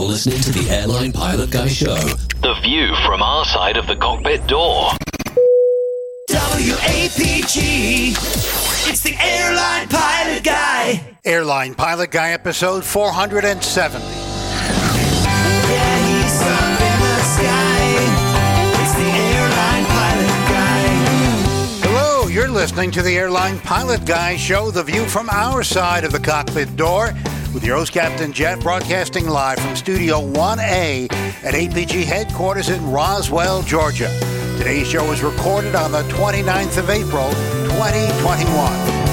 You're listening to the Airline Pilot Guy Show. The view from our side of the cockpit door. WAPG. It's the Airline Pilot Guy. Airline Pilot Guy episode 470. Yeah, he's up in the sky. It's the Airline Pilot Guy. Hello, you're listening to the Airline Pilot Guy show, the view from our side of the cockpit door, with your host, Captain Jeff, broadcasting live from Studio 1A at APG headquarters in Roswell, Georgia. Today's show was recorded on the 29th of April, 2021.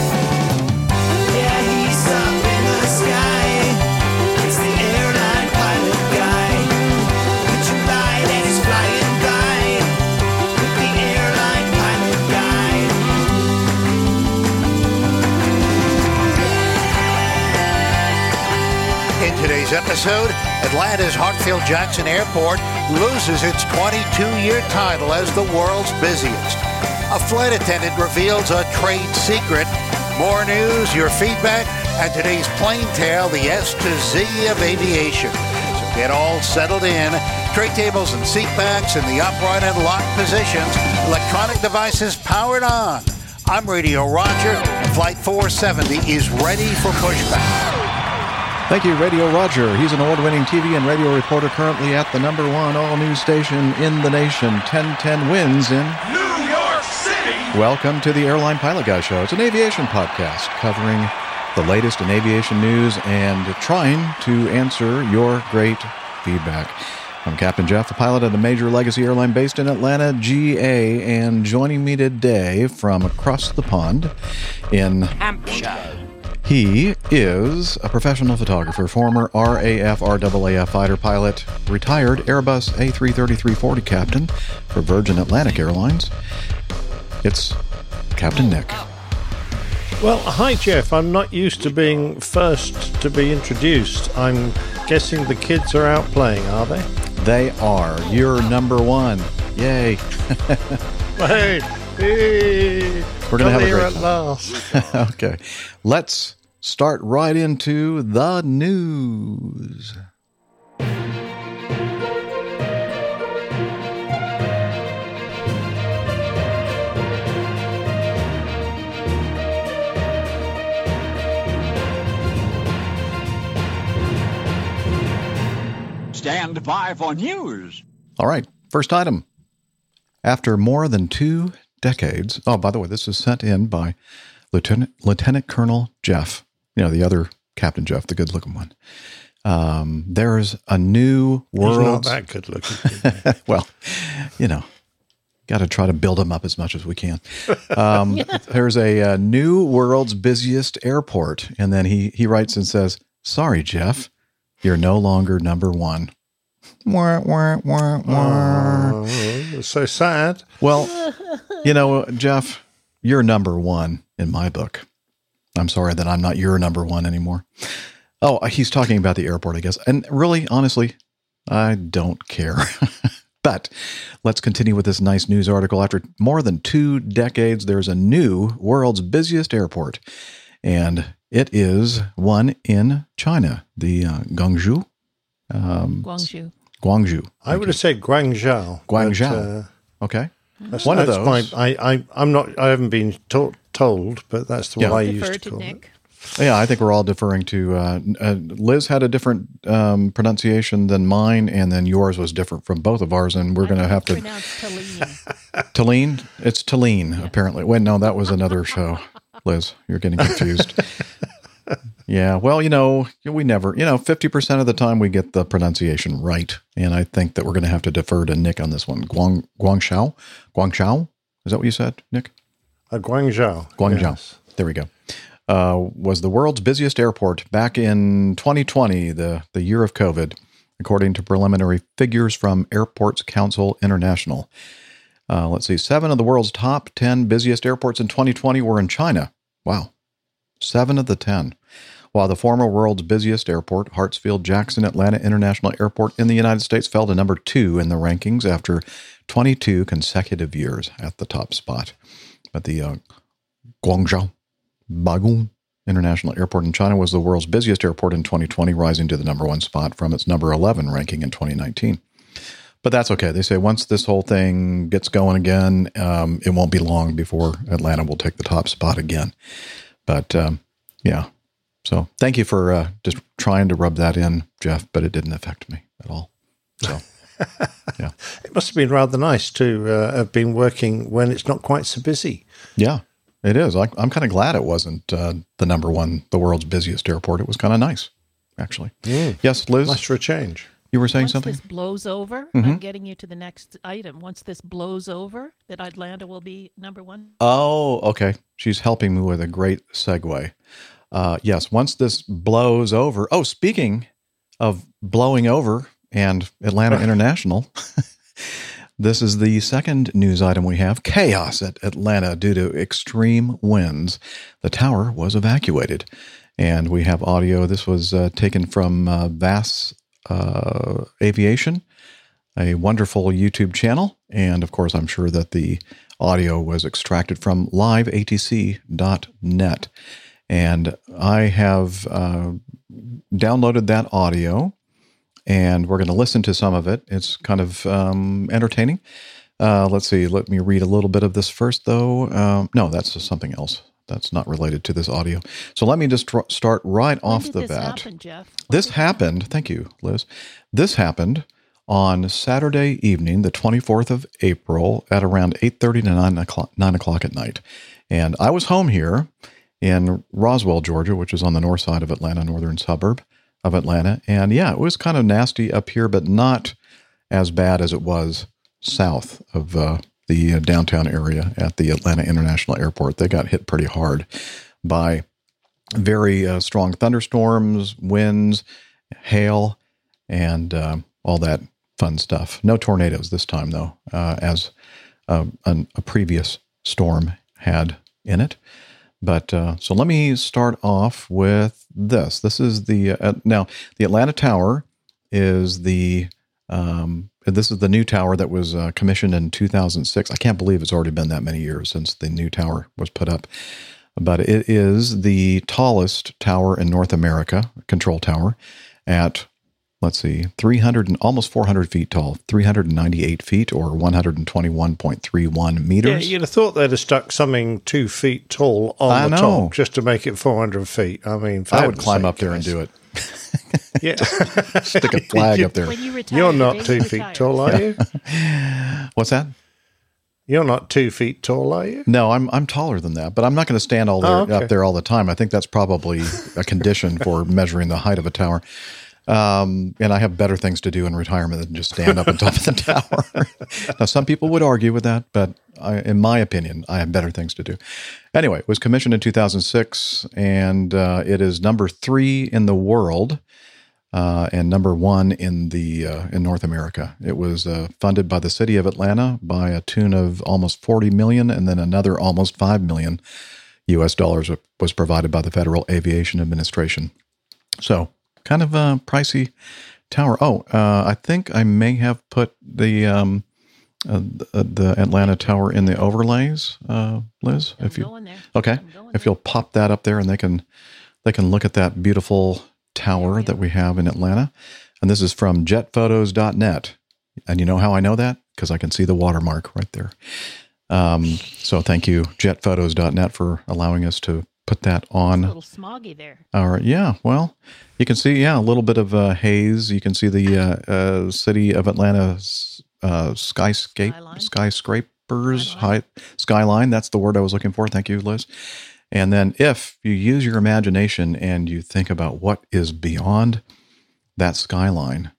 Today's episode, Atlanta's Hartsfield Jackson Airport loses its 22 year title as the world's busiest. A flight attendant reveals a trade secret. More news, your feedback, and today's plane tale, the S to Z of aviation. So get all settled in. Tray tables and seat backs in the upright and locked positions. Electronic devices powered on. I'm Radio Roger. Flight 470 is ready for pushback. Thank you, Radio Roger. He's an award winning TV and radio reporter currently at the number one all news station in the nation, 1010 Wins in New York City. Welcome to the Airline Pilot Guy Show. It's an aviation podcast covering the latest in aviation news and trying to answer your great feedback. I'm Captain Jeff, the pilot of the major legacy airline based in Atlanta, GA, and joining me today from across the pond in Hampshire. He is a professional photographer, former RAF RAAF fighter pilot, retired Airbus A330-340 captain for Virgin Atlantic Airlines. It's Captain Nick. Well, hi, Jeff. I'm not used to being first to be introduced. I'm guessing the kids are out playing, are they? They are You're number one. Yay. Hey, hey, We're gonna come have a great at time. last. okay. Let's start right into the news. Stand by for news. All right, first item. After more than two decades, oh, by the way, this is sent in by Lieutenant Lieutenant Colonel Jeff. You know the other Captain Jeff, the good-looking one. Um, there's a new He's not world. that good looking. well, you know, got to try to build him up as much as we can. Um, there's a, uh new world's busiest airport, and then he he writes and says, "Sorry, Jeff, you're no longer number one." Wah, wah, wah, wah. oh, so sad. Well, you know, Jeff, you're number one in my book. I'm sorry that I'm not your number one anymore. Oh, he's talking about the airport, I guess. And really, honestly, I don't care. but let's continue with this nice news article. After more than two decades, there's a new world's busiest airport, and it is one in China, the uh, Guangzhou. Um, Guangzhou. Guangzhou. I would have said Guangzhou. but, Guangzhou. uh, Okay. That's, One of those. My, I, I, I'm not. I haven't been taught, told, but that's the Yeah. way I Defer used to to call Nick. Yeah, I think we're all deferring to. Uh, uh, Liz had a different um, pronunciation than mine, and then yours was different from both of ours, and we're going to have to. pronounce Talene. Talene? It's Talene, apparently. Wait, no, that was another show. Liz, you're getting confused. yeah, well, you know, we never, you know, 50% of the time we get the pronunciation right. And I think that we're going to have to defer to Nick on this one. Guang, Guangzhou? Guangzhou? Is that what you said, Nick? Uh, Guangzhou. Guangzhou. yes. There we go. Uh, was the world's busiest airport back in 2020, the, the year of COVID, according to preliminary figures from Airports Council International. Uh, let's see, seven of the world's top 10 busiest airports in 2020 were in China. Wow. Seven of the 10. While the former world's busiest airport, Hartsfield Jackson Atlanta International Airport in the United States, fell to number two in the rankings after 22 consecutive years at the top spot. But the uh, Guangzhou, Baiyun International Airport in China was the world's busiest airport in 2020, rising to the number one spot from its number 11 ranking in 2019. But that's okay. They say once this whole thing gets going again, um, it won't be long before Atlanta will take the top spot again. But um, yeah, so thank you for uh, just trying to rub that in, Jeff, but it didn't affect me at all. So. yeah. It must have been rather nice to uh, have been working when it's not quite so busy. Yeah, it is. I, am kind of glad it wasn't uh, the number one, the world's busiest airport. It was kind of nice, actually. Yes, Liz, Nice for a change. you were saying Once something? this blows over, Mhm. I'm getting you to the next item. Once this blows over, that Atlanta will be number one. Oh, okay. She's helping me with a great segue. Uh, yes, once this blows over. Oh, speaking of blowing over and Atlanta International, this is the second news item we have chaos at Atlanta due to extreme winds. The tower was evacuated. And we have audio. This was uh, taken from uh, VAS uh, Aviation a wonderful YouTube channel. And of course, I'm sure that the audio was extracted from liveatc.net. And I have uh, downloaded that audio and we're going to listen to some of it. It's kind of um, entertaining. Uh, let's see. Let me read a little bit of this first, though. Um, no, that's something else. That's not related to this audio. So let me just tr- start right When off the this bat. happen, Jeff? This happened. Thank you, Liz. This happened on Saturday evening, the 24th of April, at around 8:30 to 9 o'clock, 9 o'clock at night, and I was home here in Roswell, Georgia, which is on the north side of Atlanta, northern suburb of Atlanta, and yeah, it was kind of nasty up here, but not as bad as it was south of uh, the uh, downtown area at the Atlanta International Airport. They got hit pretty hard by very uh, strong thunderstorms, winds, hail, and uh, all that fun stuff. No tornadoes this time, though, uh, as uh, an, a previous storm had in it. But uh, so let me start off with this. This is the uh, now the Atlanta Tower is the um, this is the new tower that was uh, commissioned in 2006. I can't believe it's already been that many years since the new tower was put up but it is the tallest tower in North America, control tower, at let's see, 300 and almost 400 feet tall, 398 feet or 121.31 meters. Yeah, meters. you'd have thought they'd have stuck something two feet tall on I the know. top just to make it 400 feet. I mean, I would climb sake, up there and do it. Yeah. Stick a flag up there. You retire, You're not two you feet tall, are you? What's that? You're not two feet tall, are you? No, I'm I'm taller than that, but I'm not going to stand all there, Oh, okay. up there all the time. I think that's probably a condition for measuring the height of a tower. Um, and I have better things to do in retirement than just stand up on top of the tower. now, some people would argue with that, but I, in my opinion, I have better things to do. Anyway, it was commissioned in 2006, and uh, it is number three in the world uh, and number one in the uh, in North America. It was uh, funded by the city of Atlanta by a tune of almost 40 million, and then another almost five million U.S. dollars was provided by the Federal Aviation Administration. So, kind of a pricey tower. Oh, uh, I think I may have put the um, uh, the, the Atlanta Tower in the overlays, uh, Liz. I'm if you okay, if you'll pop that up there, and they can they can look at that beautiful tower that we have in Atlanta. And this is from jetphotos.net. And you know how I know that? Because I can see the watermark right there. Um, so thank you, jetphotos.net, for allowing us to put that on a little smoggy there. all right. Yeah. Well, you can see, yeah, a little bit of uh, haze. You can see the uh, uh, city of Atlanta uh, skyscape, Skyline. skyscrapers, Skyline. high, skyline. That's the word I was looking for. Thank you, Liz. And then if you use your imagination and you think about what is beyond that skyline,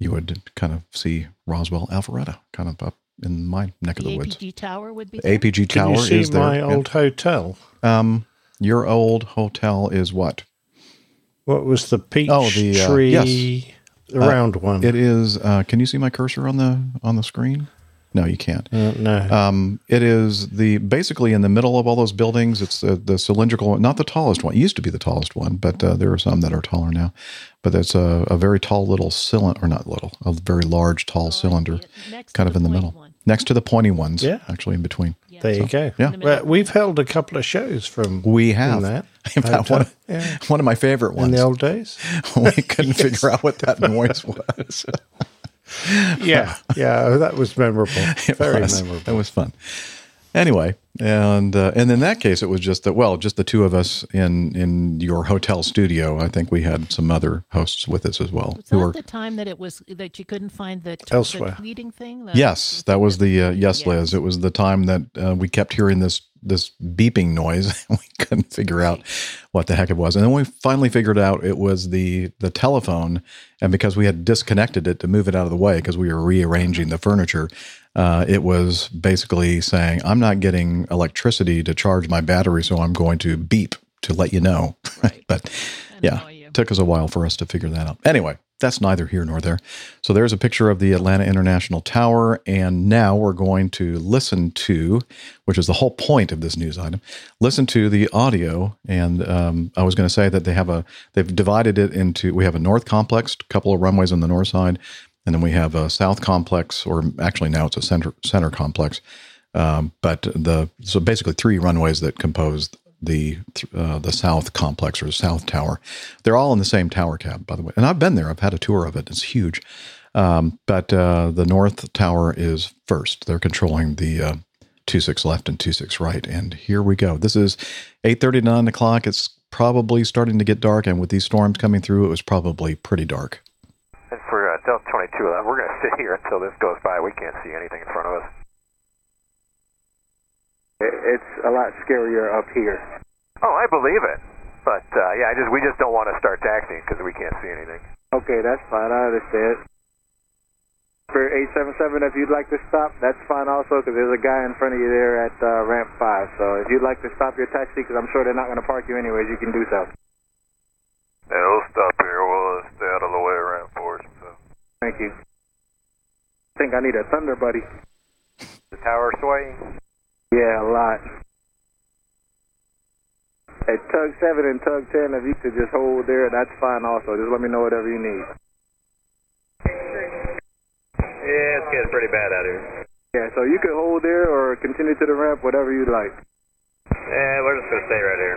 you would kind of see Roswell, Alpharetta, kind of up in my neck of The the woods. APG tower would be The there. APG Can tower you see is there. my Yeah. old hotel? Um, your old hotel is what? What was the peach Oh, the, uh, tree? yes. The round one. It is. Uh, can you see my cursor on the on the screen? No, you can't. Uh, no. Um, it is the basically in the middle of all those buildings. It's the, the cylindrical, one, not the tallest one. It used to be the tallest one, but uh, there are some that are taller now. But it's a, a very tall little cylinder, or not little, a very large tall cylinder, Yeah, kind of the in the middle. one. Next to the pointy ones. Yeah. actually in between. There you go. yeah. Well, we've held a couple of shows from We have. in that. In fact, one, of, Yeah. one of my favorite ones. in the old days. we couldn't figure out what that noise was. Yeah, yeah, that was memorable. It Very was. memorable. It was fun. Anyway, and uh, and in that case, it was just that. Well, just the two of us in in your hotel studio. I think we had some other hosts with us as well. Was who that were the time that it was that you couldn't find the, t- Elsewhere. the tweeting thing? The- yes, that was the uh, yes, Yes. Liz. It was the time that uh, we kept hearing this this beeping noise. we couldn't figure out what the heck it was, and then we finally figured out it was the the telephone. And because we had disconnected it to move it out of the way because we were rearranging the furniture, uh, it was basically saying, "I'm not getting electricity to charge my battery, so I'm going to beep to let you know." but yeah, took us a while for us to figure that out. Anyway, that's neither here nor there. So there's a picture of the Atlanta International Tower, and now we're going to listen to, which is the whole point of this news item, listen to the audio. And um, I was going to say that they have a they've divided it into we have a north complex, a couple of runways on the north side, and then we have a south complex, or actually now it's a center center complex. Um, but the so basically three runways that compose the uh, the south complex or the south tower. They're all in the same tower cab, by the way. And I've been there. I've had a tour of it. It's huge. Um, but uh, the north tower is first. They're controlling the uh, two six left and two six right. And here we go. This is eight thirty nine o'clock. It's probably starting to get dark, and with these storms coming through, it was probably pretty dark. And for uh, Delta 22, uh, we're going to sit here until this goes by. We can't see anything in front of us. It's a lot scarier up here. Oh, I believe it. But uh, yeah, I just we just don't want to start taxiing because we can't see anything. Okay, that's fine. I understand. For 877, if you'd like to stop, that's fine also because there's a guy in front of you there at uh, ramp 5. So if you'd like to stop your taxi, because I'm sure they're not going to park you anyways, you can do so. Yeah, we'll stop here. We'll stay out of the way around for us. So. Thank you. I think I need a Thunder Buddy. The tower swaying. Yeah, a lot. At Tug 7 and Tug 10, if you could just hold there, that's fine also. Just let me know whatever you need. Yeah, it's getting pretty bad out here. Yeah, so you could hold there or continue to the ramp, whatever you'd like. Yeah, we're just gonna stay right here.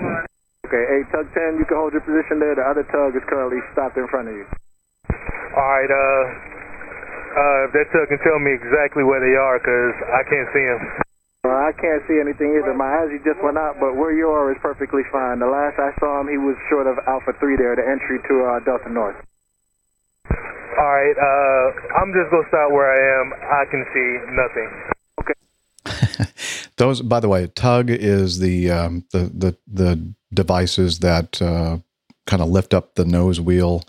Okay, hey, Tug 10, you can hold your position there. The other tug is currently stopped in front of you. All right. Uh, uh, if that tug can tell me exactly where they are, cause I can't see them. Well, I can't see anything either. My eyes just went out, but where you are is perfectly fine. The last I saw him, he was short of Alpha 3 there, the entry to uh, Delta North. All right. Uh, I'm just gonna stop where I am. I can see nothing. Okay. Those, by the way, tug is the um, the the the devices that uh, kind of lift up the nose wheel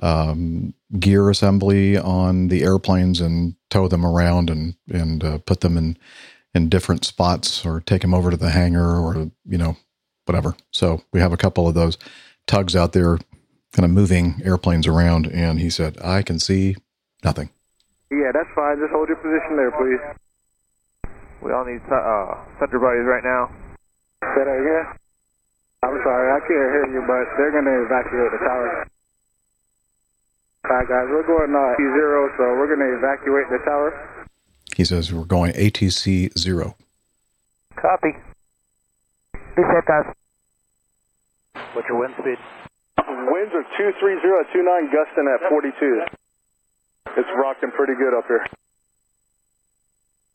um, gear assembly on the airplanes and tow them around and and uh, put them in in different spots or take them over to the hangar or you know whatever. So we have a couple of those tugs out there, kind of moving airplanes around. And he said, "I can see nothing." Yeah, that's fine. Just hold your position there, please. We all need uh, Thunder Buddies right now. Say that again? I'm sorry, I can't hear you, but they're going to evacuate the tower. Alright, guys, we're going uh, T0, so we're going to evacuate the tower. He says we're going ATC zero. Copy. Be safe, guys. What's your wind speed? Winds are 230 at 29, gusting at 42. It's rocking pretty good up here.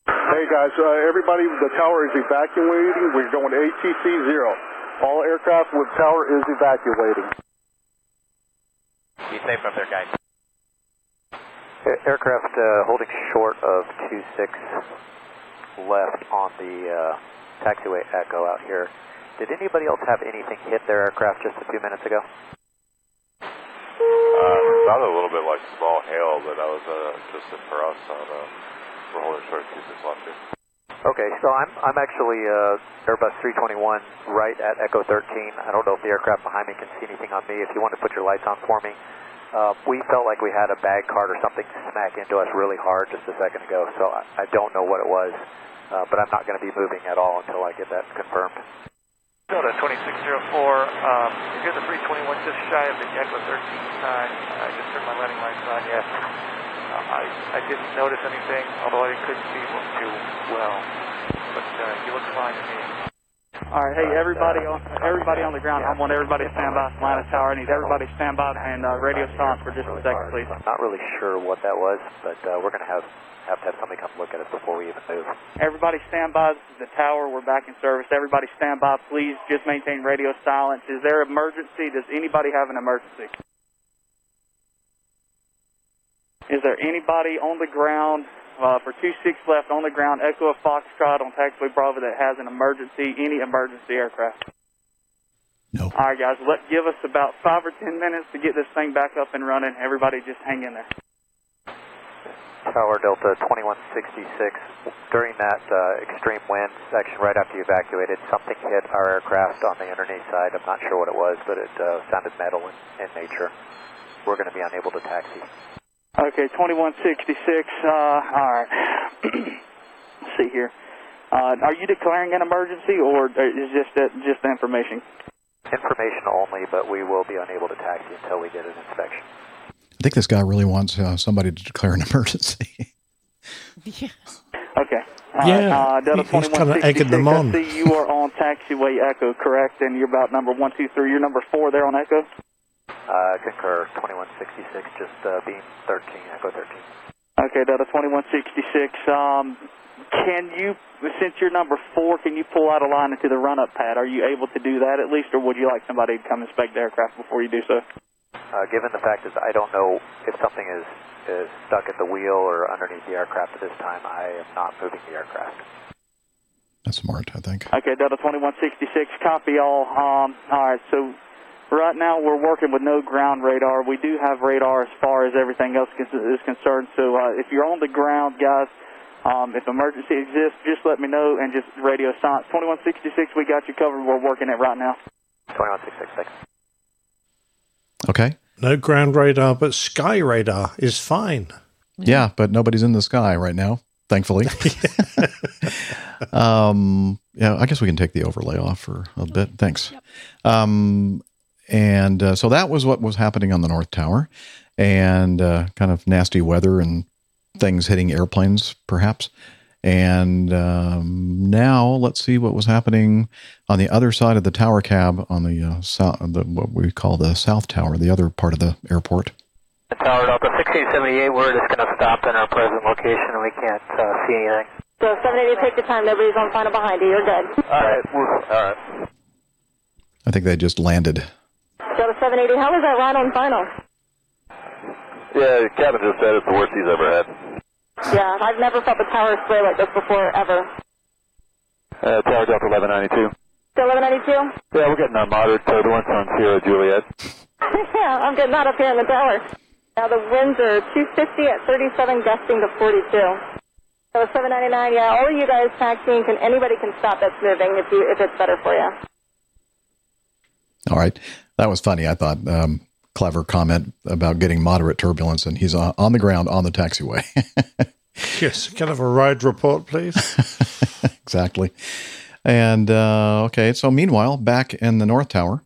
Hey guys, uh, everybody, the tower is evacuating. We're going ATC zero. All aircraft with tower is evacuating. Be safe up there, guys. Aircraft uh, holding short of 26 left on the uh, taxiway echo out here. Did anybody else have anything hit their aircraft just a few minutes ago? Uh, sounded a little bit like small hail, but that was uh, just it for us on uh, we're holding short of 26 left here. Okay, so I'm I'm actually uh, Airbus 321 right at Echo 13. I don't know if the aircraft behind me can see anything on me. If you want to put your lights on for me, uh, we felt like we had a bag cart or something smack into us really hard just a second ago. So I, I don't know what it was, uh, but I'm not going to be moving at all until I get that confirmed. Delta 2604, um, you're the 321 just shy of the Echo 13 time, I just turned my landing lights on, yes. Uh, I, I didn't notice anything, although I couldn't see too well. But uh, you look fine to me. All right, hey everybody on everybody on the ground. I want everybody to stand by Atlanta Tower. I need everybody to stand by and uh, radio silence for just a second, please. I'm not really sure what that was, but uh, we're going to have have to have somebody come look at it before we even move. Everybody stand by the tower. We're back in service. Everybody stand by, please. Just maintain radio silence. Is there emergency? Does anybody have an emergency? Is there anybody on the ground uh, for 2-6 left on the ground, Echo of Foxtrot on taxiway Bravo that has an emergency, any emergency aircraft? No. All right, guys, let give us about five or ten minutes to get this thing back up and running. Everybody just hang in there. Tower Delta 2166. During that uh, extreme wind section right after you evacuated, something hit our aircraft on the underneath side. I'm not sure what it was, but it uh, sounded metal in, in nature. We're going to be unable to taxi. Okay, 2166. Uh, all right. Let's see here. Uh, are you declaring an emergency, or is just that, just the information? Information only, but we will be unable to taxi until we get an inspection. I think this guy really wants uh, somebody to declare an emergency. yeah. Okay. Yeah, uh, Delta he- he's kinda egging 2166, them on. I see you are on taxiway Echo, correct? And you're about number 123. You're number 4 there on Echo? Uh, concur 2166, just uh, beam 13, Echo 13. Okay, Delta 2166. Um, can you, since you're number 4, can you pull out a line into the run-up pad? Are you able to do that at least, or would you like somebody to come inspect the aircraft before you do so? Uh, given the fact that I don't know if something is, is stuck at the wheel or underneath the aircraft at this time, I am not moving the aircraft. That's smart, I think. Okay, Delta 2166, copy all. Um, all right, so right now we're working with no ground radar. We do have radar as far as everything else is is concerned. So uh, if you're on the ground, guys, um, if emergency exists, just let me know and just radio silence. 2166, we got you covered. We're working it right now. 2166. Okay. No ground radar, but sky radar is fine. Yeah, but nobody's in the sky right now, thankfully. um, yeah, I guess we can take the overlay off for a bit. Thanks. Um, and uh, so that was what was happening on the North Tower, and uh, kind of nasty weather and things hitting airplanes, perhaps. And um, now let's see what was happening on the other side of the tower cab on the uh, south, the, what we call the South Tower, the other part of the airport. Tower Delta 1678, we're just going to stop in our present location and we can't uh, see anything. So 780, take your time. Nobody's on final behind you. You're good. All right, all right. I think they just landed. Delta 780, how was that ride on final? Yeah, captain just said it's the worst he's ever had. Yeah, I've never felt the tower sway like this before, ever. Uh, Tower Delta 1192. Still 1192? Yeah, we're getting a moderate turbulence on Sierra Juliet. yeah, I'm getting that up here in the tower. Now the winds are 250 at 37, gusting to 42. So 799, yeah, all of you guys taxiing, can anybody can stop that's moving if you if it's better for you. All right. That was funny. I thought um, clever comment about getting moderate turbulence, and he's on, on the ground on the taxiway. Yes, kind of a ride report, please. exactly. And uh, okay, so meanwhile, back in the North Tower,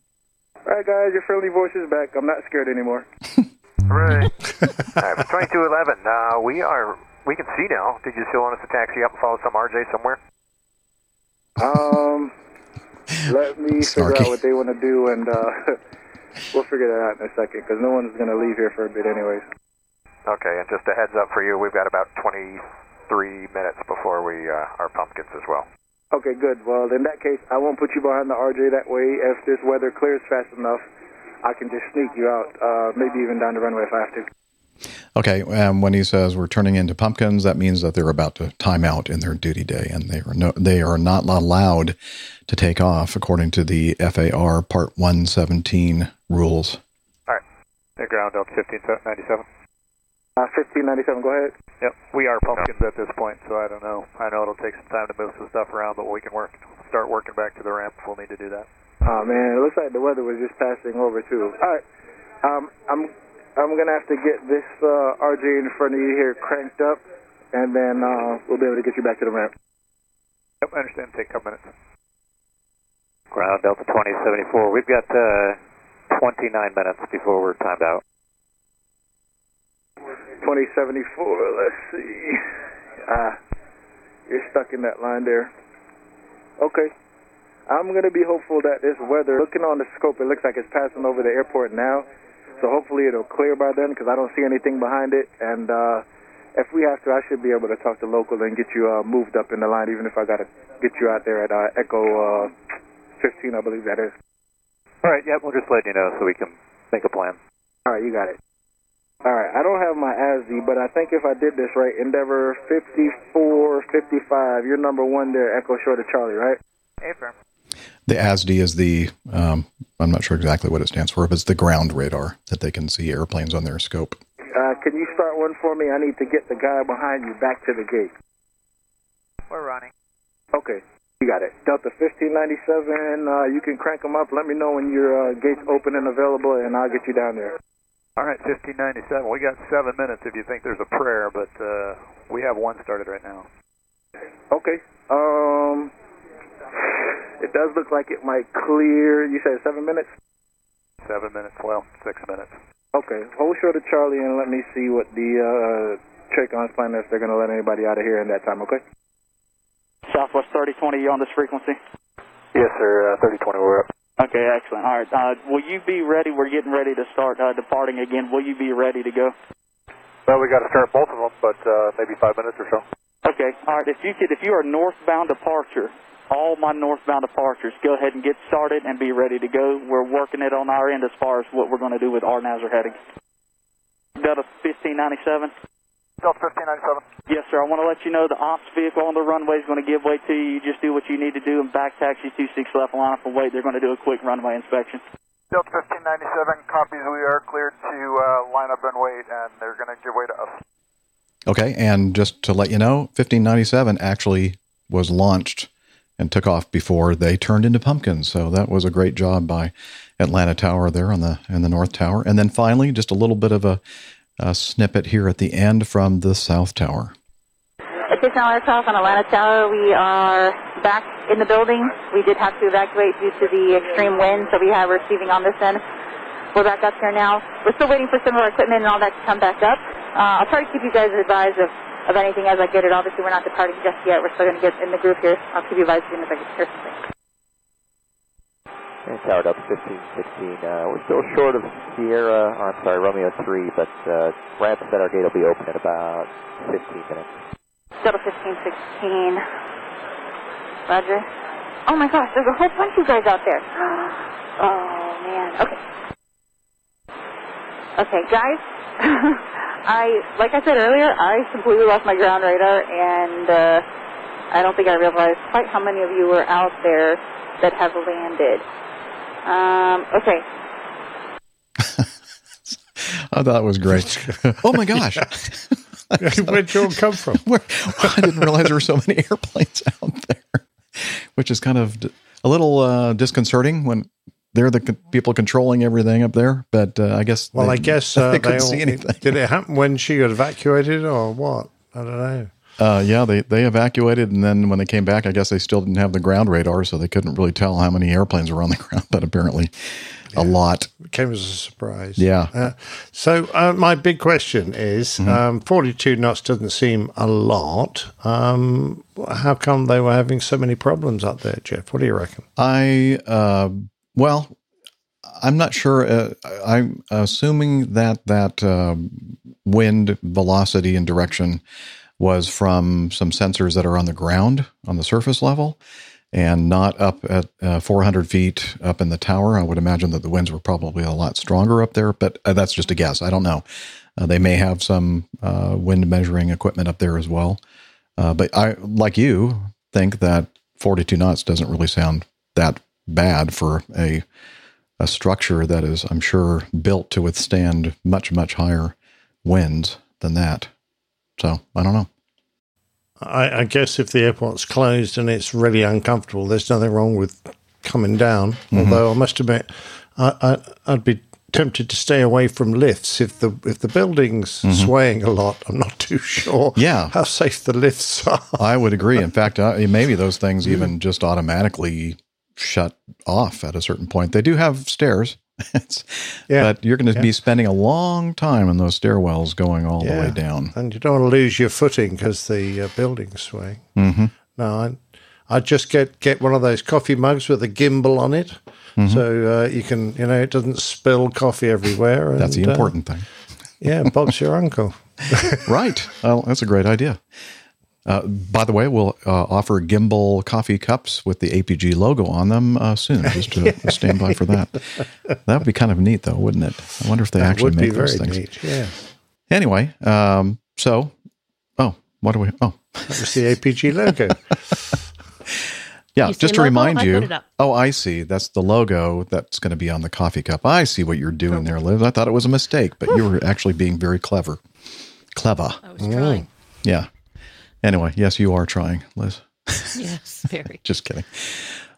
All right, guys, your friendly voice is back. I'm not scared anymore. Hooray. All right, 2211, uh, we are, we can see now. Did you still want us to taxi up and follow some RJ somewhere? Um, let me figure out what they want to do, and uh, we'll figure that out in a second, because no one's going to leave here for a bit anyways. Okay, and just a heads up for you, we've got about 23 minutes before we, uh, our pumpkins as well. Okay, good. Well, in that case, I won't put you behind the RJ that way. If this weather clears fast enough, I can just sneak you out, uh, maybe even down the runway if I have to. Okay, um, when he says we're turning into pumpkins, that means that they're about to time out in their duty day, and they are no, they are not allowed to take off according to the FAR Part 117 rules. All right, the ground up 1597. Uh, 1597, go ahead. Yep, we are pumpkins at this point, so I don't know. I know it'll take some time to move some stuff around, but we can work, start working back to the ramp if we'll need to do that. Oh man, it looks like the weather was just passing over too. All right, um, I'm I'm gonna have to get this uh, RJ in front of you here cranked up, and then uh, we'll be able to get you back to the ramp. Yep, I understand. Take a couple minutes. Ground Delta 2074. We've got uh, 29 minutes before we're timed out. 2074, let's see. Ah, you're stuck in that line there. Okay. I'm going to be hopeful that this weather, looking on the scope, it looks like it's passing over the airport now. So hopefully it'll clear by then because I don't see anything behind it. And uh, if we have to, I should be able to talk to local and get you uh, moved up in the line, even if I got to get you out there at uh, Echo uh, 15, I believe that is. All right, yeah, we'll just let you know so we can make a plan. All right, you got it. All right, I don't have my ASD, but I think if I did this right, Endeavor 5455, you're number one there, Echo Short of Charlie, right? Affirm. The ASD is the, um, I'm not sure exactly what it stands for, but it's the ground radar that they can see airplanes on their scope. Uh, can you start one for me? I need to get the guy behind you back to the gate. We're running. Okay, you got it. Delta 1597, uh, you can crank them up. Let me know when your uh, gate's open and available, and I'll get you down there. All right, 1597. We got seven minutes if you think there's a prayer, but uh, we have one started right now. Okay. Um, it does look like it might clear. You said seven minutes? Seven minutes, well, six minutes. Okay. Hold short of Charlie and let me see what the uh, Tracon's plan is. They're going to let anybody out of here in that time, okay? Southwest 3020, you on this frequency? Yes, sir. Uh, 3020, we're up. Okay, excellent. All right. Uh, will you be ready? We're getting ready to start uh, departing again. Will you be ready to go? Well, we got to start both of them, but uh, maybe five minutes or so. Okay. All right. If you could, if you are northbound departure, all my northbound departures, go ahead and get started and be ready to go. We're working it on our end as far as what we're going to do with our Nazar heading. Delta 1597. Delta 1597. Yes, sir. I want to let you know the ops vehicle on the runway is going to give way to you. You just do what you need to do and back taxi 26 left line up and wait. They're going to do a quick runway inspection. Delta 1597 copies. We are cleared to uh, line up and wait, and they're going to give way to us. Okay, and just to let you know, 1597 actually was launched and took off before they turned into pumpkins. So that was a great job by Atlanta Tower there on the in the North Tower. And then finally, just a little bit of a, a snippet here at the end from the South Tower. Assistant Atlanta South on Atlanta Tower, we are back in the building. We did have to evacuate due to the extreme wind, so we have receiving on this end. We're back up here now. We're still waiting for some of our equipment and all that to come back up. Uh, I'll try to keep you guys advised of, of anything as I get it. Obviously, we're not departing just yet. We're still going to get in the groove here. I'll keep you advised as soon as I hear something. And Tower Delta 1516. Uh, we're still short of Sierra, or I'm sorry, Romeo 3, but uh, ramp our gate will be open in about 15 minutes. Delta 1516. Roger. Oh my gosh, there's a whole bunch of you guys out there. Oh man. Okay. Okay, guys. I, like I said earlier, I completely lost my ground radar, and uh, I don't think I realized quite how many of you were out there that have landed. Um, okay. I thought it was great. oh my gosh. Where'd you all come from? Where, I didn't realize there were so many airplanes out there, which is kind of a little uh, disconcerting when they're the c- people controlling everything up there. But uh, I guess Well, they, I guess uh, they they couldn't all, see anything. Did it happen when she got evacuated or what? I don't know. Uh, yeah, they they evacuated, and then when they came back, I guess they still didn't have the ground radar, so they couldn't really tell how many airplanes were on the ground. But apparently, a lot. It came as a surprise. Yeah. Uh, so uh, my big question is, Mm-hmm. um, 42 knots doesn't seem a lot. Um, how come they were having so many problems up there, Jeff? What do you reckon? I uh, well, I'm not sure. Uh, I'm assuming that that um, wind velocity and direction was from some sensors that are on the ground on the surface level and not up at uh, 400 feet up in the tower. I would imagine that the winds were probably a lot stronger up there, but uh, that's just a guess. I don't know. Uh, they may have some uh, wind measuring equipment up there as well. Uh, but I, like you, think that 42 knots doesn't really sound that bad for a a structure that is, I'm sure, built to withstand much much higher winds than that. So I don't know. I, I guess if the airport's closed and it's really uncomfortable, there's nothing wrong with coming down. Mm-hmm. Although I must admit, I, I, I'd be tempted to stay away from lifts if the if the building's Mhm. swaying a lot. I'm not too sure. Yeah. how safe the lifts are. I would agree. In fact, uh, maybe those things even just automatically shut off at a certain point. They do have stairs, It's- Yeah. but you're going to Yeah. be spending a long time in those stairwells going all the way down. And you don't want to lose your footing because the uh, building's swaying. hmm No, I, I just get get one of those coffee mugs with a gimbal on it, Mhm. so uh, you can you know it doesn't spill coffee everywhere. That's the and, uh, important thing. yeah, Bob's your uncle. right. Well, that's a great idea. Uh, by the way, we'll uh, offer gimbal coffee cups with the APG logo on them uh, soon. Just to stand by for that. That would be kind of neat, though, wouldn't it? I wonder if they That actually would be make those very things. neat. Yeah, Anyway, um, so oh, what do we? Oh, that was the APG logo. yeah. You just to logo? remind I you. put. Oh, I see. That's the logo that's going to be on the coffee cup. I see what you're doing there, Liz. I thought it was a mistake, but you were actually being very clever. Clever. I was trying. Yeah. Anyway, yes, you are trying, Liz. Yes, very. Just kidding.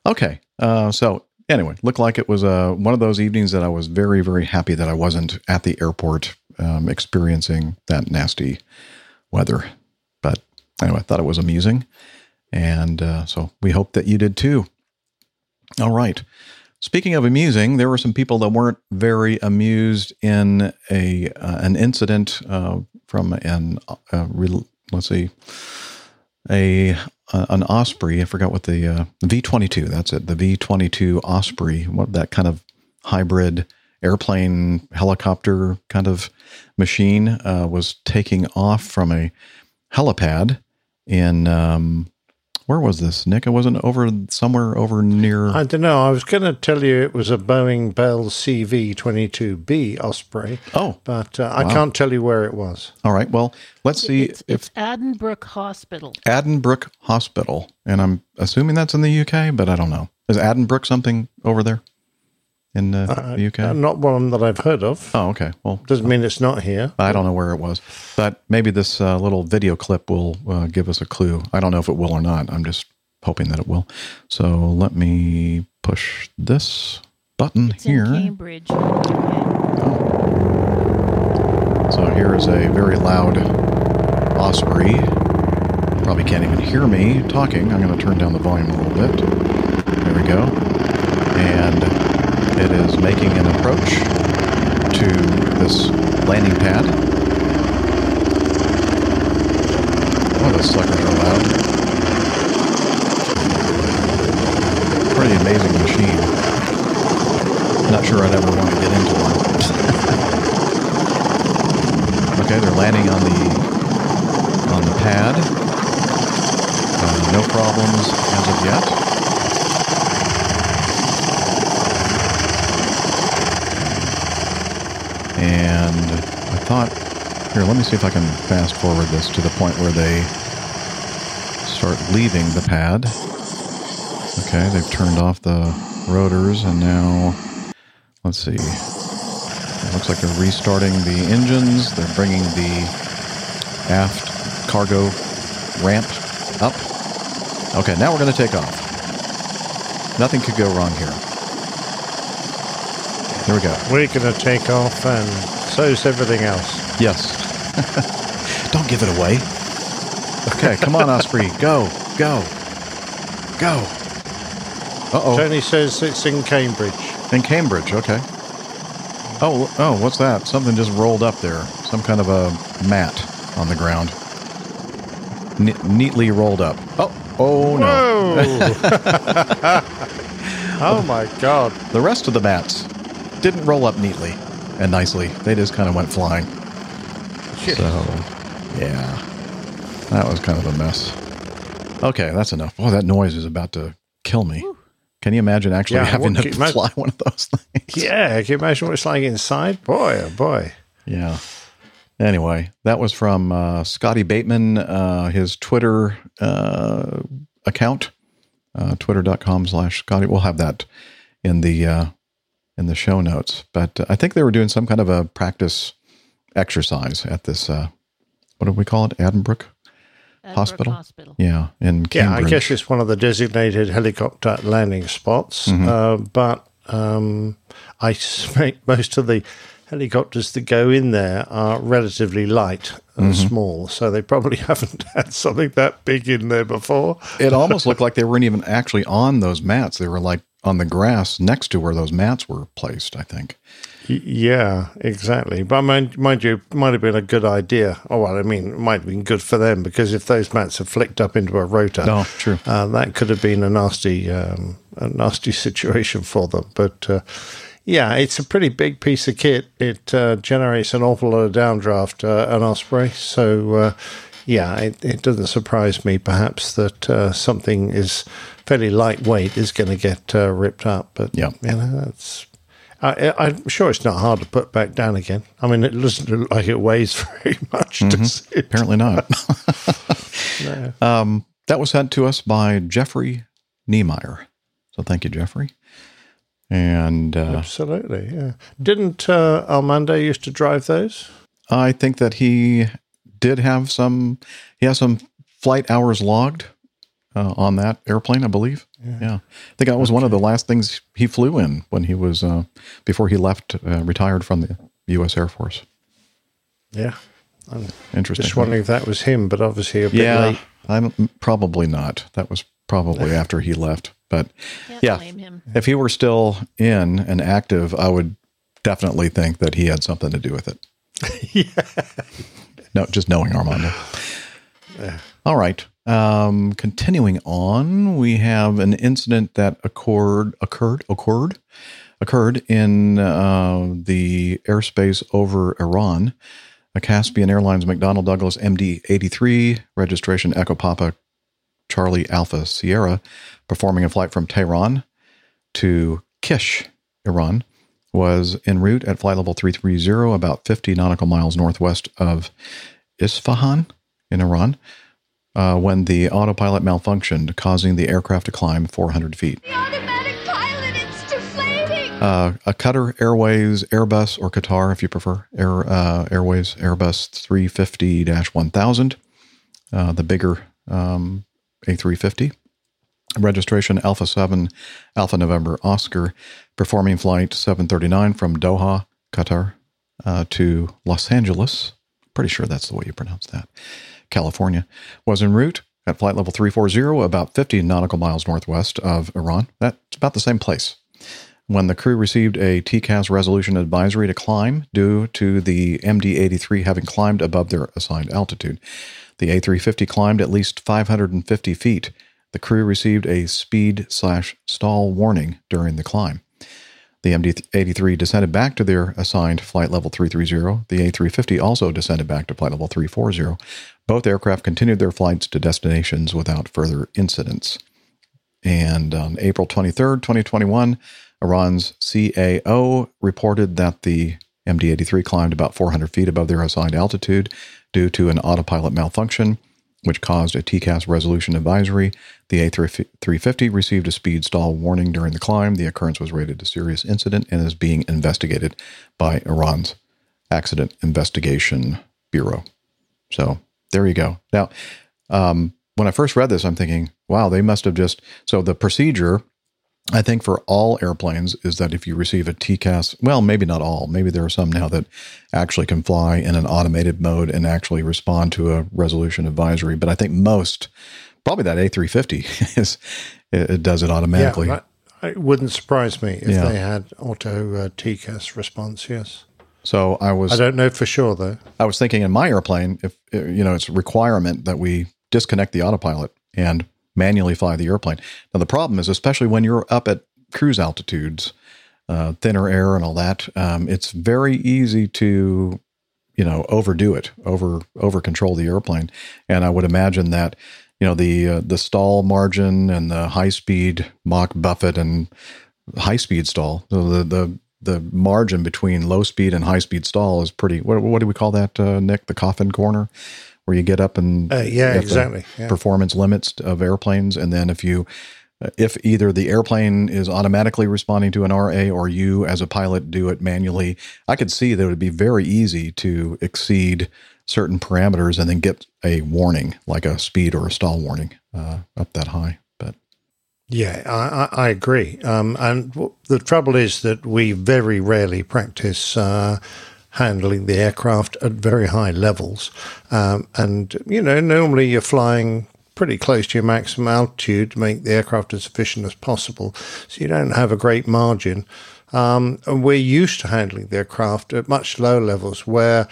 Okay. Uh, so anyway, looked like it was uh, one of those evenings that I was very, very happy that I wasn't at the airport um, experiencing that nasty weather. But anyway, I thought it was amusing. And uh, so we hope that you did too. All right. Speaking of amusing, there were some people that weren't very amused in a uh, an incident uh, from an uh, re- let's see a an Osprey. I forgot what the uh, V twenty two. That's it. The V twenty two Osprey. What that kind of hybrid airplane helicopter kind of machine uh, was taking off from a helipad in um, where was this, Nick? It wasn't over somewhere over near. I don't know. I was going to tell you it was a Boeing Bell CV-22B Osprey. Oh, but uh, I can't tell you where it was. All right. Well, let's see It's, if it's Addenbrooke Hospital. Addenbrooke Hospital, and I'm assuming that's in the UK, but I don't know. Is Addenbrooke something over there in uh, Uh, the UK? uh, not one that I've heard of. Oh, okay. Well, Doesn't mean it's not here. I don't know where it was, but maybe this uh, little video clip will uh, give us a clue. I don't know if it will or not. I'm just hoping that it will. So let me push this button It's here. in Cambridge. So here is a very loud Osprey. Probably can't even hear me talking. I'm going to turn down the volume a little bit. There we go. And it is making an approach to this landing pad. Oh, those suckers are loud. Pretty amazing machine. Not sure I'd ever want to get into one. Okay, they're landing on the on the pad. Uh, no problems as of yet. And I thought, here, let me see if I can fast forward this to the point where they start leaving the pad. Okay, they've turned off the rotors, and now, let's see. It looks like they're restarting the engines. They're bringing the aft cargo ramp up. Okay, now we're going to take off. Nothing could go wrong here. Here we go. We're going to take off, and so's everything else. Yes. Don't give it away. Okay, come on, Osprey. Go, go, go. Uh oh. Tony says it's in Cambridge. In Cambridge, okay. Oh, oh, what's that? Something just rolled up there. Some kind of a mat on the ground. Ne- neatly rolled up. Oh, oh no. oh my God. The rest of the mats didn't roll up neatly and nicely. They just kind of went flying. So, yeah. That was kind of a mess. Okay, that's enough. Oh, that noise is about to kill me. Can you imagine actually Yeah, having what- to can you fly one of those things? Yeah, can you imagine what it's like inside? Boy, oh boy. Yeah. Anyway, that was from uh, Scotty Bateman, uh, his Twitter uh, account, uh, twitter.com slash Scotty. We'll have that in the uh, in the show notes. But uh, I think they were doing some kind of a practice exercise at this, uh, what do we call it? Addenbrooke Hospital? Hospital. Yeah, in Yeah, I guess it's one of the designated helicopter landing spots. Mhm. Uh, but um, I suspect most of the helicopters that go in there are relatively light and Mhm. small, so they probably haven't had something that big in there before. it almost looked like they weren't even actually on those mats. They were like on the grass next to where those mats were placed. I think. Yeah, exactly. But mind, mind you, it might have been a good idea. Oh, well, I mean, it might have been good for them because if those mats had flicked up into a rotor, Oh, true. uh, that could have been a nasty, um, a nasty situation for them. But uh, yeah, it's a pretty big piece of kit. It uh, generates an awful lot of downdraft, uh, an Osprey. So uh, yeah, it, it doesn't surprise me, perhaps, that uh, something is fairly lightweight is going to get uh, ripped up. But Yeah. you know, that's. I, I'm sure it's not hard to put back down again. I mean, it doesn't look like it weighs very much. It? Apparently not. No. um, that was sent to us by Jeffrey Niemeyer. So thank you, Jeffrey. And uh, Absolutely, yeah. Didn't uh, Armando used to drive those? I think that he did have some. He has some flight hours logged uh, on that airplane, I believe. Yeah, I think that was one of the last things he flew in when he was uh, before he left, uh, retired from the U.S. Air Force. Yeah. I'm Interesting. Just wondering if that was him, but obviously a bit yeah, late. I'm probably not. That was probably after he left. But Can't yeah, him. if he were still in and active, I would definitely think that he had something to do with it. yeah. No, just knowing Armando. All right. Um, continuing on, we have an incident that occurred occurred occurred occurred in uh, the airspace over Iran. A Caspian Airlines McDonnell Douglas MD-83 registration Echo Papa Charlie Alpha Sierra performing a flight from Tehran to Kish, Iran, was en route at flight level 330, about 50 nautical miles northwest of Isfahan in Iran, uh, when the autopilot malfunctioned, causing the aircraft to climb 400 feet. Uh, a Qatar Airways Airbus or Qatar, if you prefer, Air, uh, Airways Airbus 350 1000, uh, the bigger um, A350. Registration Alpha 7 Alpha November Oscar, performing flight 739 from Doha, Qatar, uh, to Los Angeles. Pretty sure that's the way you pronounce that. California was en route at flight level 340, about 50 nautical miles northwest of Iran. That's about the same place when the crew received a TCAS resolution advisory to climb due to the MD 83 having climbed above their assigned altitude. The A350 climbed at least 550 feet. The crew received a speed slash stall warning during the climb. The MD 83 descended back to their assigned flight level 330. The A350 also descended back to flight level 340. Both aircraft continued their flights to destinations without further incidents. And on April 23rd, 2021, Iran's CAO reported that the MD 83 climbed about 400 feet above their assigned altitude due to an autopilot malfunction, which caused a TCAS resolution advisory. The A350 received a speed stall warning during the climb. The occurrence was rated a serious incident and is being investigated by Iran's Accident Investigation Bureau. So there you go. Now, um, when I first read this, I'm thinking, wow, they must have just. So the procedure, I think, for all airplanes is that if you receive a TCAS, well, maybe not all, maybe there are some now that actually can fly in an automated mode and actually respond to a resolution advisory. But I think most, probably that A350 is it, it does it automatically. Yeah, it wouldn't surprise me if Yeah. they had auto uh, TCAS response. Yes, So I was. I don't know for sure though. I was thinking in my airplane, if you know, it's a requirement that we disconnect the autopilot and manually fly the airplane. Now the problem is, especially when you're up at cruise altitudes, uh, thinner air and all that, um, it's very easy to, you know, overdo it, over over control the airplane. And I would imagine that, you know, the uh, the stall margin and the high speed Mach buffet and high speed stall, the the the margin between low speed and high speed stall is pretty. What, what do we call that, uh, Nick? The coffin corner, where you get up and Uh, yeah, exactly, yeah. performance limits of airplanes, and then if you if either the airplane is automatically responding to an RA or you as a pilot do it manually, I could see that it would be very easy to exceed certain parameters and then get a warning, like a speed or a stall warning, uh, up that high. Yeah, I, I, I agree. Um, and the trouble is that we very rarely practice uh, handling the aircraft at very high levels. Um, and, you know, normally you're flying pretty close to your maximum altitude to make the aircraft as efficient as possible. So you don't have a great margin. Um, and we're used to handling the aircraft at much lower levels where,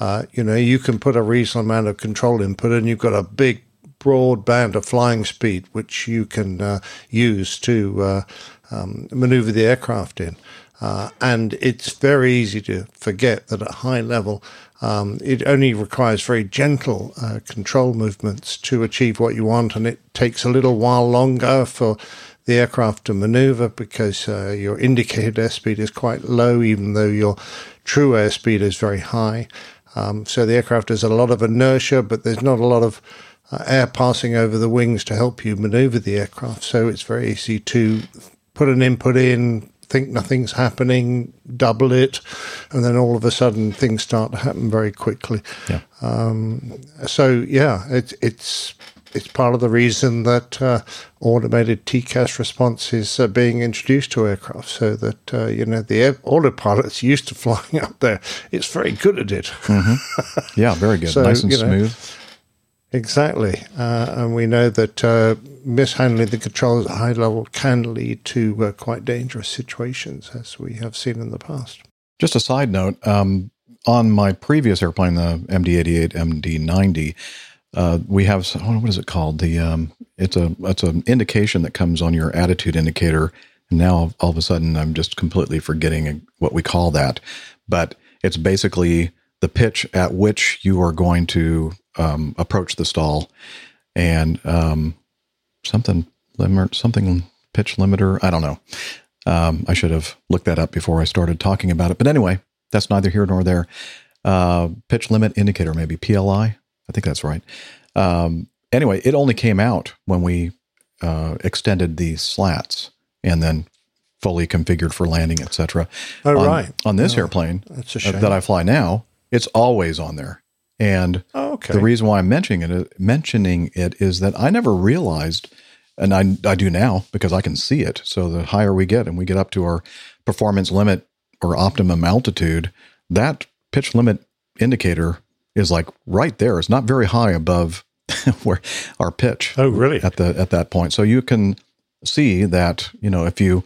uh, you know, you can put a reasonable amount of control input and you've got a big broad band of flying speed which you can uh, use to uh, um, maneuver the aircraft in. Uh, and it's very easy to forget that at high level, um, it only requires very gentle uh, control movements to achieve what you want, and it takes a little while longer for the aircraft to maneuver because uh, your indicated airspeed is quite low, even though your true airspeed is very high. Um, so the aircraft has a lot of inertia, but there's not a lot of uh, air passing over the wings to help you maneuver the aircraft. So it's very easy to put an input in, think nothing's happening, double it, and then all of a sudden things start to happen very quickly. Yeah. Um, so yeah, it, it's it's part of the reason that uh, automated TCAS responses are being introduced to aircraft, so that uh, you know the air, autopilot's used to flying up there. It's very good at it. Mm-hmm. Yeah, very good. So, nice and you know, smooth. Exactly. Uh, and we know that uh, mishandling the controls at high level can lead to uh, quite dangerous situations, as we have seen in the past. Just a side note um, on my previous airplane, the MD88, MD90, uh, we have oh, what is it called? The um, it's a it's an indication that comes on your attitude indicator. And now all of a sudden, I'm just completely forgetting what we call that. But it's basically the pitch at which you are going to um, approach the stall, and um, something limit something pitch limiter. I don't know. Um, I should have looked that up before I started talking about it. But anyway, that's neither here nor there. Uh, pitch limit indicator, maybe PLI. I think that's right. Um, anyway, it only came out when we uh, extended the slats and then fully configured for landing, etc. Oh, on, right. On this Oh, airplane that's a uh, that I fly now, it's always on there. And Oh, okay. the reason why I'm mentioning it, mentioning it is that I never realized, and I, I do now because I can see it. So the higher we get and we get up to our performance limit or optimum altitude, that pitch limit indicator is like right there. It's not very high above where our pitch. Oh, really? At the at that point, so you can see that you know if you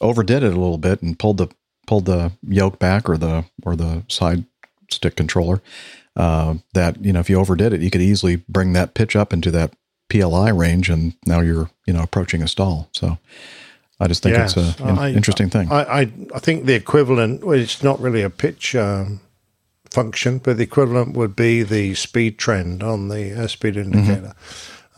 overdid it a little bit and pulled the pulled the yoke back or the or the side stick controller, uh, that you know if you overdid it, you could easily bring that pitch up into that PLI range, and now you're you know approaching a stall. So I just think it's Yes, a an I- interesting thing. I, I, I think the equivalent, well, it's not really a pitch um, function, but the equivalent would be the speed trend on the airspeed indicator,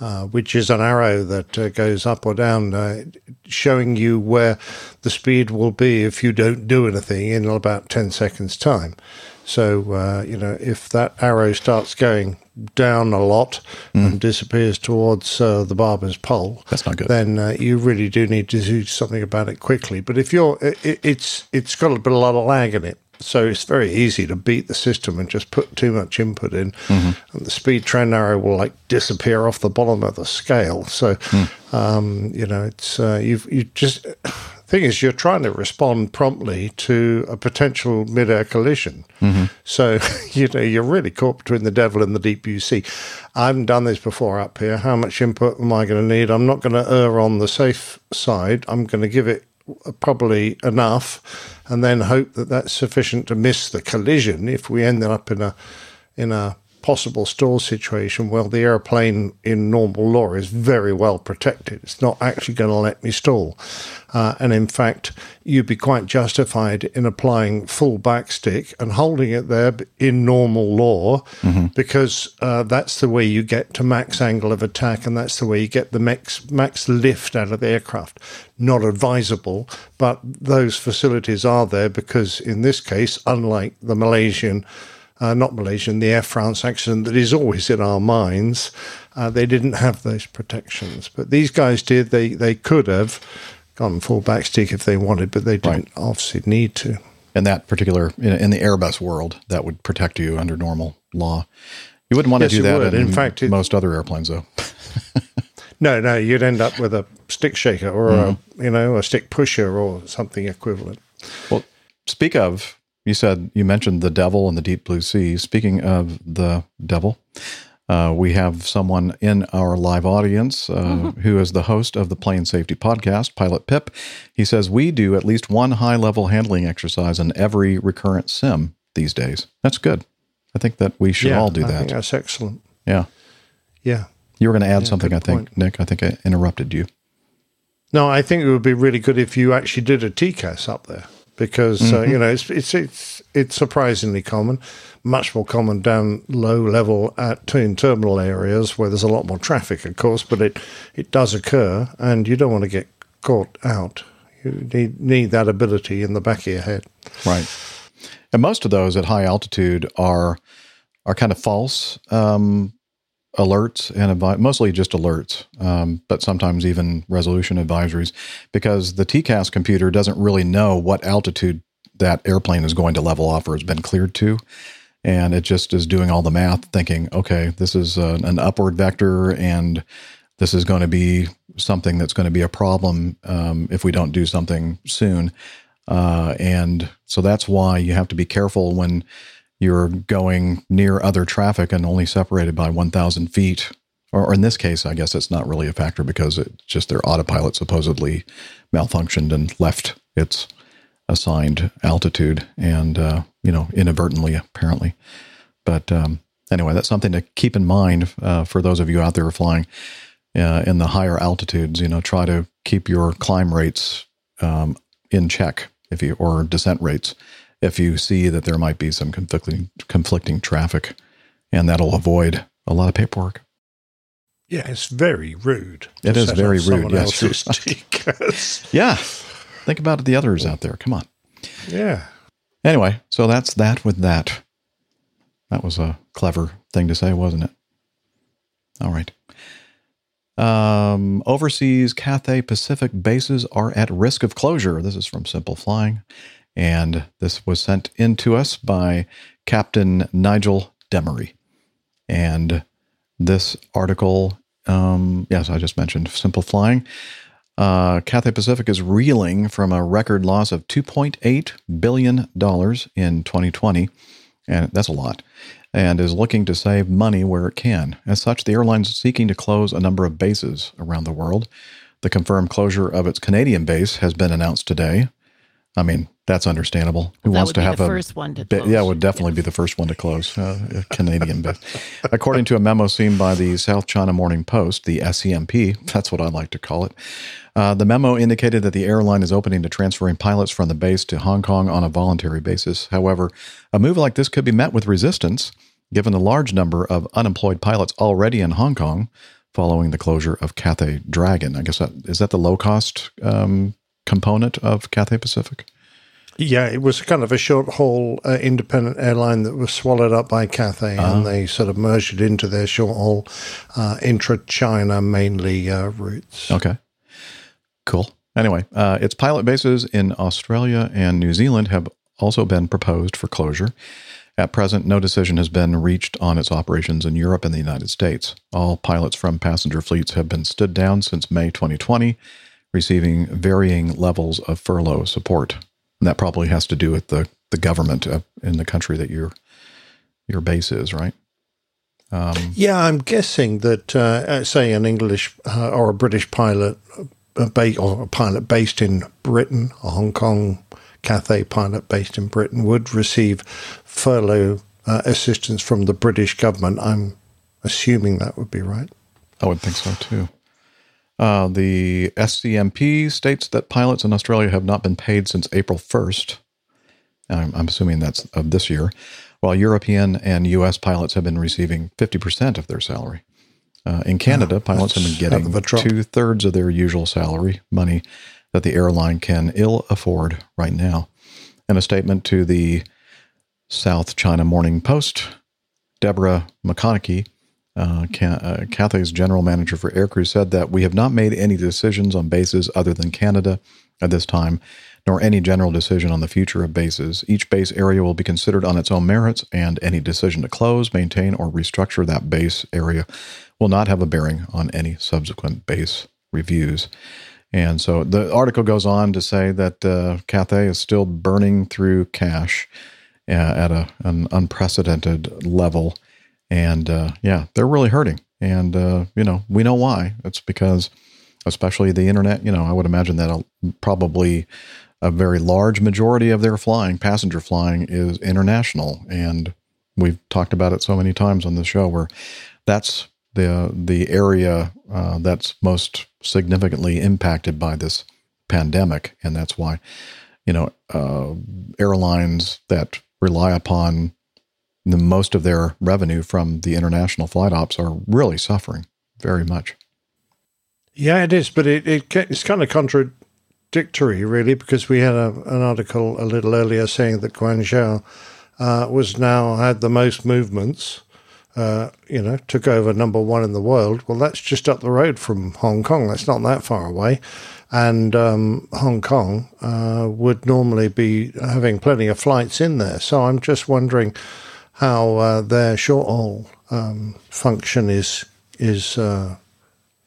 uh, which is an arrow that uh, goes up or down, uh, showing you where the speed will be if you don't do anything in about 10 seconds' time. So, uh, you know, if that arrow starts going down a lot and disappears towards uh, the barber's pole, That's not good. then uh, you really do need to do something about it quickly. But if you're, it, it's it's got a bit a lot of lag in it, so it's very easy to beat the system and just put too much input in, and the speed trend arrow will like disappear off the bottom of the scale. So, um, you know, it's uh, you've you just. Thing is, you're trying to respond promptly to a potential mid-air collision. Mm-hmm. So, you know, you're really caught between the devil and the deep blue sea. I haven't done this before up here. How much input am I going to need? I'm not going to err on the safe side. I'm going to give it probably enough and then hope that that's sufficient to miss the collision if we end up in a in a possible stall situation well the airplane in normal law is very well protected. It's not actually going to let me stall. Uh, and in fact you'd be quite justified in applying full backstick and holding it there in normal law because uh, that's the way you get to max angle of attack and that's the way you get the max max lift out of the aircraft. Not advisable but those facilities are there because in this case unlike the Malaysian uh, not Malaysian, the Air France accident that is always in our minds. Uh, they didn't have those protections, but these guys did. They they could have gone full backstick if they wanted, but they didn't obviously need to. in that particular in, in the Airbus world, that would protect you under normal law. You wouldn't want Yes, to do that in, In fact, it- most other airplanes, though. No, no, you'd end up with a stick shaker or a you know a stick pusher or something equivalent. Well, speak of, you said you mentioned the devil and the deep blue sea. Speaking of the devil, Uh, we have someone in our live audience uh, Mm-hmm. who is the host of the Plane Safety Podcast, Pilot Pip. He says we do at least one high level handling exercise in every recurrent sim these days. That's good. I think that we should Yeah, all do I that. that's excellent. yeah. Yeah. You were going to add Yeah, something, I think, Nick. I think I interrupted you. No, I think it would be really good if you actually did a TCAS up there because uh, Mhm. you know it's it's it's it's surprisingly common, much more common down low level at twin terminal areas where there's a lot more traffic, of course, but it it does occur, and you don't want to get caught out. You need need that ability in the back of your head. Right. And most of those at high altitude are are kind of false um, alerts and advi- mostly just alerts, um, but sometimes even resolution advisories because the TCAS computer doesn't really know what altitude that airplane is going to level off or has been cleared to. And it just is doing all the math, thinking, okay, this is uh, an upward vector and this is going to be something that's going to be a problem um, if we don't do something soon. Uh, and so that's why you have to be careful when you're going near other traffic and only separated by 1,000 feet. Or, or in this case, I guess it's not really a factor because it's just their autopilot supposedly malfunctioned and left its assigned altitude and, uh, you know, inadvertently, apparently. But um, anyway, that's something to keep in mind uh, for those of you out there flying uh, in the higher altitudes. You know, try to keep your climb rates um, in check if you or descent rates if you see that there might be some conflicting conflicting traffic, and that'll avoid a lot of paperwork. Yeah, it's very rude. It is very rude, yes, you're else's right. TCAS. Yeah, think about the others out there. Come on. Yeah. Anyway, so that's that with that. That was a clever thing to say, wasn't it? All right. Um, overseas Cathay Pacific bases are at risk of closure. This is from Simple Flying. And this was sent in to us by Captain Nigel Demery. And this article, um, yes, I just mentioned Simple Flying. Uh, Cathay Pacific is reeling from a record loss of $2.8 billion in 2020. And that's a lot. And is looking to save money where it can. As such, the airline is seeking to close a number of bases around the world. The confirmed closure of its Canadian base has been announced today. I mean, that's understandable. Who wants to have the a first one to close. Yeah, would definitely be the first one to close. Uh, a Canadian base, according to a memo seen by the South China Morning Post, the SCMP. That's what I like to call it. Uh, the memo indicated that the airline is opening to transferring pilots from the base to Hong Kong on a voluntary basis. However, a move like this could be met with resistance, given the large number of unemployed pilots already in Hong Kong following the closure of Cathay Dragon. I guess that is that the low cost um, component of Cathay Pacific. Yeah, it was kind of a short haul uh, independent airline that was swallowed up by Cathay, Ah. and they sort of merged it into their short haul uh, intra China mainly uh, routes. Okay. Cool. Anyway, uh, its pilot bases in Australia and New Zealand have also been proposed for closure. At present, no decision has been reached on its operations in Europe and the United States. All pilots from passenger fleets have been stood down since May 2020, receiving varying levels of furlough support. And that probably has to do with the, the government uh, in the country that your your base is, right? Um, Yeah, I'm guessing that, uh, uh, say, an English uh, or a British pilot, uh, ba- or a pilot based in Britain, a Hong Kong Cathay pilot based in Britain, would receive furlough uh, assistance from the British government. I'm assuming that would be right. I would think so too. Uh, the SCMP states that pilots in Australia have not been paid since April 1st. I'm, I'm assuming that's of this year, while European and U.S. pilots have been receiving 50% of their salary. Uh, in Canada, pilots have been that's heck of getting two thirds of their usual salary, money that the airline can ill afford right now. In a statement to the South China Morning Post, Deborah McConaughey, uh, uh, Cathay's general manager for aircrew, said that we have not made any decisions on bases other than Canada at this time, nor any general decision on the future of bases. Each base area will be considered on its own merits, and any decision to close, maintain, or restructure that base area will not have a bearing on any subsequent base reviews. And so the article goes on to say that uh, Cathay is still burning through cash uh, at a, an unprecedented level. And uh, yeah, they're really hurting. And, uh, you know, we know why. It's because, especially the internet, you know, I would imagine that probably a very large majority of their flying, passenger flying, is international. And we've talked about it so many times on the show where that's the the area uh, that's most significantly impacted by this pandemic, and that's why you know uh, airlines that rely upon the most of their revenue from the international flight ops are really suffering very much. Yeah, it is, but it, it it's kind of contradictory, really, because we had a, an article a little earlier saying that Guangzhou uh, was now had the most movements. Uh, you know, took over number one in the world. Well, that's just up the road from Hong Kong. That's not that far away. And um, Hong Kong uh, would normally be having plenty of flights in there. So I'm just wondering how uh, their short haul um, function is is uh,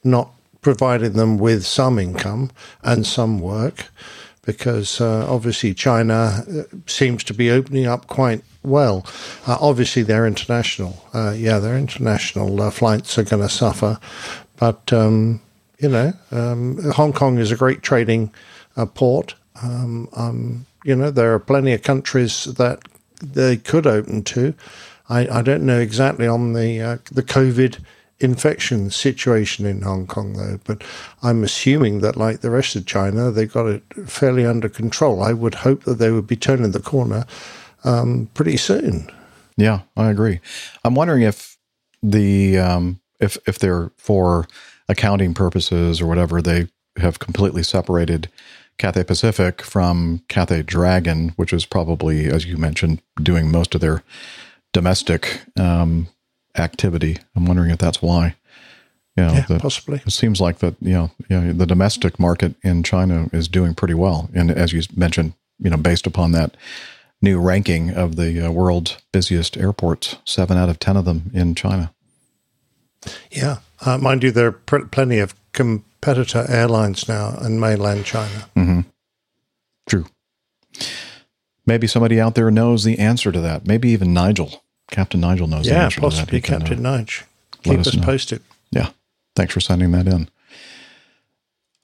not providing them with some income and some work because uh, obviously China uh, seems to be opening up quite well. Uh, obviously, they're international. Uh, yeah, their international flights are going to suffer. But, um, you know, um, Hong Kong is a great trading port. Um, um, you know, there are plenty of countries that they could open to. I, I don't know exactly on the the COVID infection situation in Hong Kong, though. But I'm assuming that, like the rest of China, they've got it fairly under control. I would hope that they would be turning the corner um, pretty soon. Yeah, I agree. I'm wondering if the um, if if they're for accounting purposes or whatever, they have completely separated Cathay Pacific from Cathay Dragon, which is probably, as you mentioned, doing most of their domestic um, activity. I'm wondering if that's why. You know, yeah, the, possibly. It seems like that. You know, you know, the domestic market in China is doing pretty well, and as you mentioned, you know, based upon that new ranking of the uh, world's busiest airports, seven out of ten of them in China. Yeah, uh, mind you, there are pr- plenty of competitor airlines now in mainland China. Mm-hmm. True. Maybe somebody out there knows the answer to that. Maybe even Nigel, Captain Nigel, knows the Yeah, answer to that. possibly He can, uh, Captain Nige. Keep us us posted. Yeah. Thanks for sending that in.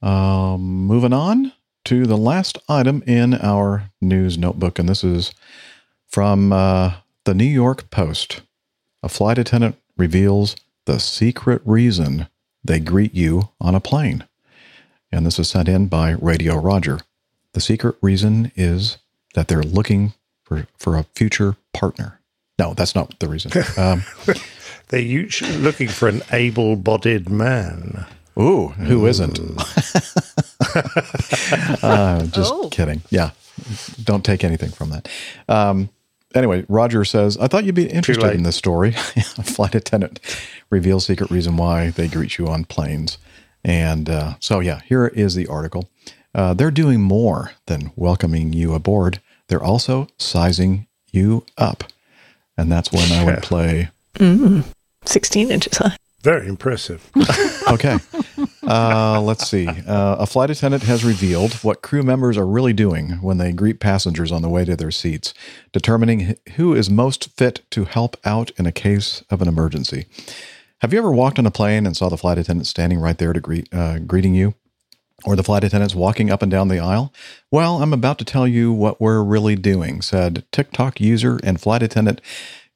Um, moving on to the last item in our news notebook, and this is from uh, the New York Post. A flight attendant reveals the secret reason they greet you on a plane. And this is sent in by Radio Roger. The secret reason is that they're looking for, for a future partner. No, that's not the reason. Um, They're usually looking for an able-bodied man. Ooh, who isn't? uh, just Oh. kidding. Yeah, don't take anything from that. Um, anyway, Roger says, "I thought you'd be interested in this story." Flight attendant reveals secret reason why they greet you on planes, and uh, so yeah, here is the article. Uh, they're doing more than welcoming you aboard. They're also sizing you up, and that's when I would play. Mm, 16 inches high. Very impressive. Okay. Uh, let's see. Uh, a flight attendant has revealed what crew members are really doing when they greet passengers on the way to their seats, determining who is most fit to help out in a case of an emergency. Have you ever walked on a plane and saw the flight attendant standing right there to greet uh, greeting you? Or the flight attendants walking up and down the aisle? Well, I'm about to tell you what we're really doing, said TikTok user and flight attendant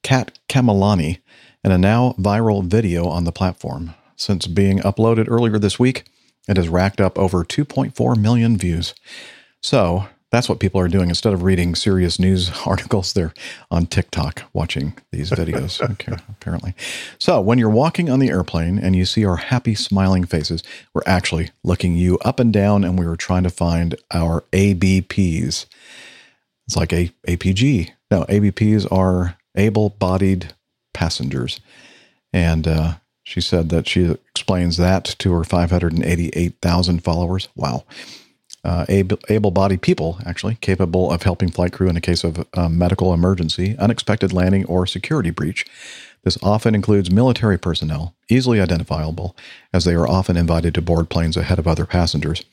Kat Kamalani in a now viral video on the platform. Since being uploaded earlier this week, it has racked up over 2.4 million views. So that's what people are doing. Instead of reading serious news articles, they're on TikTok watching these videos, okay, apparently. So when you're walking on the airplane and you see our happy, smiling faces, we're actually looking you up and down and we were trying to find our ABPs. It's like a APG. No, ABPs are able bodied passengers. And uh, she said that she explains that to her 588,000 followers. Wow. Uh, able bodied people, actually, capable of helping flight crew in a case of a medical emergency, unexpected landing, or security breach. This often includes military personnel, easily identifiable, as they are often invited to board planes ahead of other passengers.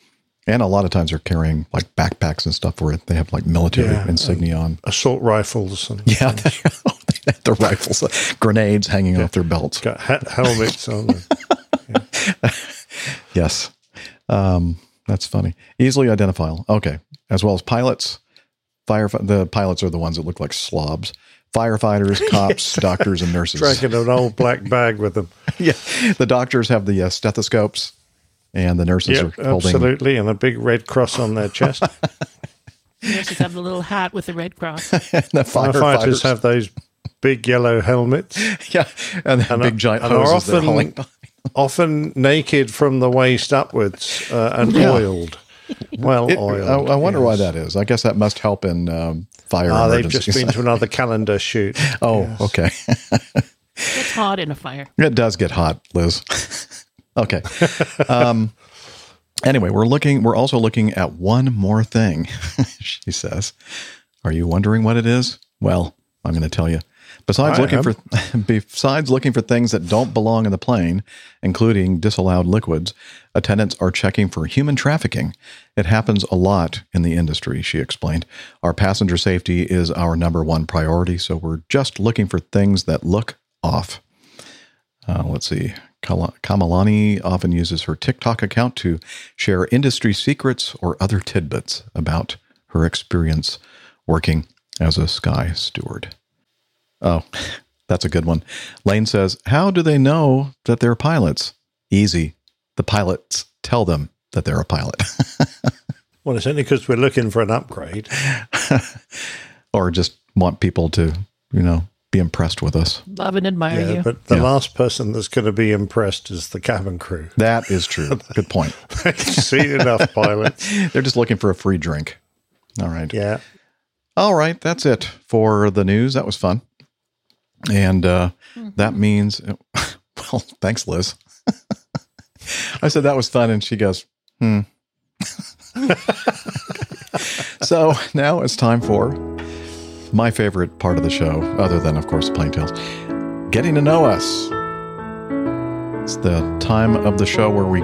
And a lot of times they're carrying like backpacks and stuff where they have like military Yeah, insignia on. Assault rifles. And Yeah, the rifles, grenades hanging off their belts. Got ha- helmets on. yes. Um, that's funny. Easily identifiable. Okay. As well as pilots. Fire. The pilots are the ones that look like slobs. Firefighters, cops, doctors, and nurses. Dragging an old black bag with them. yeah. The doctors have the uh, stethoscopes, and the nurses Yep, are holding. absolutely, and a big red cross on their chest. Nurses have the little hat with the red cross. the Firefighters firefighters have those big yellow helmets. Yeah, and, the big giant and are hoses they're often, often naked from the waist upwards uh, and Yeah. oiled. Well It- oiled. I, I wonder why that is. I guess that must help in um, fire. Ah, they've just been to another calendar shoot. oh, okay. It's hot in a fire. It does get hot, Liz. okay. Um, anyway, we're looking. We're also looking at one more thing. she says, "Are you wondering what it is?" Well, I'm going to tell you. Besides I looking am. for, besides looking for things that don't belong in the plane, including disallowed liquids, attendants are checking for human trafficking. It happens a lot in the industry, she explained. Our passenger safety is our number one priority, so we're just looking for things that look off. Uh, let's see. Kamalani often uses her TikTok account to share industry secrets or other tidbits about her experience working as a sky steward. Oh, that's a good one. Lane says, How do they know that they're pilots? Easy. The pilots tell them that they're a pilot. Well, it's only because we're looking for an upgrade. or just want people to, you know, be impressed with us. Love and admire Yeah, you. but the Yeah. last person that's going to be impressed is the cabin crew. That is true. Good point. They've seen enough pilots. They're just looking for a free drink. All right. Yeah. All right. That's it for the news. That was fun. And uh, that means, well, thanks, Liz. I said that was fun. And she goes, hmm. so now it's time for my favorite part of the show, other than, of course, Plain Tales getting to know us. It's the time of the show where we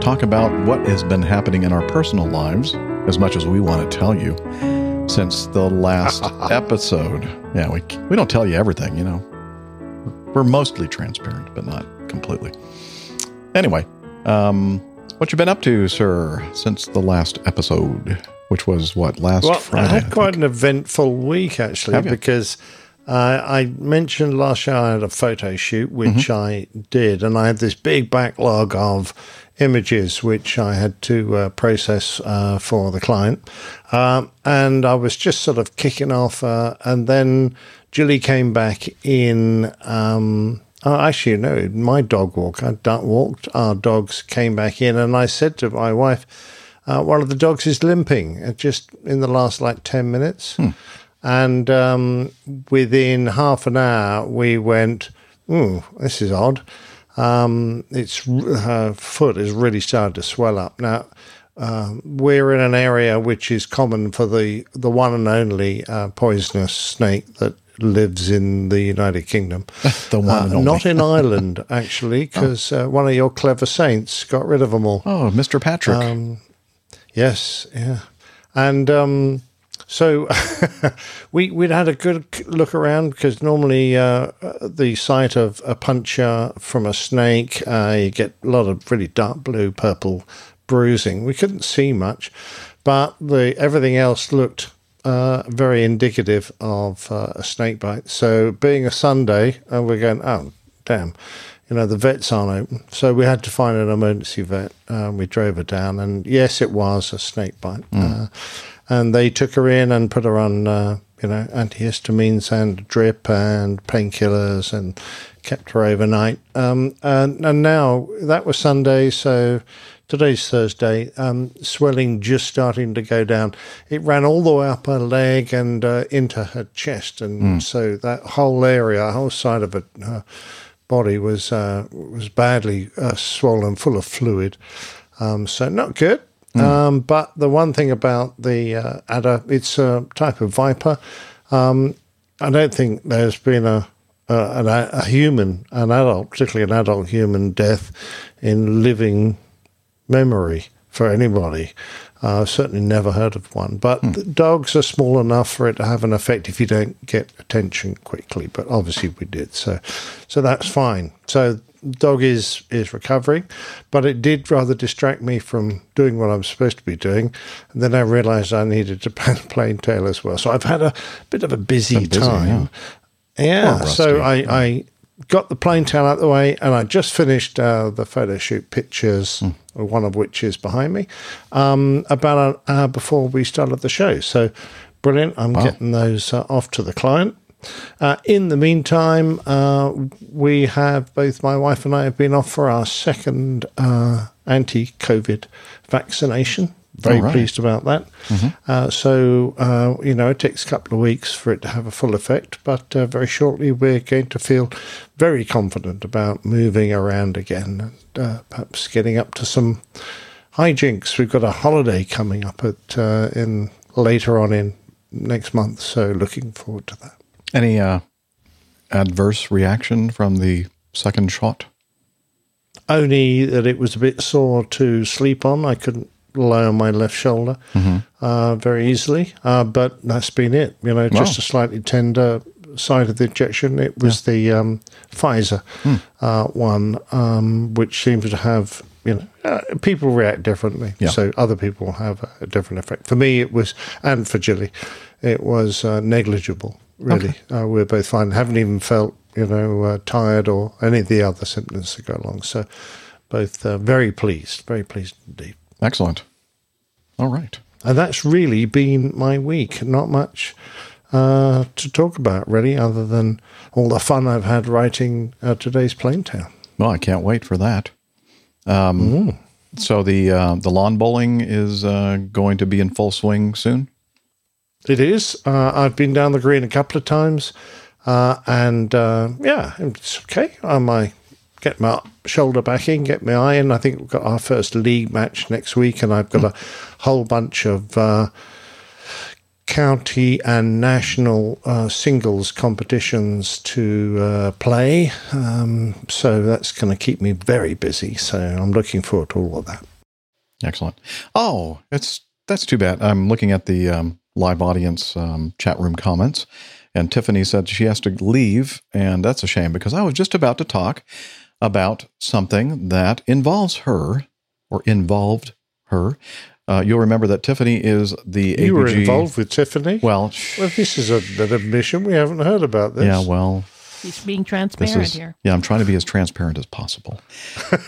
talk about what has been happening in our personal lives as much as we want to tell you since the last episode. Yeah, we, we don't tell you everything, you know. We're mostly transparent, but not completely. Anyway, um, what you been up to, sir, since the last episode, which was what last Well, Friday? I had quite an eventful week actually because uh, I mentioned last year I had a photo shoot, which Mm-hmm. I did, and I had this big backlog of images which I had to uh, process uh, for the client. Um, and I was just sort of kicking off, uh, and then Julie came back in. Um, Oh, actually, no, my dog walk. I walked. Our dogs came back in, and I said to my wife, uh, one of the dogs is limping uh, just in the last like 10 minutes. And um, within half an hour, we went, ooh, this is odd. Um, its her foot is really starting to swell up. Now, um, we're in an area which is common for the, the one and only uh, poisonous snake that lives in the United Kingdom. the one Uh, not in Ireland, actually, because uh, one of your clever saints got rid of them all. Oh, Mr. Patrick. Um, yes, yeah. And um, so we, we'd had a good look around because normally uh, the sight of a puncture from a snake, uh, you get a lot of really dark blue, purple bruising. We couldn't see much, but the everything else looked uh, very indicative of uh, a snake bite. So, being a Sunday, uh, we're going, oh, damn, you know, the vets aren't open. So, we had to find an emergency vet. Um, we drove her down, and yes, it was a snake bite. Uh, and they took her in and put her on, uh, you know, antihistamines and drip and painkillers and kept her overnight. Um, and, and now that was Sunday, so today's Thursday. Um, swelling just starting to go down. It ran all the way up her leg and uh, into her chest, and Mm. so that whole area, whole side of it, her body was uh, was badly uh, swollen, full of fluid. Um, so not good. Um, but the one thing about the uh, adder, it's a type of viper. Um, I don't think there's been a a, an, a human, an adult, particularly an adult human death in living memory for anybody. Uh, I've certainly never heard of one, but the dogs are small enough for it to have an effect if you don't get attention quickly. But obviously we did, so so that's fine. So dog is is recovering, but it did rather distract me from doing what I'm supposed to be doing. And then I realised I needed to plan Plain Tale as well. So I've had a bit of a busy, busy, time. Yeah, Well, so I, I got the Plain Tale out of the way, and I just finished uh, the photo shoot pictures, one of which is behind me, um, about an hour before we started the show. So brilliant! I'm Wow. getting those uh, off to the client. Uh, in the meantime, uh, we have both my wife and I have been off for our second uh, anti-COVID vaccination. Very right. pleased about that. Mhm. Uh, so, uh, you know, it takes a couple of weeks for it to have a full effect, but uh, very shortly we're going to feel very confident about moving around again and uh, perhaps getting up to some hijinks. We've got a holiday coming up at uh, in later on in next month, so looking forward to that. Any uh, adverse reaction from the second shot? Only that it was a bit sore to sleep on. I couldn't lie on my left shoulder Mhm. uh, very easily, uh, but that's been it. You know, just a slightly tender side of the injection. It was the um, Pfizer Hmm. uh, one, um, which seems to have. You know, uh, people react differently, Yeah. so other people have a, a different effect. For me, it was, and for Jilly, it was uh, negligible. Really, uh, we're both fine. Haven't even felt, you know, uh, tired or any of the other symptoms that go along. So, both uh, very pleased, very pleased indeed. Excellent. All right. And that's really been my week. Not much uh, to talk about, really, other than all the fun I've had writing uh, today's Plain Tale. Well, I can't wait for that. Um, So the uh, the lawn bowling is uh, going to be in full swing soon. It is. Uh, I've been down the green a couple of times, uh, and uh, yeah, it's okay. Might get my shoulder back in, get my eye in. I think we've got our first league match next week, and I've got a whole bunch of uh, county and national uh, singles competitions to uh, play. Um, so that's going to keep me very busy. So I'm looking forward to all of that. Excellent. Oh, it's that's too bad. I'm looking at the um, live audience um, chat room comments, and Tiffany said she has to leave, and that's a shame because I was just about to talk about something that involves her or involved her. Uh, you'll remember that Tiffany is the You were involved with Tiffany. Well, well, this is a, an admission. We haven't heard about this. Yeah, well, He's being transparent is here. yeah. I'm trying to be as transparent as possible.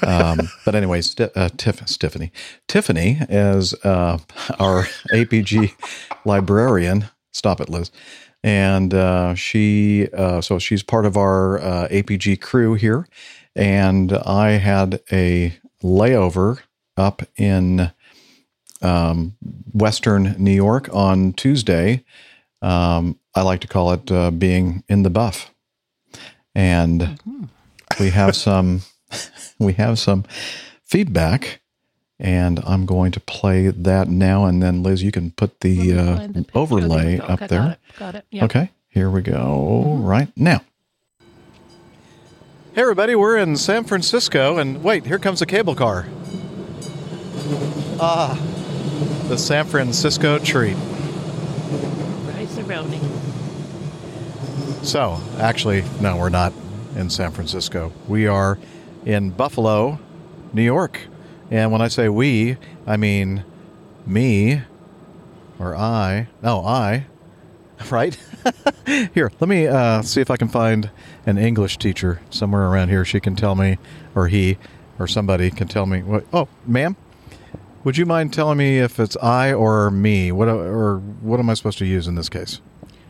Um, but anyway, Sti uh, Tiff, Tiffany, Tiffany as uh, our APG librarian. Stop it, Liz. And uh, she, uh, so she's part of our uh, APG crew here. And I had a layover up in um, Western New York on Tuesday. Um, I like to call it uh, being in the buff. And we have some we have some feedback and i'm going to play that now. And then liz you can put the uh, overlay Okay, up got there. it, got it, yep. okay. Here we go. Right now hey everybody we're in san francisco and wait here comes a cable car ah the san francisco treat Rice-A-Roni. So, actually, no, we're not in San Francisco. We are in Buffalo, New York. And when I say we, I mean me or I. No, I. Right? here, let me uh, see if I can find an English teacher somewhere around here. She can tell me, or he, or somebody can tell me. What, oh, ma'am, would you mind telling me if it's I or me? What or what am I supposed to use in this case?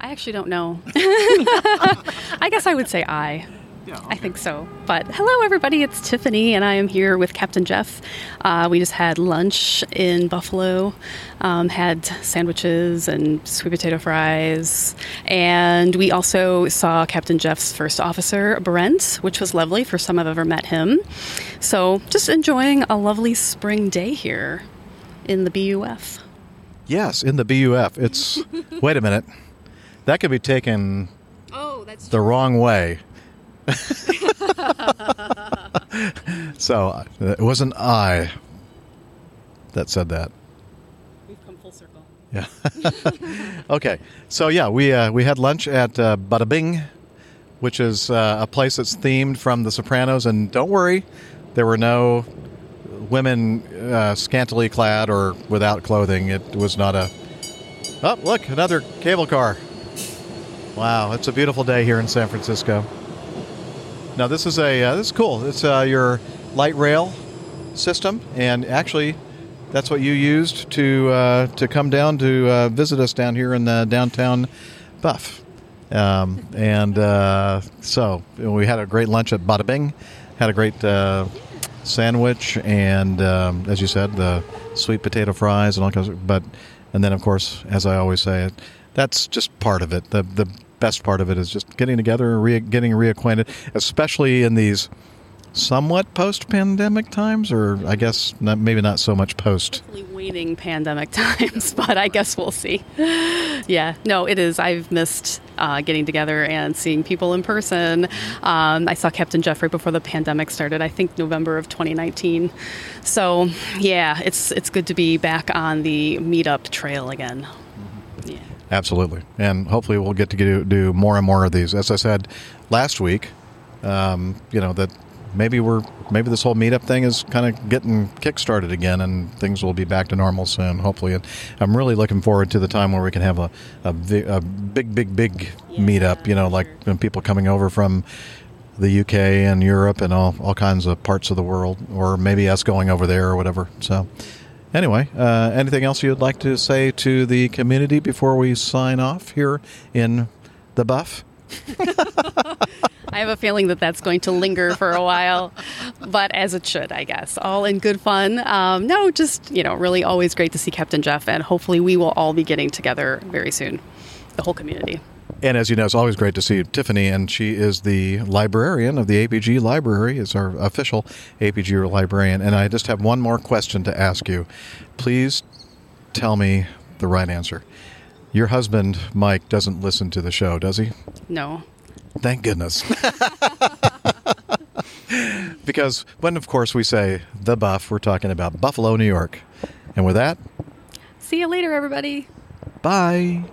I actually don't know. I guess I would say I. I think so. But hello, everybody. It's Tiffany, and I am here with Captain Jeff. Uh, we just had lunch in Buffalo, um, had sandwiches and sweet potato fries. And we also saw Captain Jeff's first officer, Brent, which was lovely. First time I've ever met him. So just enjoying a lovely spring day here in the BUF. Yes, in the BUF. It's wait a minute. That could be taken Oh, that's the wrong way. So uh, it wasn't I. that said that. We've come full circle. Yeah. okay. So yeah, we uh, we had lunch at uh, Bada Bing, which is uh, a place that's themed from The Sopranos. And don't worry, there were no women uh, scantily clad or without clothing. It was not a. Oh, look, another cable car. Wow, it's a beautiful day here in San Francisco. Now this is a uh, this is cool. It's uh, your light rail system, and actually, that's what you used to uh, to come down to uh, visit us down here in the downtown Buff. Um, and uh, so we had a great lunch at Bada Bing, had a great uh, sandwich, and um, as you said, the sweet potato fries and all kinds. Of, but and then of course, as I always say, that's just part of it. The the best part of it is just getting together and re- getting reacquainted, especially in these somewhat post-pandemic times, or I guess not, maybe not so much post. Waning pandemic times, but I guess we'll see. Yeah, no, it is. I've missed uh, getting together and seeing people in person. Um, I saw Captain Jeff right before the pandemic started. I think November of 2019. So yeah, it's it's good to be back on the meetup trail again. Yeah. Absolutely, and hopefully we'll get to do, do more and more of these. As I said last week, um, you know that maybe we're maybe this whole meetup thing is kind of getting kickstarted again, and things will be back to normal soon, hopefully. And I'm really looking forward to the time where we can have a a, a big, big, big meetup. You know, like when people coming over from the UK and Europe and all all kinds of parts of the world, or maybe us going over there or whatever. So. Anyway, uh, anything else you'd like to say to the community before we sign off here in the buff? I have a feeling that that's going to linger for a while, but as it should, I guess. All in good fun. Um, no, just, you know, really always great to see Captain Jeff, and hopefully we will all be getting together very soon, the whole community. And as you know, it's always great to see Tiffany, and she is the librarian of the APG Library, is our official APG librarian. And I just have one more question to ask you. Please tell me the right answer. Your husband, Mike, doesn't listen to the show, does he? No. Thank goodness. because when, of course, we say the buff, we're talking about Buffalo, New York. And with that, See you later, everybody. bye.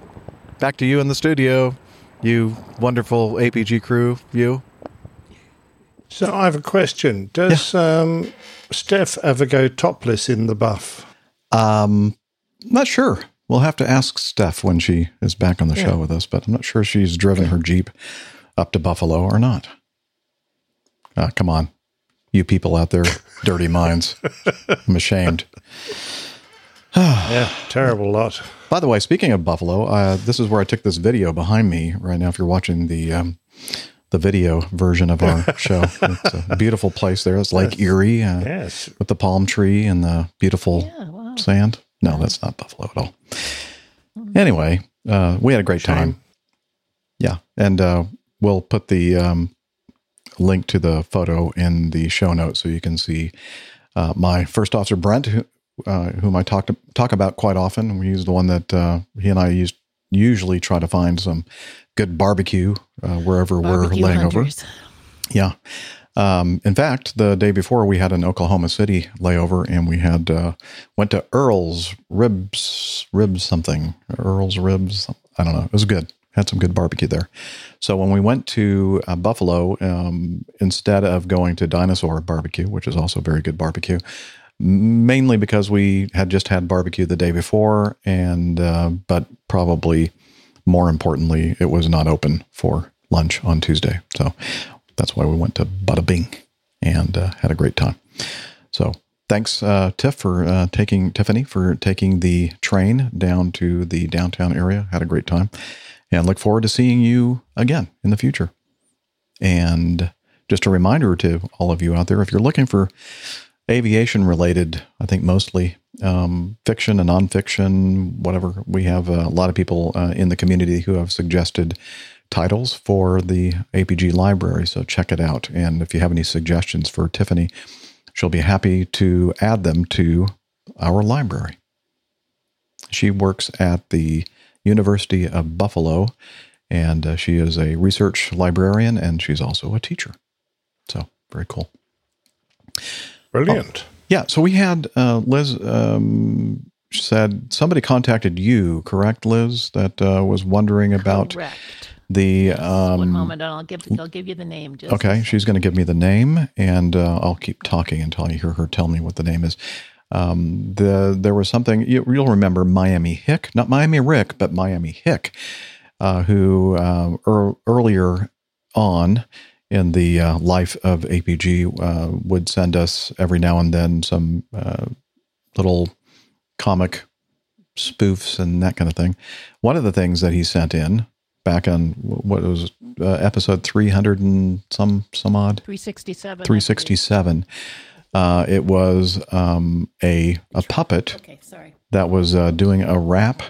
Back to you in the studio, you wonderful APG crew, you. So I have a question. Does um, Steph ever go topless in the buff? Um, not sure. We'll have to ask Steph when she is back on the Yeah. show with us, but I'm not sure she's driven her Jeep up to Buffalo or not. Ah, come on. You people out there, dirty minds. I'm ashamed. yeah, terrible lot. By the way, speaking of Buffalo, uh, this is where I took this video behind me right now. If you're watching the um, the video version of our show, it's a beautiful place there. It's Lake Erie, uh, Yes. with the palm tree and the beautiful sand. No, that's not Buffalo at all. Anyway, uh, we had a great time. Yeah, and uh, we'll put the um, link to the photo in the show notes so you can see uh, my first officer Brent, who, uh, whom I talk to, talk about quite often. He's the one that uh, he and I used usually try to find some good barbecue uh, wherever Barbecue we're laying hunters. over. Yeah. Um, in fact, the day before we had an Oklahoma City layover, and we had uh, went to Earl's Ribs, Ribs something, Earl's Ribs. I don't know. It was good. Had some good barbecue there. So when we went to uh, Buffalo, um, instead of going to Dinosaur Barbecue, which is also very good barbecue, mainly because we had just had barbecue the day before, and uh, but probably more importantly, it was not open for lunch on Tuesday. So that's why we went to Bada Bing and uh, had a great time. So thanks, uh, Tiff, for uh, taking Tiffany for taking the train down to the downtown area. Had a great time, and look forward to seeing you again in the future. And just a reminder to all of you out there, if you're looking for aviation related, I think mostly um, fiction and nonfiction, whatever. We have a lot of people uh, in the community who have suggested titles for the APG library, so check it out. And if you have any suggestions for Tiffany, she'll be happy to add them to our library. She works at the University of Buffalo, and uh, she is a research librarian, and she's also a teacher. So very cool. Brilliant. Yeah. So we had uh, Liz um, said somebody contacted you, correct, Liz? That uh, was wondering about Correct. the. Um, One moment, and I'll give I'll give you the name. Just Okay, she's going to give me the name, and uh, I'll keep talking until I hear her tell me what the name is. Um, the there was something you, you'll remember Miami Hick, not Miami Rick, but Miami Hick, uh, who uh, ear earlier on in the uh, life of APG uh, would send us every now and then some uh, little comic spoofs and that kind of thing. One of the things that he sent in back on what was uh, episode 300 and some some odd 367. 367 uh, it was um, a a puppet Okay, sorry. that was uh, doing a rap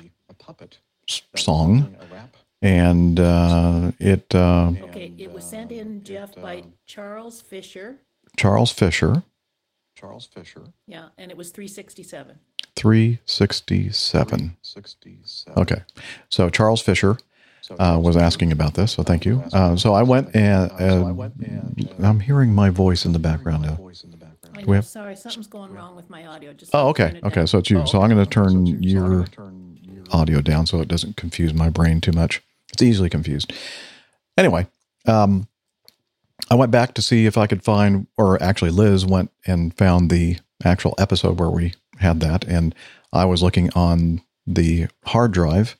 s- song and uh, it uh, Okay, it was sent in, Jeff, by Charles Fisher. Charles Fisher Charles Fisher Yeah, and it was 367. 367 367. okay so Charles Fisher uh, was asking about this so thank you uh, so I went and uh, I'm hearing my voice in the background now I Do we know, have- sorry, something's going wrong with my audio. Just Oh, okay. Okay. So it's you. So I'm going to turn your audio down so it doesn't confuse my brain too much. It's easily confused. Anyway, um, I went back to see if I could find, or actually, Liz went and found the actual episode where we had that. And I was looking on the hard drive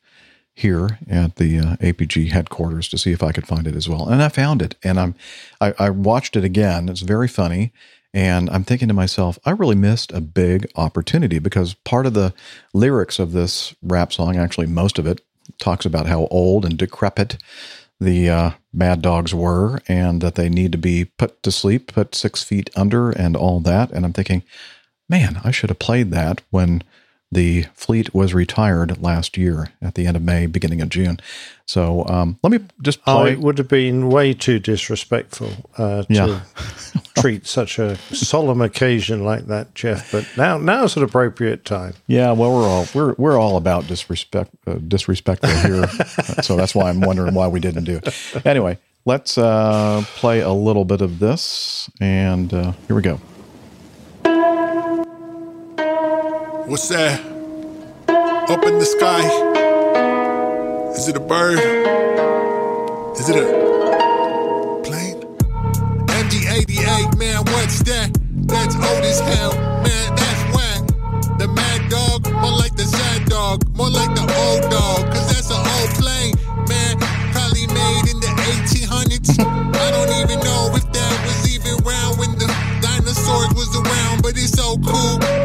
here at the uh, APG headquarters to see if I could find it as well. And I found it. And I'm, I, I watched it again. It's very funny. And I'm thinking to myself, I really missed a big opportunity because part of the lyrics of this rap song, actually, most of it talks about how old and decrepit the uh, mad dogs were and that they need to be put to sleep, put six feet under, and all that. And I'm thinking, man, I should have played that when the fleet was retired last year at the end of May, beginning of June. So um, let me just Oh, it would have been way too disrespectful uh, to Yeah. treat such a solemn occasion like that, Jeff. But now, now's an appropriate time. Yeah, well, we're all we're we're all about disrespect uh, disrespectful here, so that's why I'm wondering why we didn't do it. Anyway, let's uh, play a little bit of this, and uh, here we go. What's that? Up in the sky. Is it a bird? Is it a plane? MD88, man, what's that? That's old as hell, man, that's whack. The mad dog, more like the sad dog, more like the old dog, cause that's an old plane, man. Probably made in the 1800s. I don't even know if that was even around when the dinosaurs was around, but it's so cool.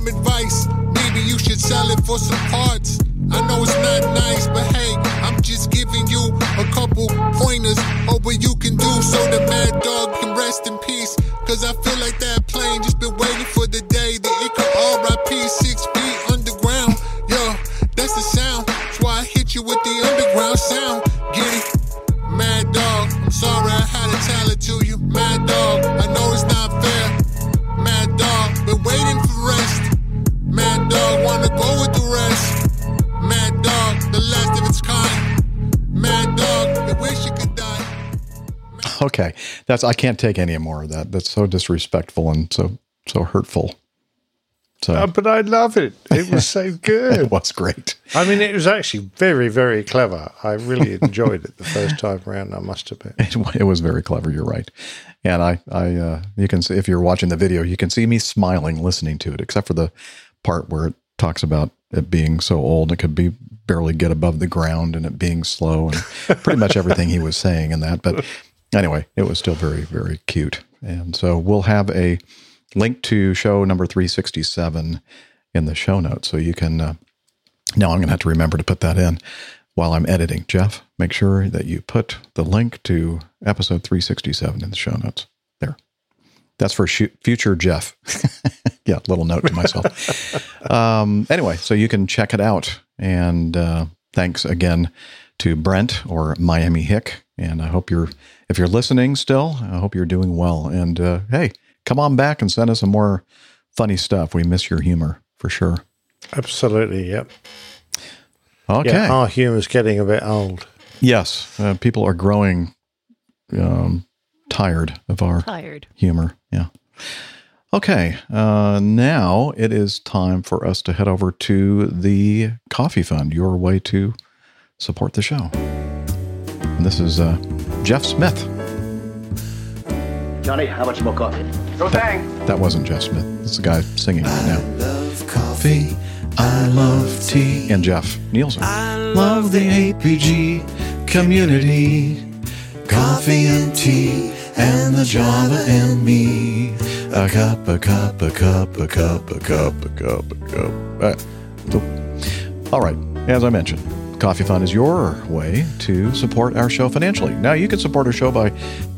Some advice. Maybe you should sell it for some parts. I know it's not nice, but hey, I'm just giving you a couple pointers of what you can do so the mad dog can rest in peace. Cause I feel like that plane just been waiting for the day that it could RIP six feet underground. Yo, that's the sound. That's why I hit you with the underground sound. Get it? Mad dog, I'm sorry I had to tell it to you. Mad dog, I know it's not Mad dog, wanna go with the rest. Mad dog, the last of its kind. Mad dog, you wish you could die. Okay, that's I can't take any more of that. That's so disrespectful and so so hurtful. So, Uh, but I love it. It was so good. it was great. I mean, it was actually very, very clever. I really enjoyed it the first time around. I must admit. It, it was very clever. You're right, and I, I, uh, you can see if you're watching the video, you can see me smiling listening to it, except for the part where it talks about it being so old it could be barely get above the ground and it being slow and pretty much everything he was saying in that. But anyway, it was still very, very cute, and so we'll have a link to show number 367 in the show notes, so you can. Uh, now I'm going to have to remember to put that in while I'm editing. Jeff, make sure that you put the link to episode 367 in the show notes. That's for sh- future Jeff. yeah, little note to myself. um, anyway, so you can check it out. And uh, thanks again to Brent or Miami Hick. And I hope you're, if you're listening still, I hope you're doing well. And uh, hey, come on back and send us some more funny stuff. We miss your humor for sure. Absolutely, yep. Okay. Yeah, our humor's getting a bit old. Yes, uh, people are growing um, tired of our Tired. humor. Yeah. Okay, uh, now it is time for us to head over to the Coffee Fund, your way to support the show. And this is uh, Jeff Smith. Johnny, how much more coffee? No thanks. That wasn't Jeff Smith. It's the guy singing right now. I love coffee. I love tea. And Jeff Nielsen. I love the APG community. Coffee and tea and the Java and me. A cup, a cup, a cup, a cup, a cup, a cup, a cup. All right. As I mentioned, Coffee Fund is your way to support our show financially. Now, you can support our show by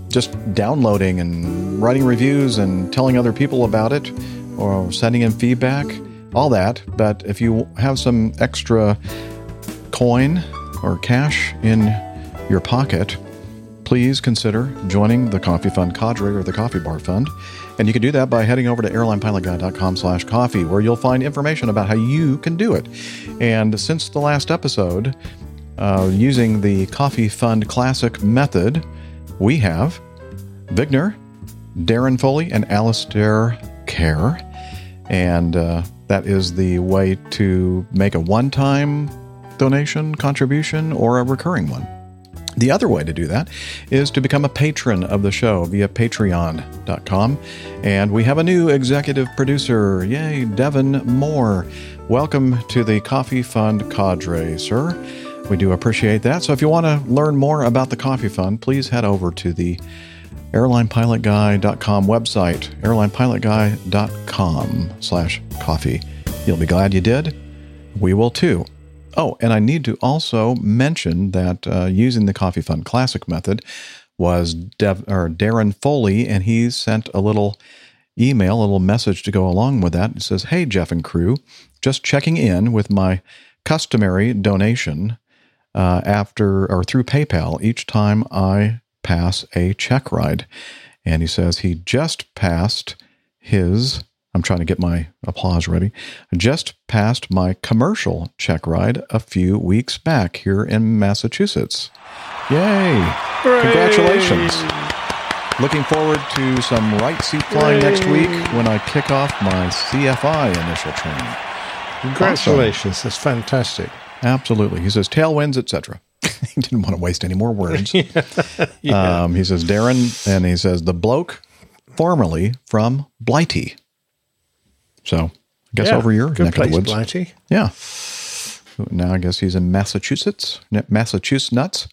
just downloading and writing reviews and telling other people about it or sending in feedback, all that. But if you have some extra coin or cash in your pocket, please consider joining the Coffee Fund cadre or the Coffee Bar Fund. And you can do that by heading over to airlinepilotguy.com slash coffee, where you'll find information about how you can do it. And since the last episode, uh, using the Coffee Fund Classic method, we have Vigner, Darren Foley, and Alistair Kerr. And uh, that is the way to make a one time donation, contribution, or a recurring one. The other way to do that is to become a patron of the show via patreon.com. And we have a new executive producer. Yay, Devin Moore. Welcome to the Coffee Fund cadre, sir. We do appreciate that. So if you want to learn more about the Coffee Fund, please head over to the airlinepilotguy.com website, airlinepilotguy.com slash coffee. You'll be glad you did. We will too. Oh, and I need to also mention that uh, using the Coffee Fund Classic method was Dev, or Darren Foley, and he sent a little email, a little message to go along with that. It says, Hey, Jeff and crew, just checking in with my customary donation uh, after or through PayPal each time I pass a check ride. And he says he just passed his, I'm trying to get my applause ready, just passed my commercial check ride a few weeks back here in Massachusetts. Yay! Congratulations. Looking forward to some right seat flying next week when I kick off my CFI initial training. Congratulations. That's fantastic. Absolutely. He says tailwinds, etc. he didn't want to waste any more words. Yeah. Um, he says Darren, and he says the bloke formerly from Blighty. So I guess Yeah, over your good neck of place, the woods. Blighty. Yeah. Now I guess he's in Massachusetts, Massachusetts nuts,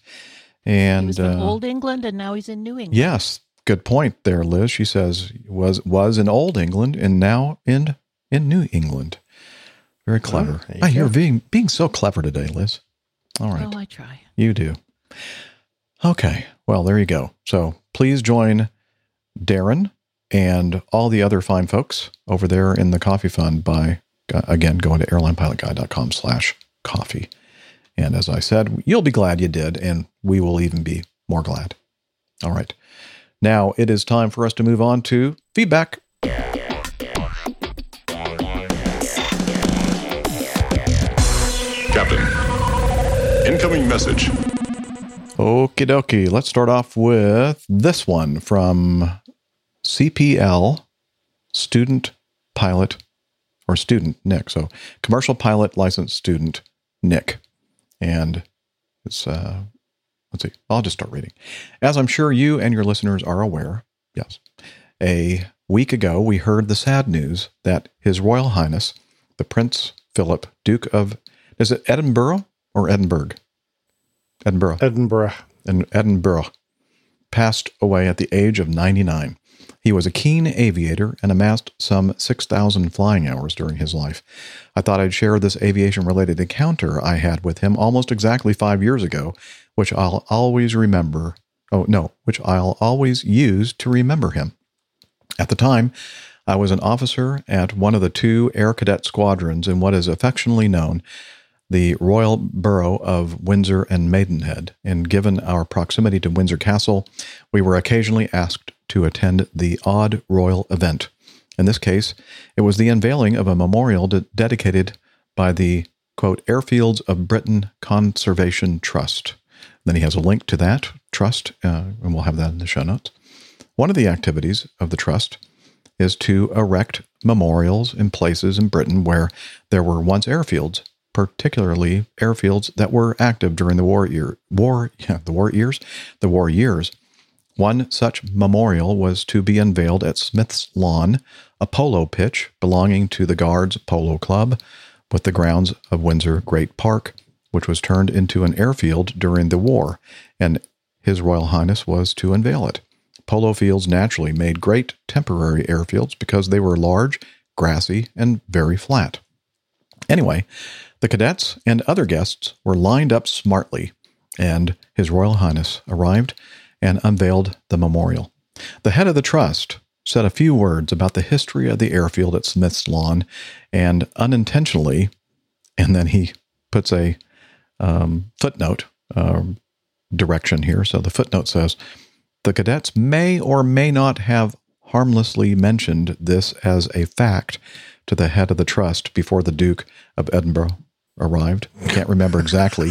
and From uh, Old England, and now he's in New England. yes, good point there, Liz. She says was was in Old England and now in in New England. Very clever. there you Ah, you're being being so clever today, Liz. All right. Oh, I try. You do. Okay. Well, there you go. So please join Darren and all the other fine folks over there in the coffee fund by, uh, again, going to airlinepilotguy.com slash coffee. And as I said, you'll be glad you did, and we will even be more glad. All right. Now it is time for us to move on to feedback. Captain, incoming message. Okie dokie. Let's start off with this one from CPL student pilot or student Nick. So commercial pilot licensed student Nick. And it's, uh, let's see, I'll just start reading. As I'm sure you and your listeners are aware, yes, a week ago we heard the sad news that His Royal Highness, the Prince Philip, Duke of, is it Edinburgh or Edinburgh? Edinburgh. Edinburgh. And Edinburgh, passed away at the age of 99. He was a keen aviator and amassed some 6,000 flying hours during his life. I thought I'd share this aviation related encounter I had with him almost exactly five years ago, which I'll always remember. Oh, no, which I'll always use to remember him. At the time, I was an officer at one of the two Air Cadet squadrons in what is affectionately known the Royal Borough of Windsor and Maidenhead, and given our proximity to Windsor Castle, we were occasionally asked to attend the odd royal event. In this case, it was the unveiling of a memorial de- dedicated by the quote Airfields of Britain Conservation Trust. Then he has a link to that trust, uh, and we'll have that in the show notes. One of the activities of the trust is to erect memorials in places in Britain where there were once airfields, particularly airfields that were active during the war year war yeah, the war years, the war years. One such memorial was to be unveiled at Smith's Lawn, a polo pitch belonging to the Guards Polo Club, with the grounds of Windsor Great Park, which was turned into an airfield during the war, and His Royal Highness was to unveil it. Polo fields naturally made great temporary airfields because they were large, grassy, and very flat. Anyway, the cadets and other guests were lined up smartly, and His Royal Highness arrived and unveiled the memorial. The head of the trust said a few words about the history of the airfield at Smith's Lawn, and unintentionally, and then he puts a um, footnote uh, direction here. So the footnote says the cadets may or may not have harmlessly mentioned this as a fact to the head of the trust before the Duke of Edinburgh arrived. I can't remember exactly.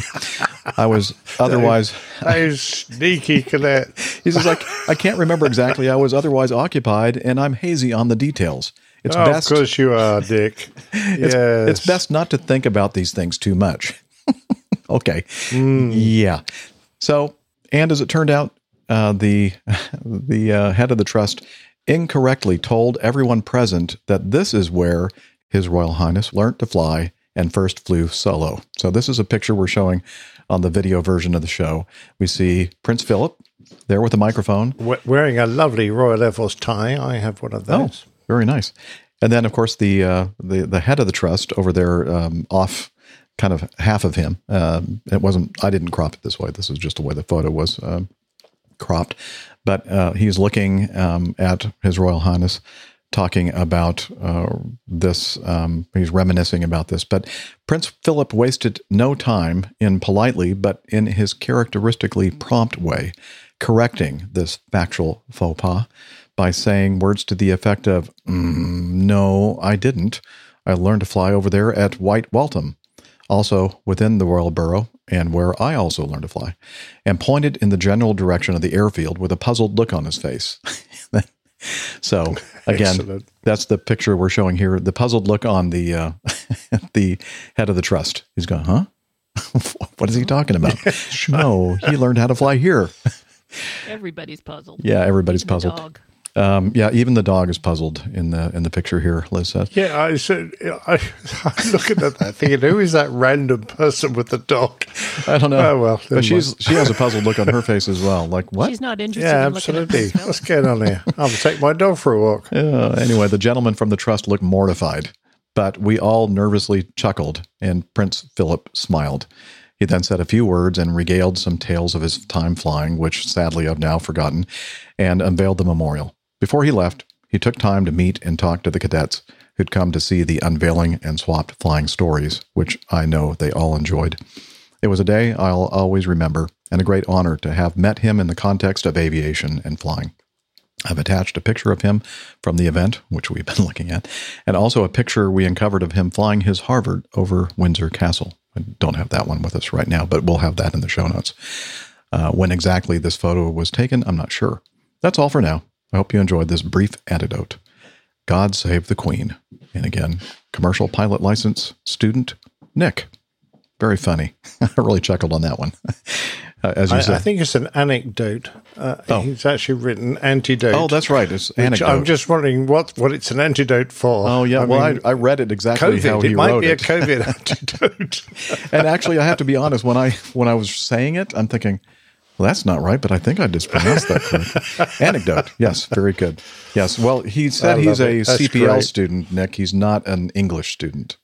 I was otherwise. I was sneaky cadet. He's just like, I can't remember exactly. I was otherwise occupied, and I'm hazy on the details. It's oh, best. Of course you are, Dick. it's, yes. it's best not to think about these things too much. okay. Mm. Yeah. So, and as it turned out, uh, the the uh, head of the trust incorrectly told everyone present that this is where His Royal Highness learnt to fly and first flew solo. So this is a picture we're showing on the video version of the show. We see Prince Philip there with a microphone, wearing a lovely Royal Air Force tie. I have one of those. Oh, very nice. And then, of course, the uh, the the head of the trust over there, um, off kind of half of him. Um, it wasn't. I didn't crop it this way. This is just the way the photo was um, cropped. But uh, he's looking um, at His Royal Highness, talking about uh, this. Um, he's reminiscing about this. But Prince Philip wasted no time in politely, but in his characteristically prompt way, correcting this factual faux pas by saying words to the effect of, mm, "No, I didn't. I learned to fly over there at White Waltham." also within the Royal Borough and where I also learned to fly, and pointed in the general direction of the airfield with a puzzled look on his face. so again, Excellent. that's the picture we're showing here. The puzzled look on the uh, the head of the trust. He's going, huh? what is he talking about? No, he learned how to fly here. Everybody's puzzled. Yeah, everybody's Even the puzzled. Dog. Um, yeah, even the dog is puzzled in the in the picture here. Liz said. Yeah, I said, I, I'm looking at that thinking, who is that random person with the dog? I don't know. Oh, well. but she's she has a puzzled look on her face as well. Like what? She's not interested Yeah, in looking at absolutely. Prince Philip. What's going on here? I'll take my dog for a walk. Uh, anyway, the gentleman from the trust looked mortified, but we all nervously chuckled, and Prince Philip smiled. He then said a few words and regaled some tales of his time flying, which sadly I've now forgotten, and unveiled the memorial. Before he left, he took time to meet and talk to the cadets who'd come to see the unveiling and swapped flying stories, which I know they all enjoyed. It was a day I'll always remember, and a great honor to have met him in the context of aviation and flying. I've attached a picture of him from the event, which we've been looking at, and also a picture we uncovered of him flying his Harvard over Windsor Castle. I don't have that one with us right now, but we'll have that in the show notes. Uh, when exactly this photo was taken, I'm not sure. That's all for now. I hope you enjoyed this brief antidote. God save the Queen. And again, commercial pilot license student Nick. Very funny. I really chuckled on that one. Uh, as you I, said. I think it's an anecdote. Uh, Oh. He's actually written antidote. oh, that's right. It's anecdote. I'm just wondering what, what it's an antidote for. Oh yeah, well mean, I, I read it exactly how COVID. he It might be a. COVID antidote. and actually, I have to be honest. When I when I was saying it, I'm thinking, well, that's not right. But I think I just pronounced that correctly. Anecdote. Yes, very good. Yes. Well, he said he's love a. That's CPL great. student, Nick. He's not an English student.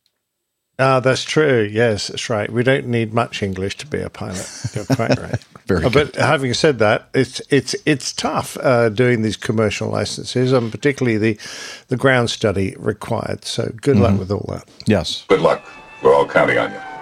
Ah, that's true. Yes, that's right. We don't need much English to be a pilot. You're quite right. Very Uh, But having said that, it's it's it's tough uh, doing these commercial licenses, and particularly the the ground study required. So good luck Mhm. with all that. Yes. Good luck. We're all counting on you.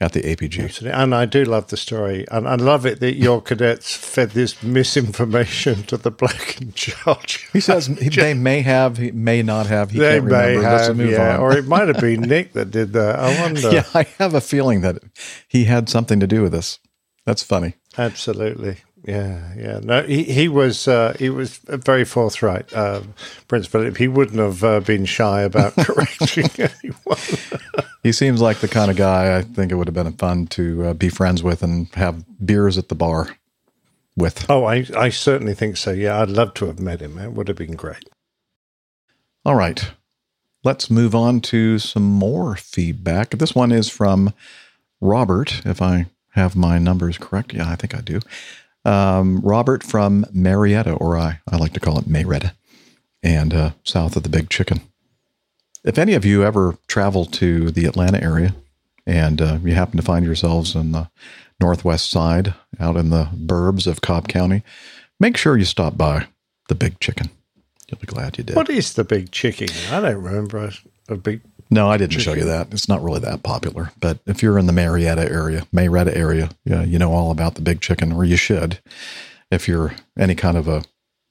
At the APG. Absolutely. And I do love the story. And I love it that your cadets fed this misinformation to the black in charge. He says they may have, he may not have. He they can't may remember. Let's have, move yeah. on. Or it might have been Nick that did that. I wonder. yeah, I have a feeling that he had something to do with this. That's funny. Absolutely. Yeah, yeah. No, he, he was uh, he was very forthright, um, Prince Philip. He wouldn't have uh, been shy about correcting anyone. He seems like the kind of guy I think it would have been fun to uh, be friends with and have beers at the bar with. Oh, I, I certainly think so. Yeah, I'd love to have met him. It would have been great. All right. Let's move on to some more feedback. This one is from Robert, if I have my numbers correct. Yeah, I think I do. Um, Robert from Marietta, or I, I like to call it Marietta, and uh, south of the Big Chicken. If any of you ever travel to the Atlanta area and uh, you happen to find yourselves on the northwest side, out in the burbs of Cobb County, make sure you stop by the Big Chicken. You'll be glad you did. What is the big chicken? I don't remember a big. No, I didn't show you that. It's not really that popular. But if you're in the Marietta area, Marietta area, yeah, you know all about the big chicken, or you should, if you're any kind of a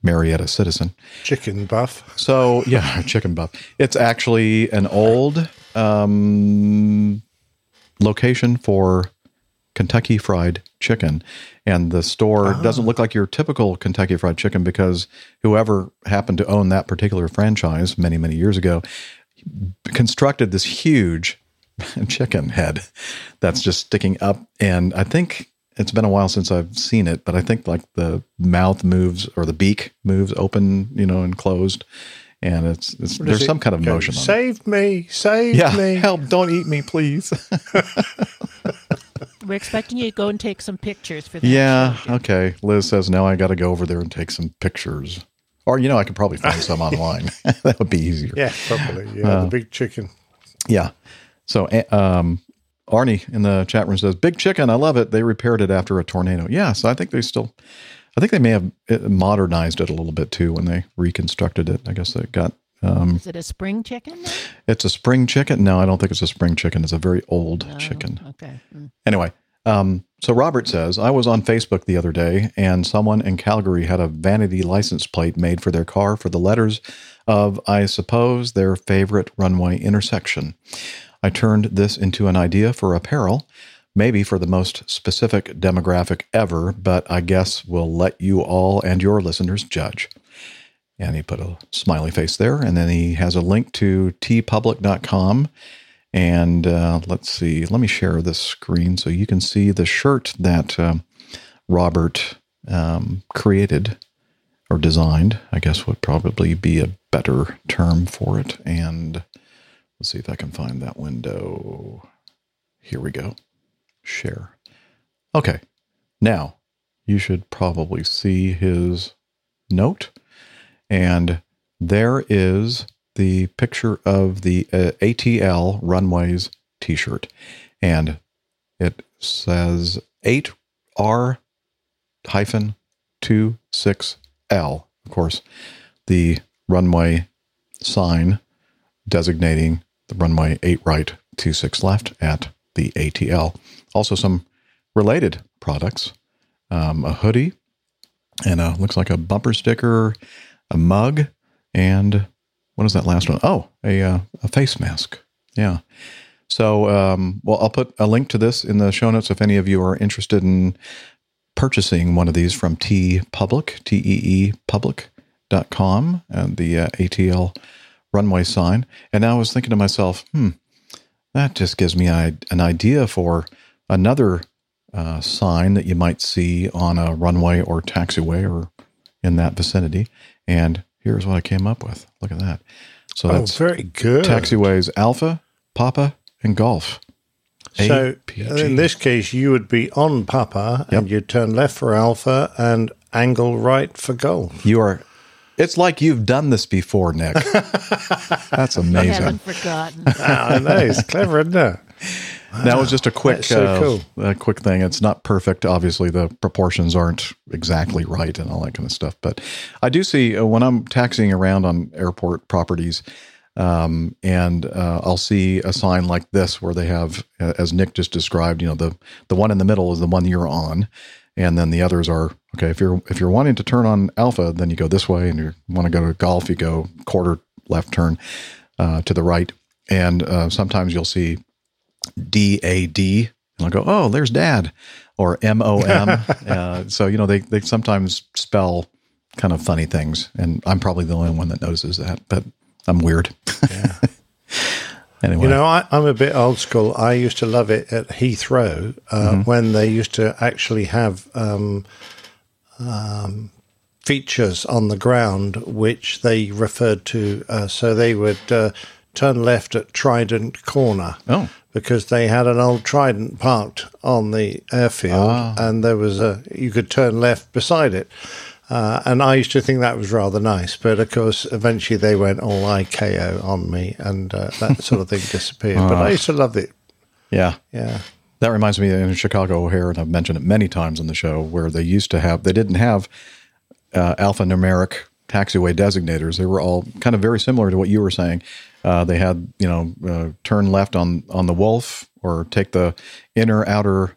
Marietta citizen. Chicken buff. So yeah, chicken buff. It's actually an old um, location for Kentucky Fried Chicken, and the store doesn't look like your typical Kentucky Fried Chicken because whoever happened to own that particular franchise many many years ago constructed this huge chicken head that's just sticking up, and I think. It's been a while since I've seen it, but I think like the mouth moves or the beak moves open, you know, and closed, and it's, it's there's it some kind of go, motion on it. Save me! Save Yeah, me! help! Don't eat me, please. We're expecting you to go and take some pictures for that. yeah, okay. Liz says now I got to go over there and take some pictures, or you know I could probably find some online. that would be easier. Yeah, probably. Yeah, Uh, the big chicken. Yeah. So, um, Arnie in the chat room says, "Big chicken, I love it. They repaired it after a tornado." Yeah, so I think they still, I think they may have eh, modernized it a little bit too when they reconstructed it. I guess they got. Um, Is it a spring chicken? then? it's a spring chicken. No, I don't think it's a spring chicken. It's a very old chicken. Okay. Mm. Anyway, um, so Robert says, I was on Facebook the other day and someone in Calgary had a vanity license plate made for their car for the letters of, I suppose, their favorite runway intersection. I turned this into an idea for apparel, maybe for the most specific demographic ever, but I guess we'll let you all and your listeners judge. And he put a smiley face there. And then he has a link to teepublic.com. And uh, let's see, let me share this screen so you can see the shirt that um, Robert um, created or designed, I guess would probably be a better term for it. And let's see if I can find that window. Here we go. Share. Okay. Now you should probably see his note. And there is the picture of the uh, ATL Runways t shirt. And it says 8R hyphen 26L. Of course, the runway sign designating the runway 8 right, 26 left at the ATL. Also, some related products um, a hoodie and a, looks like a bumper sticker, a mug, and what is that last one? Oh, a, uh, a face mask. Yeah. So, um, well, I'll put a link to this in the show notes if any of you are interested in purchasing one of these from T Public, T E E Public.com, and the uh, ATL runway sign. And I was thinking to myself, hmm, that just gives me a, an idea for another uh, sign that you might see on a runway or taxiway or in that vicinity. And here's what I came up with. Look at that. So Oh, that's very good. Taxiways Alpha, Papa, and Golf. So APG. in this case, you would be on Papa and you'd turn left for Alpha and angle right for Golf. You are. It's like you've done this before, Nick. That's I amazing. haven't forgotten. I know it's clever, isn't it? That was just a quick, so uh, cool. a quick thing. It's not perfect. Obviously, the proportions aren't exactly right and all that kind of stuff. But I do see uh, when I'm taxiing around on airport properties, Um, and uh, I'll see a sign like this where they have, uh, as Nick just described, you know, the the one in the middle is the one you're on, and then the others are okay. If you're if you're wanting to turn on alpha, then you go this way, and you want to go to golf, you go quarter left turn uh, to the right, and uh, sometimes you'll see D A D, and I'll go, oh, there's Dad, or M O M. Uh, So you know they they sometimes spell kind of funny things, and I'm probably the only one that notices that, but I'm weird. anyway, You know, I, I'm a bit old school. I used to love it at Heathrow uh, Mhm. when they used to actually have um, um, features on the ground which they referred to. Uh, so they would uh, turn left at Trident Corner. Oh. Because they had an old Trident parked on the airfield, Ah. and there was a you could turn left beside it. Uh, and I used to think that was rather nice, but of course, eventually they went all ICAO on me, and uh, that sort of thing disappeared. but I Ah. used to love it. Yeah. Yeah. That reminds me in Chicago O'Hare, and I've mentioned it many times on the show, where they used to have, they didn't have uh, alphanumeric taxiway designators. They were all kind of very similar to what you were saying. Uh, they had, you know, uh, turn left on, on the Wolf or take the inner outer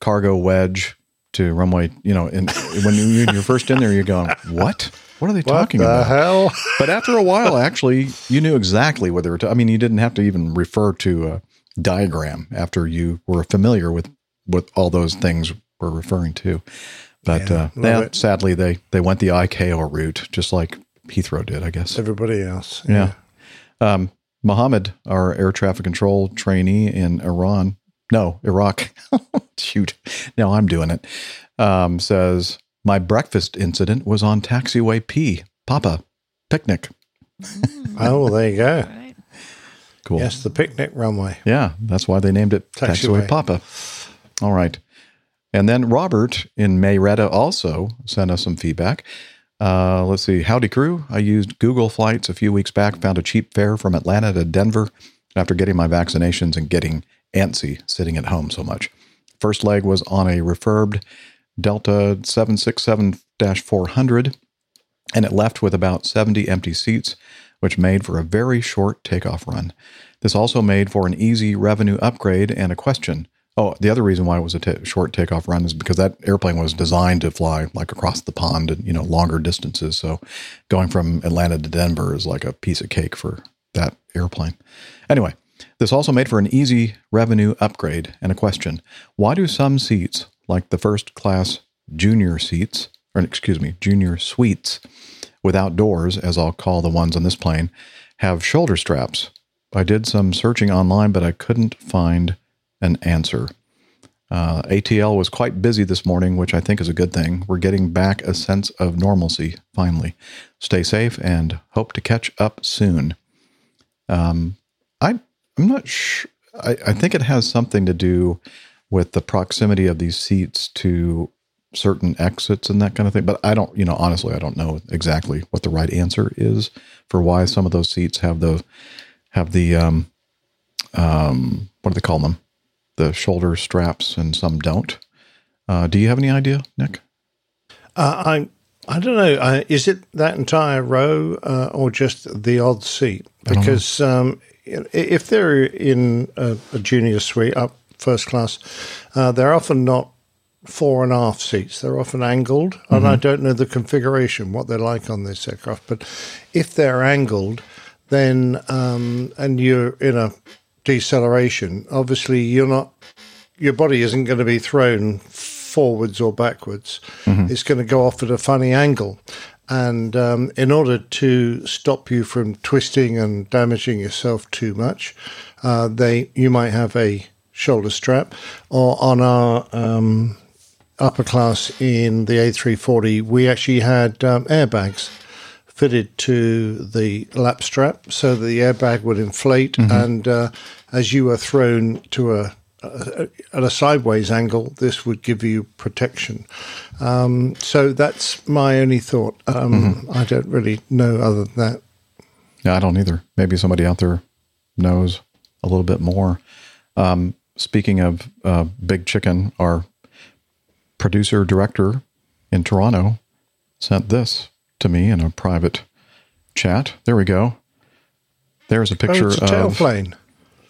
cargo wedge to runway, you know, and when you, when you're first in there, you're going, what? What are they talking the about? hell? but after a while, actually, you knew exactly what they were. ta- I mean, you didn't have to even refer to a diagram after you were familiar with what all those things were referring to. But Yeah, uh, yeah, it. sadly, they they went the ICAO route, just like Heathrow did, I guess. Everybody else. Yeah. Um, Mohammed, our air traffic control trainee in Iran, no, Iraq. Shoot. Now I'm doing it. Um, says, My breakfast incident was on taxiway P, Papa, picnic. Oh, well, there you go. Cool. Yes, the picnic runway. Yeah, that's why they named it Taxiway, Taxiway. Papa. All right. And then Robert in Mayretta also sent us some feedback. Uh, let's see. Howdy, crew. I used Google Flights a few weeks back, found a cheap fare from Atlanta to Denver after getting my vaccinations and getting antsy sitting at home so much. First leg was on a refurbed Delta 767 400, and it left with about 70 empty seats, which made for a very short takeoff run. This also made for an easy revenue upgrade and a question. Oh, the other reason why it was a short takeoff run is because that airplane was designed to fly like across the pond and you know longer distances. So going from Atlanta to Denver is like a piece of cake for that airplane. Anyway, this also made for an easy revenue upgrade and a question. Why do some seats, like the first class junior seats, or excuse me, junior suites, without doors, as I'll call the ones on this plane, have shoulder straps? I did some searching online, but I couldn't find an answer. Uh, ATL was quite busy this morning, which I think is a good thing. We're getting back a sense of normalcy finally. Stay safe and hope to catch up soon. Um, I I'm not sure. I, I think it has something to do with the proximity of these seats to certain exits and that kind of thing. But I don't, you know, honestly, I don't know exactly what the right answer is for why some of those seats have the have the um um what do they call them the shoulder straps and some don't. Uh, do you have any idea, Nick? Uh, I I don't know. Uh, is it that entire row uh, or just the odd seat? I don't know. Because um, if they're in a, a junior suite up first class, uh, they're often not fore and aft seats. They're often angled, and I Mhm. don't know the configuration what they're like on this aircraft. But if they're angled, then um, and you're in a deceleration, obviously you're not. Your body isn't going to be thrown forwards or backwards. Mhm. It's going to go off at a funny angle. And um, in order to stop you from twisting and damaging yourself too much, uh, they you might have a shoulder strap, or on our um, upper class in the A340, we actually had um, airbags fitted to the lap strap so that the airbag would inflate, Mhm. and uh, as you were thrown to a uh, at a sideways angle, this would give you protection. Um, so that's my only thought. Um, I don't really know other than that. Yeah, I don't either. Maybe somebody out there knows a little bit more. Um, speaking of uh, Big Chicken, our producer director in Toronto sent this to me in a private chat. There we go. There's a picture oh, it's a of tailplane.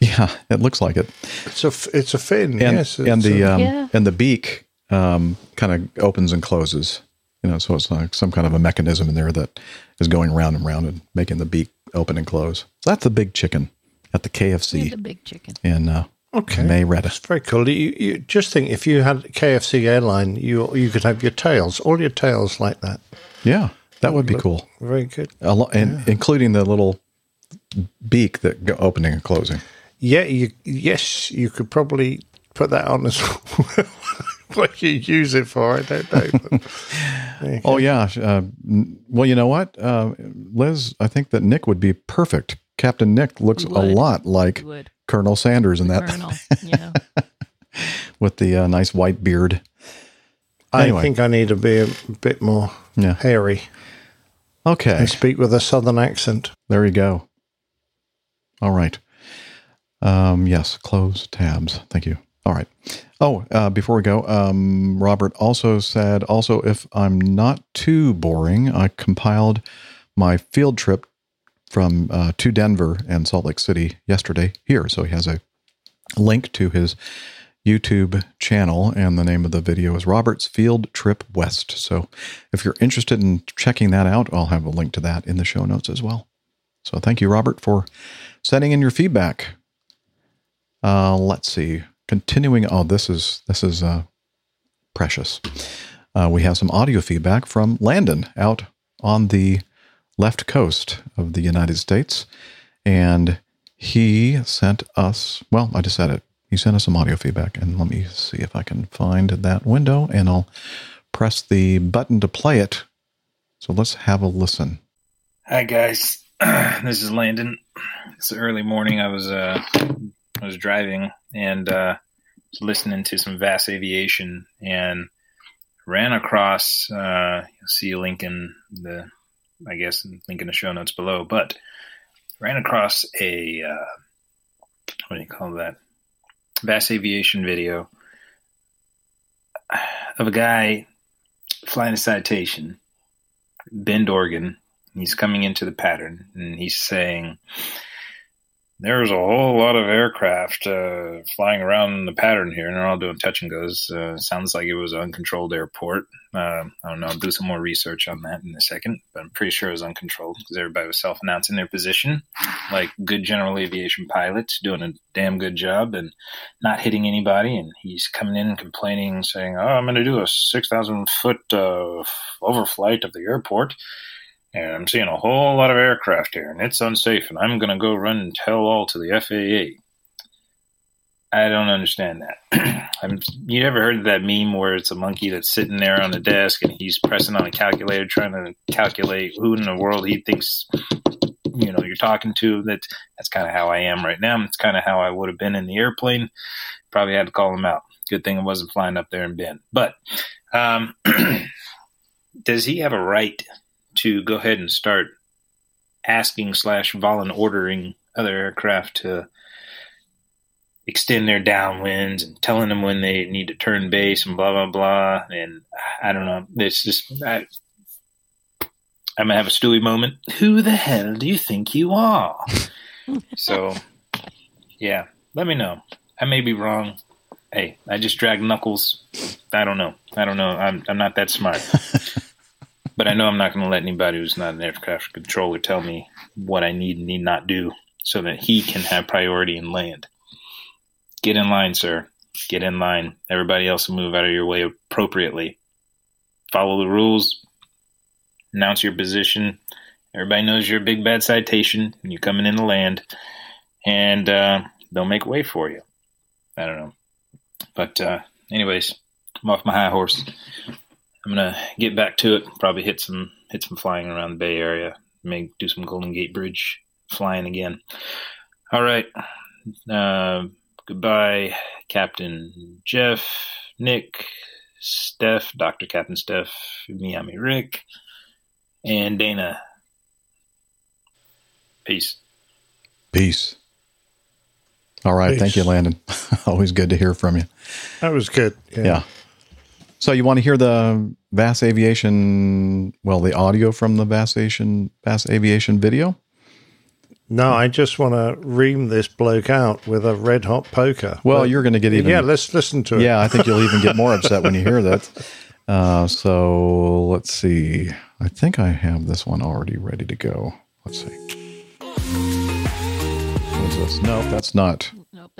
Yeah, it looks like it. It's a f- it's a fin. And yes, and the a- um, and the beak um, kind of opens and closes. You know, so it's like some kind of a mechanism in there that is going round and round and making the beak open and close. So that's the big chicken at the KFC. The big chicken. in uh, Okay. Mayretta. That's very cool. You, you just think if you had KFC airline, you you could have your tails, all your tails like that. Yeah, that would be Look cool. Very good. A lo- and including the little beak that go opening and closing. Yeah, you yes, you could probably put that on as well. what you use it for, I don't know. but- there you Oh yeah. Uh, well, you know what, uh, Liz? I think that Nick would be perfect. Captain Nick looks a lot like Colonel Sanders in that, Colonel, yeah. with the uh, nice white beard. I think I need to be a bit more Yeah. hairy Okay, and speak with a southern accent. there you go. All right. Um, yes, close tabs. Thank you. All right. Oh, uh, before we go, um, Robert also said, also, if I'm not too boring, I compiled my field trip from uh, to Denver and Salt Lake City yesterday here. So he has a link to his YouTube channel, and the name of the video is Robert's Field Trip West. So if you're interested in checking that out, I'll have a link to that in the show notes as well. So thank you, Robert, for sending in your feedback. Uh, let's see. Continuing. Oh, this is this is uh, precious. Uh, we have some audio feedback from Landon out on the left coast of the United States, and he sent us. Well, I just said it. He sent us some audio feedback, and let me see if I can find that window, and I'll press the button to play it. So let's have a listen. Hi guys, this is Landon. It's early morning. I was uh, I was driving and uh, listening to some VAS Aviation and ran across. Uh, you'll see a link in the, I guess, link in the show notes below. But ran across a uh, what do you call that? VAS Aviation video of a guy flying a citation, Bend, Oregon. He's coming into the pattern and he's saying, There's a whole lot of aircraft uh, flying around in the pattern here, and they're all doing touch and goes. Uh, sounds like it was an uncontrolled airport. Uh, I don't know. I'll do some more research on that in a second, but I'm pretty sure it was uncontrolled because everybody was self announcing their position, like good general aviation pilots doing a damn good job and not hitting anybody. And he's coming in and complaining, saying, Oh, I'm going to do a 6,000 foot uh, overflight of the airport and I'm seeing a whole lot of aircraft here, and it's unsafe, and I'm going to go run and tell all to the FAA. I don't understand that. I'm, you ever heard of that meme where it's a monkey that's sitting there on the desk and he's pressing on a calculator trying to calculate who in the world he thinks you know you're talking to? That that's kind of how I am right now. It's kind of how I would have been in the airplane. Probably had to call him out. Good thing I wasn't flying up there in Bend. But um, does he have a right to go ahead and start asking slash volun ordering other aircraft to extend their downwinds and telling them when they need to turn base and blah blah blah and I don't know. It's just I, I'm gonna have a Stewie moment. Who the hell do you think you are? so yeah, let me know. I may be wrong. Hey, I just dragged knuckles. I don't know. I don't know. I'm I'm not that smart. But I know I'm not going to let anybody who's not an aircraft controller tell me what I need and need not do so that he can have priority and land. Get in line, sir. Get in line. Everybody else will move out of your way appropriately. Follow the rules. Announce your position. Everybody knows you're a big bad citation and you're coming in to land. And uh, they'll make way for you. I don't know. But, uh, anyways, I'm off my high horse. I'm gonna get back to it. Probably hit some hit some flying around the Bay Area. May do some Golden Gate Bridge flying again. All right. Uh, goodbye, Captain Jeff, Nick, Steph, Doctor Captain Steph, Miami Rick, and Dana. Peace. Peace. All right. Thank you, Landon. Always good to hear from you. That was good. Yeah. So you want to hear the VAS Aviation, well, the audio from the VAS Aviation, VAS Aviation video? No, I just want to ream this bloke out with a red hot poker. Well, But- you're going to get even. Yeah, let's listen to it. Yeah, I think you'll even get more upset when you hear that. Uh, so let's see. I think I have this one already ready to go. Let's see. What is this? Nope, that's not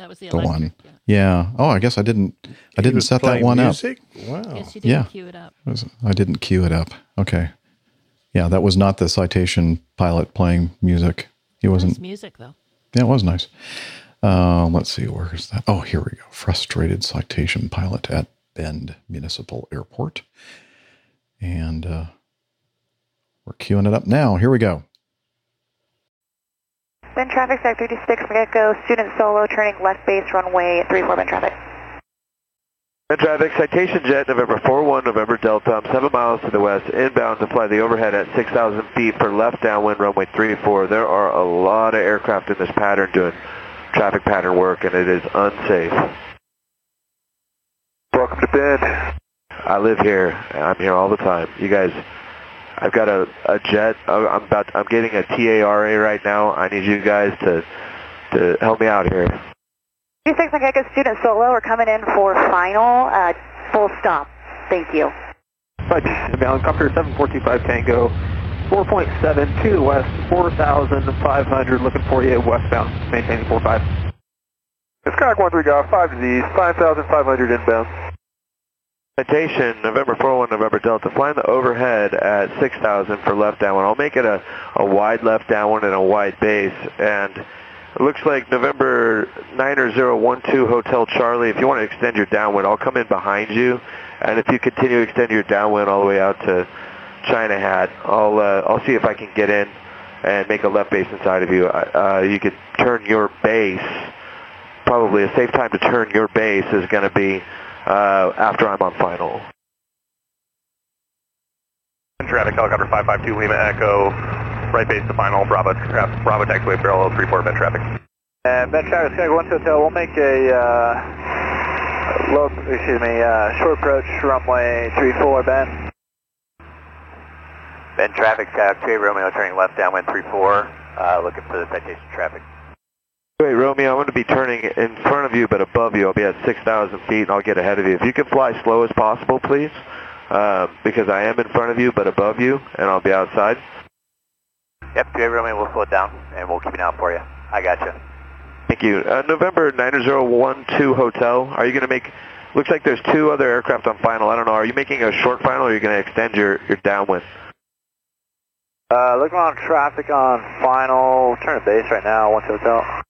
that was the, the electric. one. Yeah. Oh, I guess I didn't. I didn't set that one music? up. Wow. Yes, you didn't Yeah. cue it up. It was- I didn't cue it up. Okay. Yeah, that was not the citation pilot playing music. He wasn't. Nice music though. Yeah, it was nice. Uh, let's see, where is that? Oh, here we go. Frustrated citation pilot at Bend Municipal Airport. And uh, we're queuing it up now. Here we go. Bend traffic, Sec 36, Echo, student solo, turning left base, runway 34, Bend traffic. Bend traffic, citation jet, November 41, November Delta. I'm 7 miles to the west, inbound to fly the overhead at 6,000 feet for left downwind runway 34. There are a lot of aircraft in this pattern doing traffic pattern work, and it is unsafe. Welcome to Bend. I live here. I'm here all the time. You guys, I've got a, a jet. I- I'm about. I'm getting a TARA right now. I need you guys to to help me out here. 36, Echo, student solo, we're coming in for final, uh, full stop. Thank you. Right, helicopter 7425 Tango, 4.7 to the west, 4,500, looking for you westbound, maintaining 45. Skyhawk 13 Golf, 5 to the east, 5,500 inbound. Citation, November 41, November Delta, flying the overhead at 6,000 for left downwind. I'll make it a, a wide left downwind and a wide base, and it looks like November 9012 Hotel Charlie, if you want to extend your downwind, I'll come in behind you, and if you continue to extend your downwind all the way out to China Hat, I'll, uh, I'll see if I can get in and make a left base inside of you. Uh, you could turn your base probably a safe time to turn your base is going to be uh, after I'm on final. Traffic helicopter 552 Lima Echo, right base to final, Bravo, Bravo taxiway barrel 34 Bend traffic. And Bend traffic, Skyhawk 1 Hotel, we'll make a, uh, low, excuse me, uh, short approach, runway 34, Ben. Ben traffic, Skyhawk 2 Romeo turning left downwind 34, uh, looking for the citation traffic. Wait, Romeo, I'm going to be turning in front of you but above you. I'll be at 6,000 feet and I'll get ahead of you. If you can fly slow as possible, please, uh, because I am in front of you but above you and I'll be outside. Yep, 2 Romeo, we'll slow it down and we'll keep an eye out for you. I got you. Thank you. Uh, November 9012 Hotel, are you going to make, looks like there's two other aircraft on final. I don't know, are you making a short final or are you going to extend your, your downwind? Uh, looking on traffic on final, turn to base right now, 1 Hotel.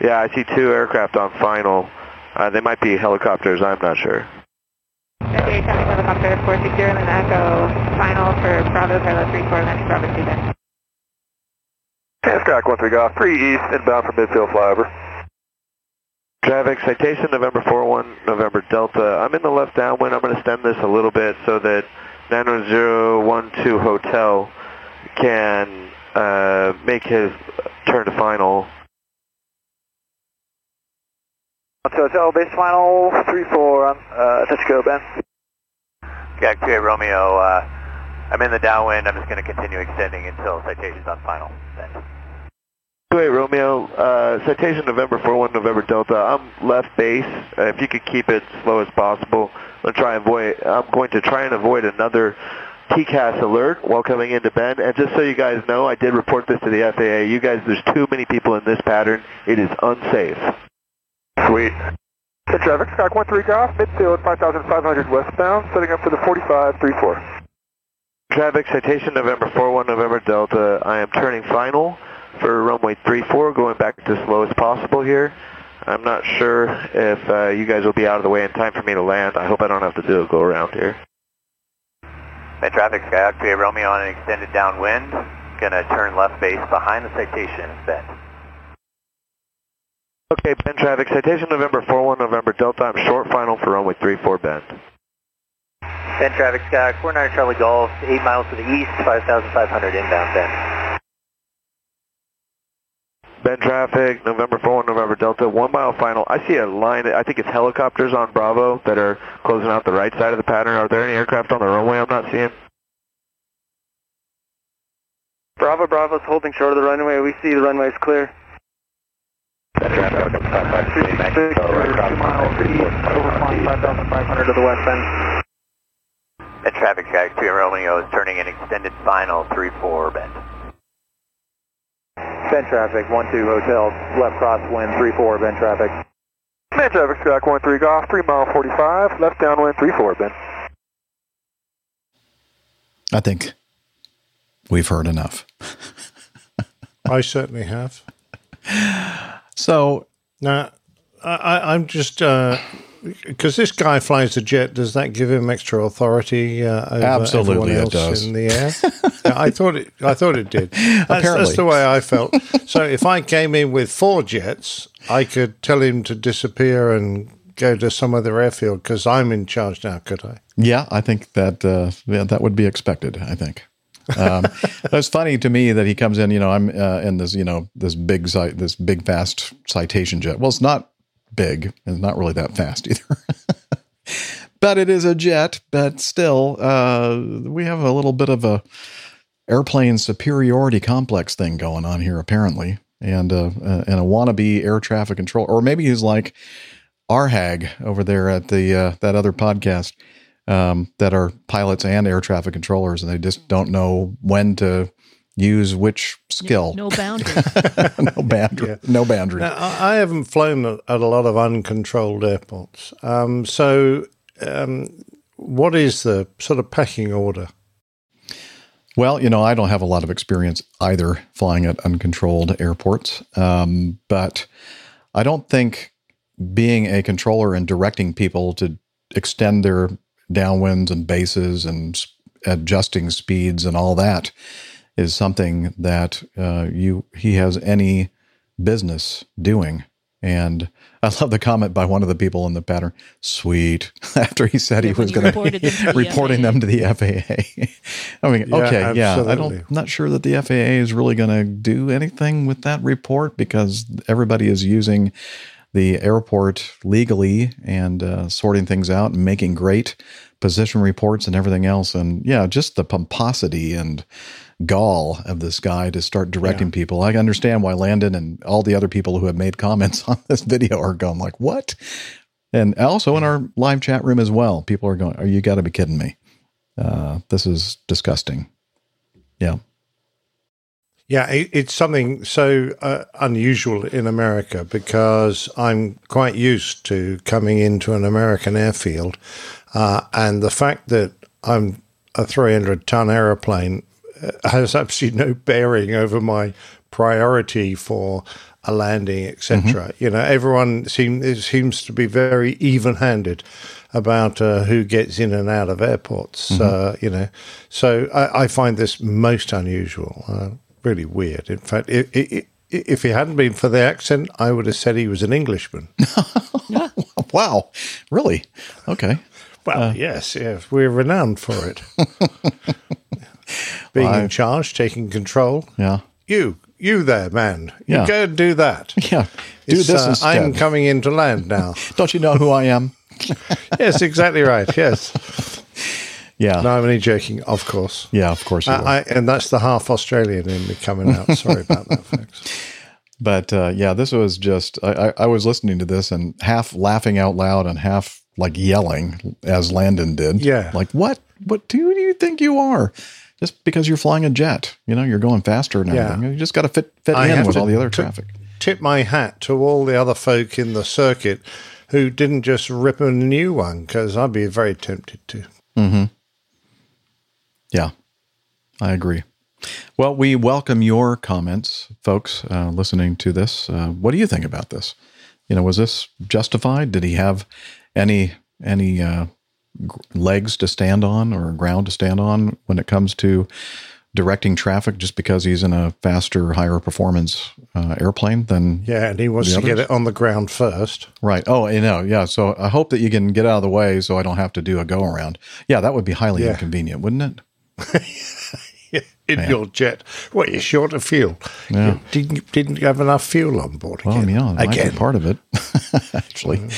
Yeah, I see two aircraft on final. Uh, they might be helicopters, I'm not sure. Okay, traffic helicopter 460 Lima Echo, final for Bravo, Carlo 34, Metro Bravo 2 Bend. Skyhawk 13 Golf, 3 east, inbound from midfield flyover. Traffic, citation November 41, November Delta. I'm in the left downwind. I'm going to stem this a little bit so that 91012 Hotel can uh, make his turn to final. 1 Hotel, base final, 34, on, uh, touch go, Ben. Skyhawk 2 Romeo, uh, I'm in the downwind. I'm just going to continue extending until citation's on final. Then. 2 Romeo, uh, citation November 4-1, November Delta. I'm left base. Uh, if you could keep it slow as possible, I'm going to try and avoid. I'm going to try and avoid another TCAS alert while coming into Ben. And just so you guys know, I did report this to the FAA. You guys, there's too many people in this pattern. It is unsafe. Sweet. Good traffic, Skyhawk 13 Golf, midfield 5,500 westbound, setting up for the 4534. Traffic citation November 41, November Delta. I am turning final for runway 34, going back to slow as possible here. I'm not sure if uh, you guys will be out of the way in time for me to land. I hope I don't have to do a go around here. Bend traffic, Skyhawk 3 Romeo on an extended downwind. Gonna turn left base behind the citation, Bend. Okay, Bend traffic, citation November 41, November Delta. I'm short final for runway 34, Bend. Bend traffic, Skyhawk 49 uh, Charlie Golf, 8 miles to the east, 5,500 inbound, Bend. Bend traffic, November 41, November Delta, one mile final. I see a line, I think it's helicopters on Bravo that are closing out the right side of the pattern. Are there any aircraft on the runway I'm not seeing? Bravo, Bravo's holding short of the runway. We see the runway's clear. To the west end. And traffic track 3 Romeo is turning in extended final 3-4 bend. Bend traffic, 1-2 hotel, left crosswind, 3-4 bend traffic. Man traffic, Skyhawk 1-3 golf, 3 mile 45, left downwind 3-4 bend. I think we've heard enough. I certainly have. So now, I, I, I'm just because this guy flies a jet. Does that give him extra authority uh, over Absolutely, everyone it else does. in the air? Yeah, I thought it. I thought it did. That's, Apparently. that's the way I felt. So if I came in with four jets, I could tell him to disappear and go to some other airfield because I'm in charge now. Could I? Yeah, I think that uh, yeah, that would be expected. I think. Um, it's funny to me that he comes in. You know, I'm uh, in this. You know, this big this big fast citation jet. Well, it's not big. It's not really that fast either. but it is a jet. But still, uh, we have a little bit of a airplane superiority complex thing going on here, apparently, and uh, uh, and a wannabe air traffic control, or maybe he's like Arhag over there at the uh, that other podcast um, that are pilots and air traffic controllers, and they just don't know when to use which skill. No boundary. no boundary. No boundary. Now, I I haven't flown at at a lot of uncontrolled airports. Um, so, um, what is the sort of pecking order? Well, you know, I don't have a lot of experience either flying at uncontrolled airports, um, but I don't think being a controller and directing people to extend their downwinds and bases and adjusting speeds and all that is something that uh, you he has any business doing. And I love the comment by one of the people in the pattern. Sweet. After he said Yeah, he was going to reported them to the reporting them to the FAA. I mean, Yeah, okay, yeah. I absolutely. don't, not sure that the FAA is really going to do anything with that report because everybody is using the airport legally and uh, sorting things out and making great position reports and everything else. And yeah, just the pomposity and gall of this guy to start directing people. I understand why Landon and all the other people who have made comments on this video are going like, "What?" And also in our live chat room as well, people are going, "Are you got to be kidding me? Uh, this is disgusting." Yeah. Yeah, it, it's something so uh, unusual in America because I'm quite used to coming into an American airfield, uh, and the fact that I'm a 300 ton aeroplane uh, has absolutely no bearing over my priority for a landing, etc. You know, everyone seem, it seems to be very even handed about uh, who gets in and out of airports. Uh, you know, so I, I find this most unusual, uh, really weird. In fact, i i i if it hadn't been for the accent, I would have said he was an Englishman. wow, really? Okay. Well, yes, yes, we're renowned for it. Being I- in charge, taking control. Yeah. You, you there, man. You Yeah. go and do that. Yeah. Do It's, this uh, instead. I'm coming into land now. Don't you know who I am? yes, exactly right. Yes. Yeah. No, I'm only joking, of course. Yeah, of course Uh. I, and that's the half Australian in me coming out. Sorry about that, folks. But uh, yeah, this was just I, I, I was listening to this and half laughing out loud and half like yelling as Landon did. Yeah. Like what? What do you think you are? Just because you're flying a jet, you know, you're going faster and Yeah. everything. You just got to fit fit I in with all the other t- traffic. Tip my hat to all the other folk in the circuit who didn't just rip a new one because I'd be very tempted to. Mm-hmm. Yeah, I agree. Well, we welcome your comments, folks, uh, listening to this. Uh, what do you think about this? You know, was this justified? Did he have any any uh, legs to stand on or ground to stand on when it comes to directing traffic? Just because he's in a faster, higher performance uh, airplane than Yeah, and he wants to get it on the ground first. Right. Oh, you know, yeah. So I hope that you can get out of the way so I don't have to do a go around. Yeah, that would be highly Yeah. inconvenient, wouldn't it? in Yeah. your jet. What, you're short of fuel? Yeah. You didn't, didn't have enough fuel on board Well, again. yeah, that again. part of it. Actually,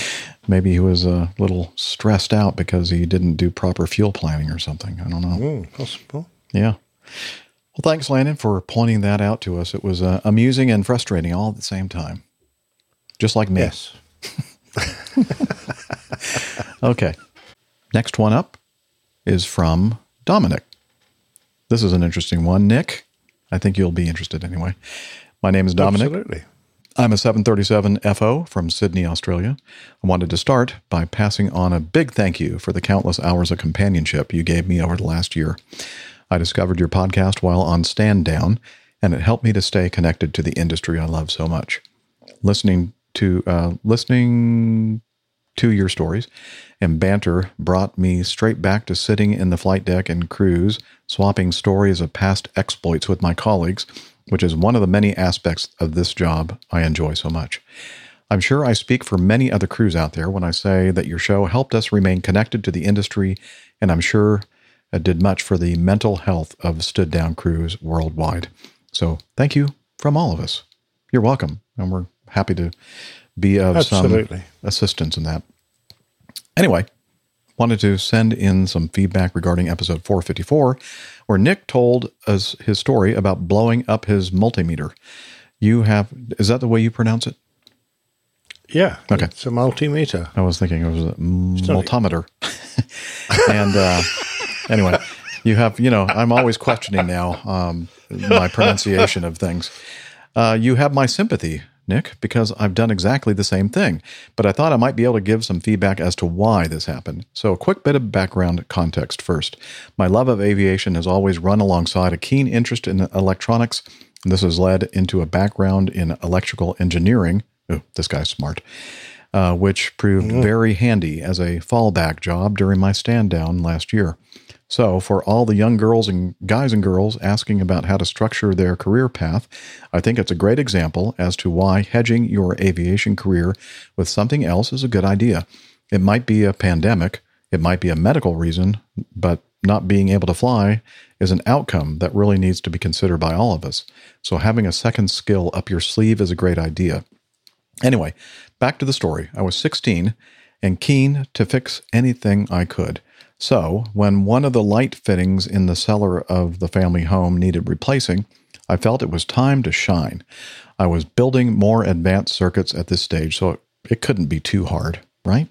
maybe he was a little stressed out because he didn't do proper fuel planning or something. I don't know. Mm, possible. Yeah. Well, thanks, Landon, for pointing that out to us. It was uh, amusing and frustrating all at the same time, just like me. Yes. okay. Next one up is from Dominic. This is an interesting one. Nick, I think you'll be interested anyway. My name is Dominic. Absolutely. I'm a 737 FO from Sydney, Australia. I wanted to start by passing on a big thank you for the countless hours of companionship you gave me over the last year. I discovered your podcast while on stand down, and it helped me to stay connected to the industry I love so much. Listening to uh, listening to your stories and banter brought me straight back to sitting in the flight deck and cruise, swapping stories of past exploits with my colleagues, which is one of the many aspects of this job I enjoy so much. I'm sure I speak for many other crews out there when I say that your show helped us remain connected to the industry, and I'm sure it did much for the mental health of stood down crews worldwide. So thank you from all of us. You're welcome, and we're happy to be of Absolutely. some assistance in that. Anyway, wanted to send in some feedback regarding episode 454, where Nick told us his story about blowing up his multimeter. You have, is that the way you pronounce it? Yeah. Okay. It's a multimeter. I was thinking it was a multimeter. and uh, anyway, you have, you know, I'm always questioning now um, my pronunciation of things. Uh, you have my sympathy, Nick, because I've done exactly the same thing. But I thought I might be able to give some feedback as to why this happened. So, a quick bit of background context first. My love of aviation has always run alongside a keen interest in electronics. And this has led into a background in electrical engineering. Oh, this guy's smart. Uh, which proved very handy as a fallback job during my stand down last year. So, for all the young girls and guys and girls asking about how to structure their career path, I think it's a great example as to why hedging your aviation career with something else is a good idea. It might be a pandemic, it might be a medical reason, but not being able to fly is an outcome that really needs to be considered by all of us. So, having a second skill up your sleeve is a great idea. Anyway, back to the story. I was 16 and keen to fix anything I could. So, when one of the light fittings in the cellar of the family home needed replacing, I felt it was time to shine. I was building more advanced circuits at this stage, so it, it couldn't be too hard, right?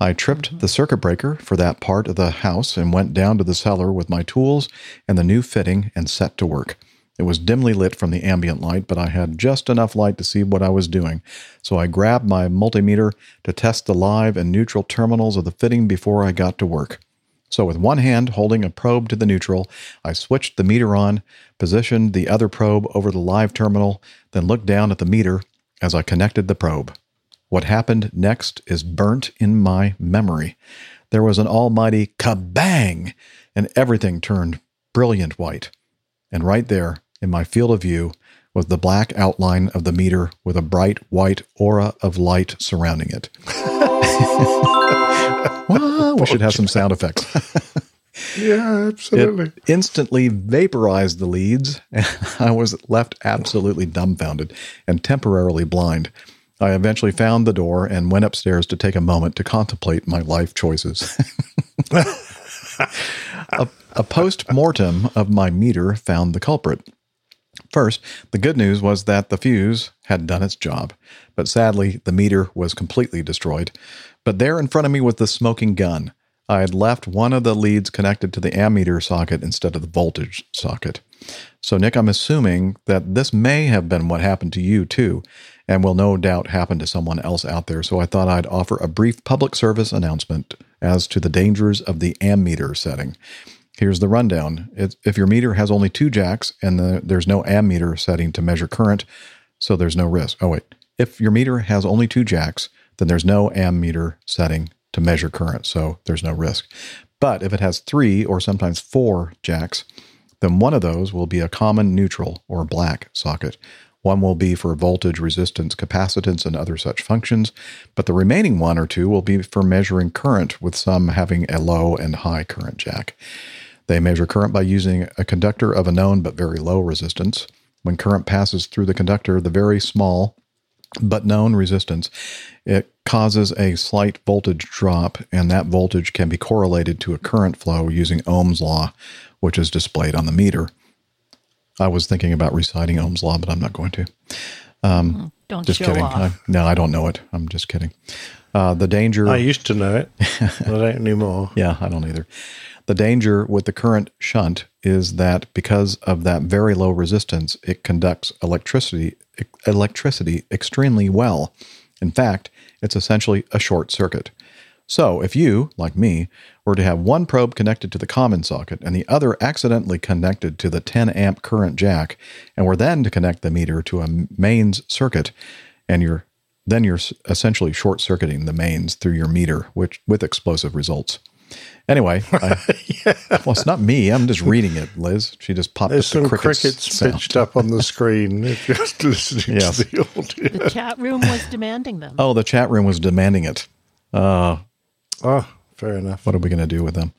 I tripped the circuit breaker for that part of the house and went down to the cellar with my tools and the new fitting and set to work. It was dimly lit from the ambient light, but I had just enough light to see what I was doing. So I grabbed my multimeter to test the live and neutral terminals of the fitting before I got to work. So, with one hand holding a probe to the neutral, I switched the meter on, positioned the other probe over the live terminal, then looked down at the meter as I connected the probe. What happened next is burnt in my memory. There was an almighty kabang, and everything turned brilliant white. And right there, in my field of view, was the black outline of the meter with a bright white aura of light surrounding it. Wow, we should have some sound effects. Yeah, absolutely. It instantly vaporized the leads, and I was left absolutely dumbfounded and temporarily blind. I eventually found the door and went upstairs to take a moment to contemplate my life choices. a, a post mortem of my meter found the culprit. First, the good news was that the fuse had done its job, but sadly, the meter was completely destroyed. But there in front of me was the smoking gun. I had left one of the leads connected to the ammeter socket instead of the voltage socket. So, Nick, I'm assuming that this may have been what happened to you too, and will no doubt happen to someone else out there. So, I thought I'd offer a brief public service announcement as to the dangers of the ammeter setting. Here's the rundown. If your meter has only two jacks and the, there's no ammeter setting to measure current, so there's no risk. Oh, wait. If your meter has only two jacks, then there's no ammeter setting to measure current, so there's no risk. But if it has three or sometimes four jacks, then one of those will be a common neutral or black socket. One will be for voltage, resistance, capacitance, and other such functions, but the remaining one or two will be for measuring current, with some having a low and high current jack. They measure current by using a conductor of a known but very low resistance. When current passes through the conductor, the very small but known resistance, it causes a slight voltage drop, and that voltage can be correlated to a current flow using Ohm's law, which is displayed on the meter. I was thinking about reciting Ohm's law, but I'm not going to. Um, Mm-hmm. Don't just show kidding. off. I, no, I don't know it. I'm just kidding. Uh, the danger. I used to know it, but I don't anymore. Yeah, I don't either. The danger with the current shunt is that because of that very low resistance, it conducts electricity electricity extremely well. In fact, it's essentially a short circuit. So, if you, like me, were to have one probe connected to the common socket and the other accidentally connected to the 10 amp current jack, and were then to connect the meter to a mains circuit, and you're then you're essentially short circuiting the mains through your meter, which with explosive results. Anyway, I, well, it's not me. I'm just reading it, Liz. She just popped There's up the some crickets, crickets pitched up on the screen if you're just listening Yes. to the audio. The chat room was demanding them. Oh, the chat room was demanding it. Uh, oh, fair enough. What are we going to do with them?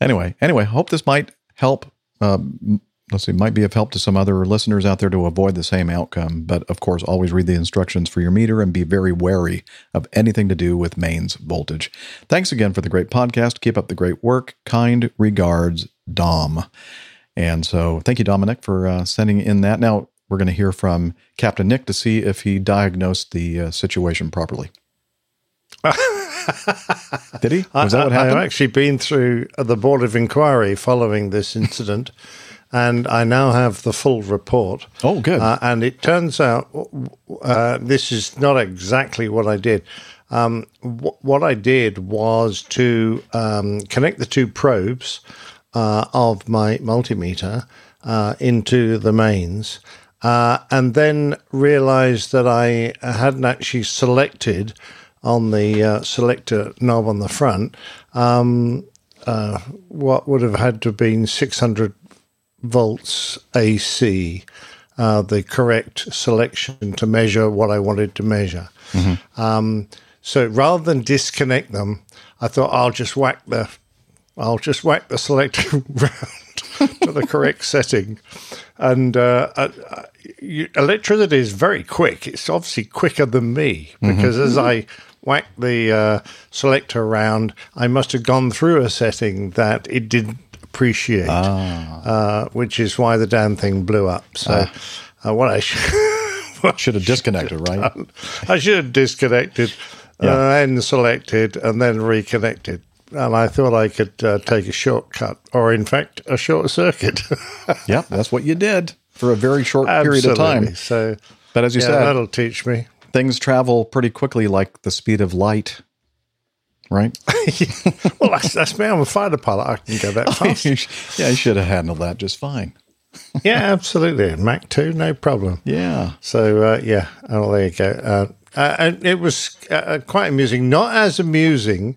Anyway, anyway, hope this might help. Um, let's see, might be of help to some other listeners out there to avoid the same outcome. But of course, always read the instructions for your meter and be very wary of anything to do with mains voltage. Thanks again for the great podcast. Keep up the great work. Kind regards, Dom. And so, thank you, Dominic, for uh, sending in that. Now we're going to hear from Captain Nick to see if he diagnosed the uh, situation properly. Did he? Was that what happened? I've actually been through the Board of Inquiry following this incident, and I now have the full report. Oh, good. Uh, and it turns out uh, this is not exactly what I did. Um, wh- what I did was to um, connect the two probes uh, of my multimeter uh, into the mains. Uh, and then realized that I hadn't actually selected on the uh, selector knob on the front um, uh, what would have had to have been 600 volts AC, uh, the correct selection to measure what I wanted to measure. Um, so rather than disconnect them, I thought I'll just whack the I'll just whack the selector round to the correct setting. And uh, uh, uh, you, electricity is very quick. It's obviously quicker than me because as I whacked the uh, selector round, I must have gone through a setting that it didn't appreciate, uh, which is why the damn thing blew up. So, uh, what I should, should have disconnected, right? I should have disconnected, uh, and selected, and then reconnected. And I thought I could uh, take a shortcut, or in fact, a short circuit. yep, that's what you did for a very short period of time. So, But as you yeah, said, that'll teach me. things travel pretty quickly, like the speed of light. Right? well, I, that's me. I'm a fighter pilot. I can go that fast. yeah, you should have handled that just fine. yeah, absolutely. Mach 2, no problem. Yeah. So, uh, yeah, oh, there you go. Uh, uh, and it was uh, quite amusing. Not as amusing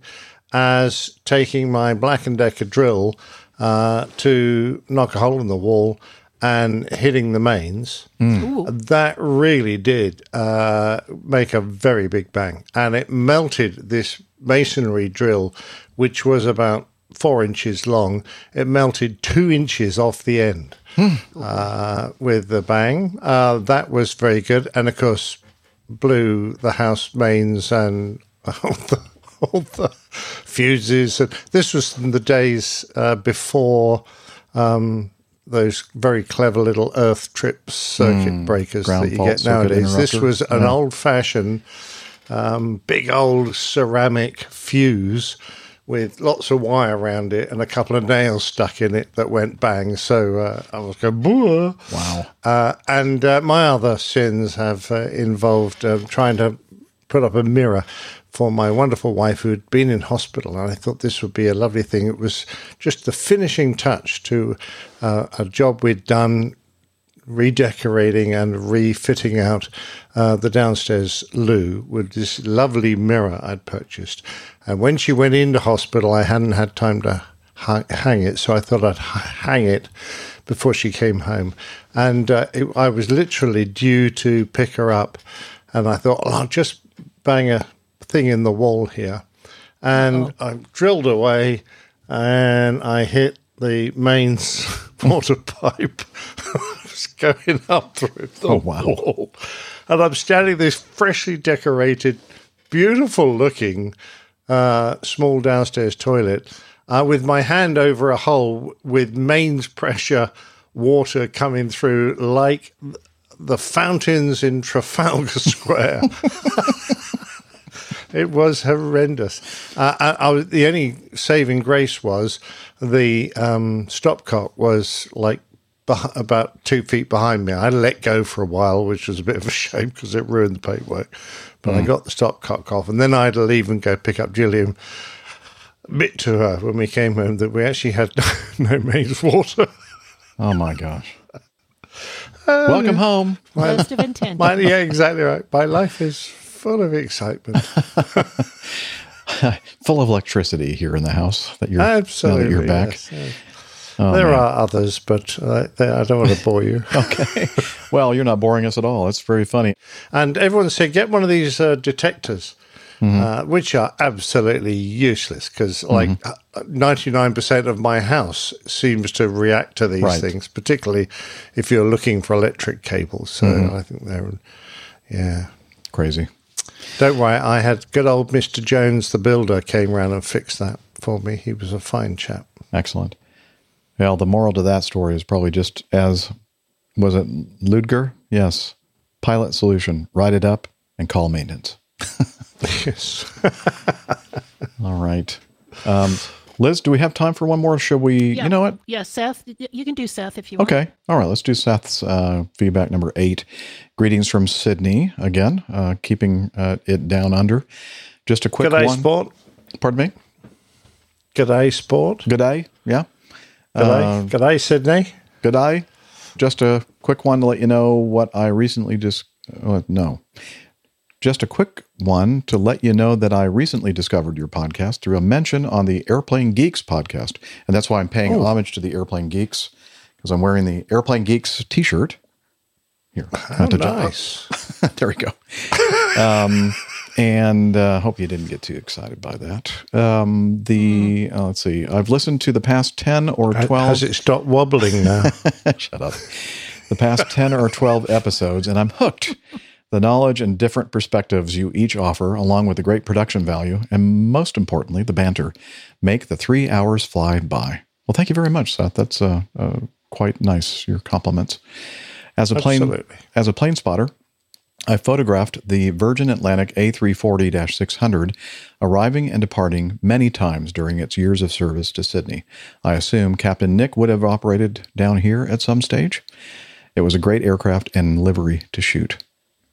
as taking my Black and Decker drill uh, to knock a hole in the wall and hitting the mains. That really did uh, make a very big bang. And it melted this masonry drill, which was about four inches long. It melted two inches off the end uh, with the bang. Uh, that was very good. And of course, blew the house mains and all the, all the fuses. And this was in the days uh, before. Um, those very clever little earth trip circuit Mm, breakers that you get nowadays. This was an Yeah. old fashioned, um, big old ceramic fuse with lots of wire around it and a couple of nails stuck in it that went bang. So uh, I was going, Boo! Wow. Uh, and uh, my other sins have uh, involved um, trying to put up a mirror for my wonderful wife who had been in hospital. And I thought this would be a lovely thing. It was just the finishing touch to uh, a job we'd done redecorating and refitting out uh, the downstairs loo with this lovely mirror I'd purchased. And when she went into hospital, I hadn't had time to hang it, so I thought I'd hang it before she came home. And uh, it, I was literally due to pick her up, and I thought, I'll just bang a thing in the wall here. And I drilled away, and I hit the mains water pipe. was going up through the Oh, wow. wall. And I'm standing this freshly decorated, beautiful looking uh, small downstairs toilet uh, with my hand over a hole with mains pressure water coming through like the fountains in Trafalgar Square. it was horrendous. Uh, I, I was, the only saving grace was the um, stopcock was like about two feet behind me. I let go for a while, which was a bit of a shame because it ruined the paintwork. But I Mm. got the stopcock off, and then I had to leave and go pick up Gillian. Admit to her when we came home that we actually had no mains water. Oh my gosh. Welcome home. My- Ghost of intent. my- yeah, exactly right. My life is full of excitement. Full of electricity here in the house that you're Absolutely, now that you're back. yes, yes. Oh, there man. are others, but uh, I don't want to bore you. okay. Well, you're not boring us at all. It's very funny. And everyone said, get one of these uh, detectors, Mhm. uh, which are absolutely useless because, like, Mm-hmm. ninety-nine percent of my house seems to react to these Right. things, particularly if you're looking for electric cables. So Mhm. I think they're, yeah, Crazy. Don't worry, I had good old Mister Jones, the builder, came round and fixed that for me. He was a fine chap. Excellent. Well, the moral to that story is probably just as was it Ludger? Yes. Pilot solution. Write it up and call maintenance. yes. All right. Um, Liz, do we have time for one more? Should we? Yeah. You know what? Yeah, Seth. You can do Seth if you want. Okay. All right. Let's do Seth's uh, feedback number eight. Greetings from Sydney again, uh, keeping uh, it down under. Just a quick G'day, one. sport. Pardon me. G'day, sport. G'day. Yeah. G'day. Uh, G'day, Sydney. G'day. Just a quick one to let you know what I recently just. Uh, no. Just a quick one to let you know that I recently discovered your podcast through a mention on the Airplane Geeks podcast. And that's why I'm paying Oh. homage to the Airplane Geeks because I'm wearing the Airplane Geeks t shirt. Here. To- nice. there we go. Um, and uh, hope you didn't get too excited by that. Um, the uh, let's see, I've listened to the past ten or twelve. Has it stopped wobbling now? Shut up. The past 10 or 12 episodes, and I'm hooked. The knowledge and different perspectives you each offer, along with the great production value, and most importantly, the banter, make the three hours fly by. Well, thank you very much, Seth. That's uh, uh, quite nice, your compliments. As a plane, Absolutely. as a plane spotter, I photographed the Virgin Atlantic A340 600 arriving and departing many times during its years of service to Sydney. I assume Captain Nick would have operated down here at some stage. It was a great aircraft and livery to shoot.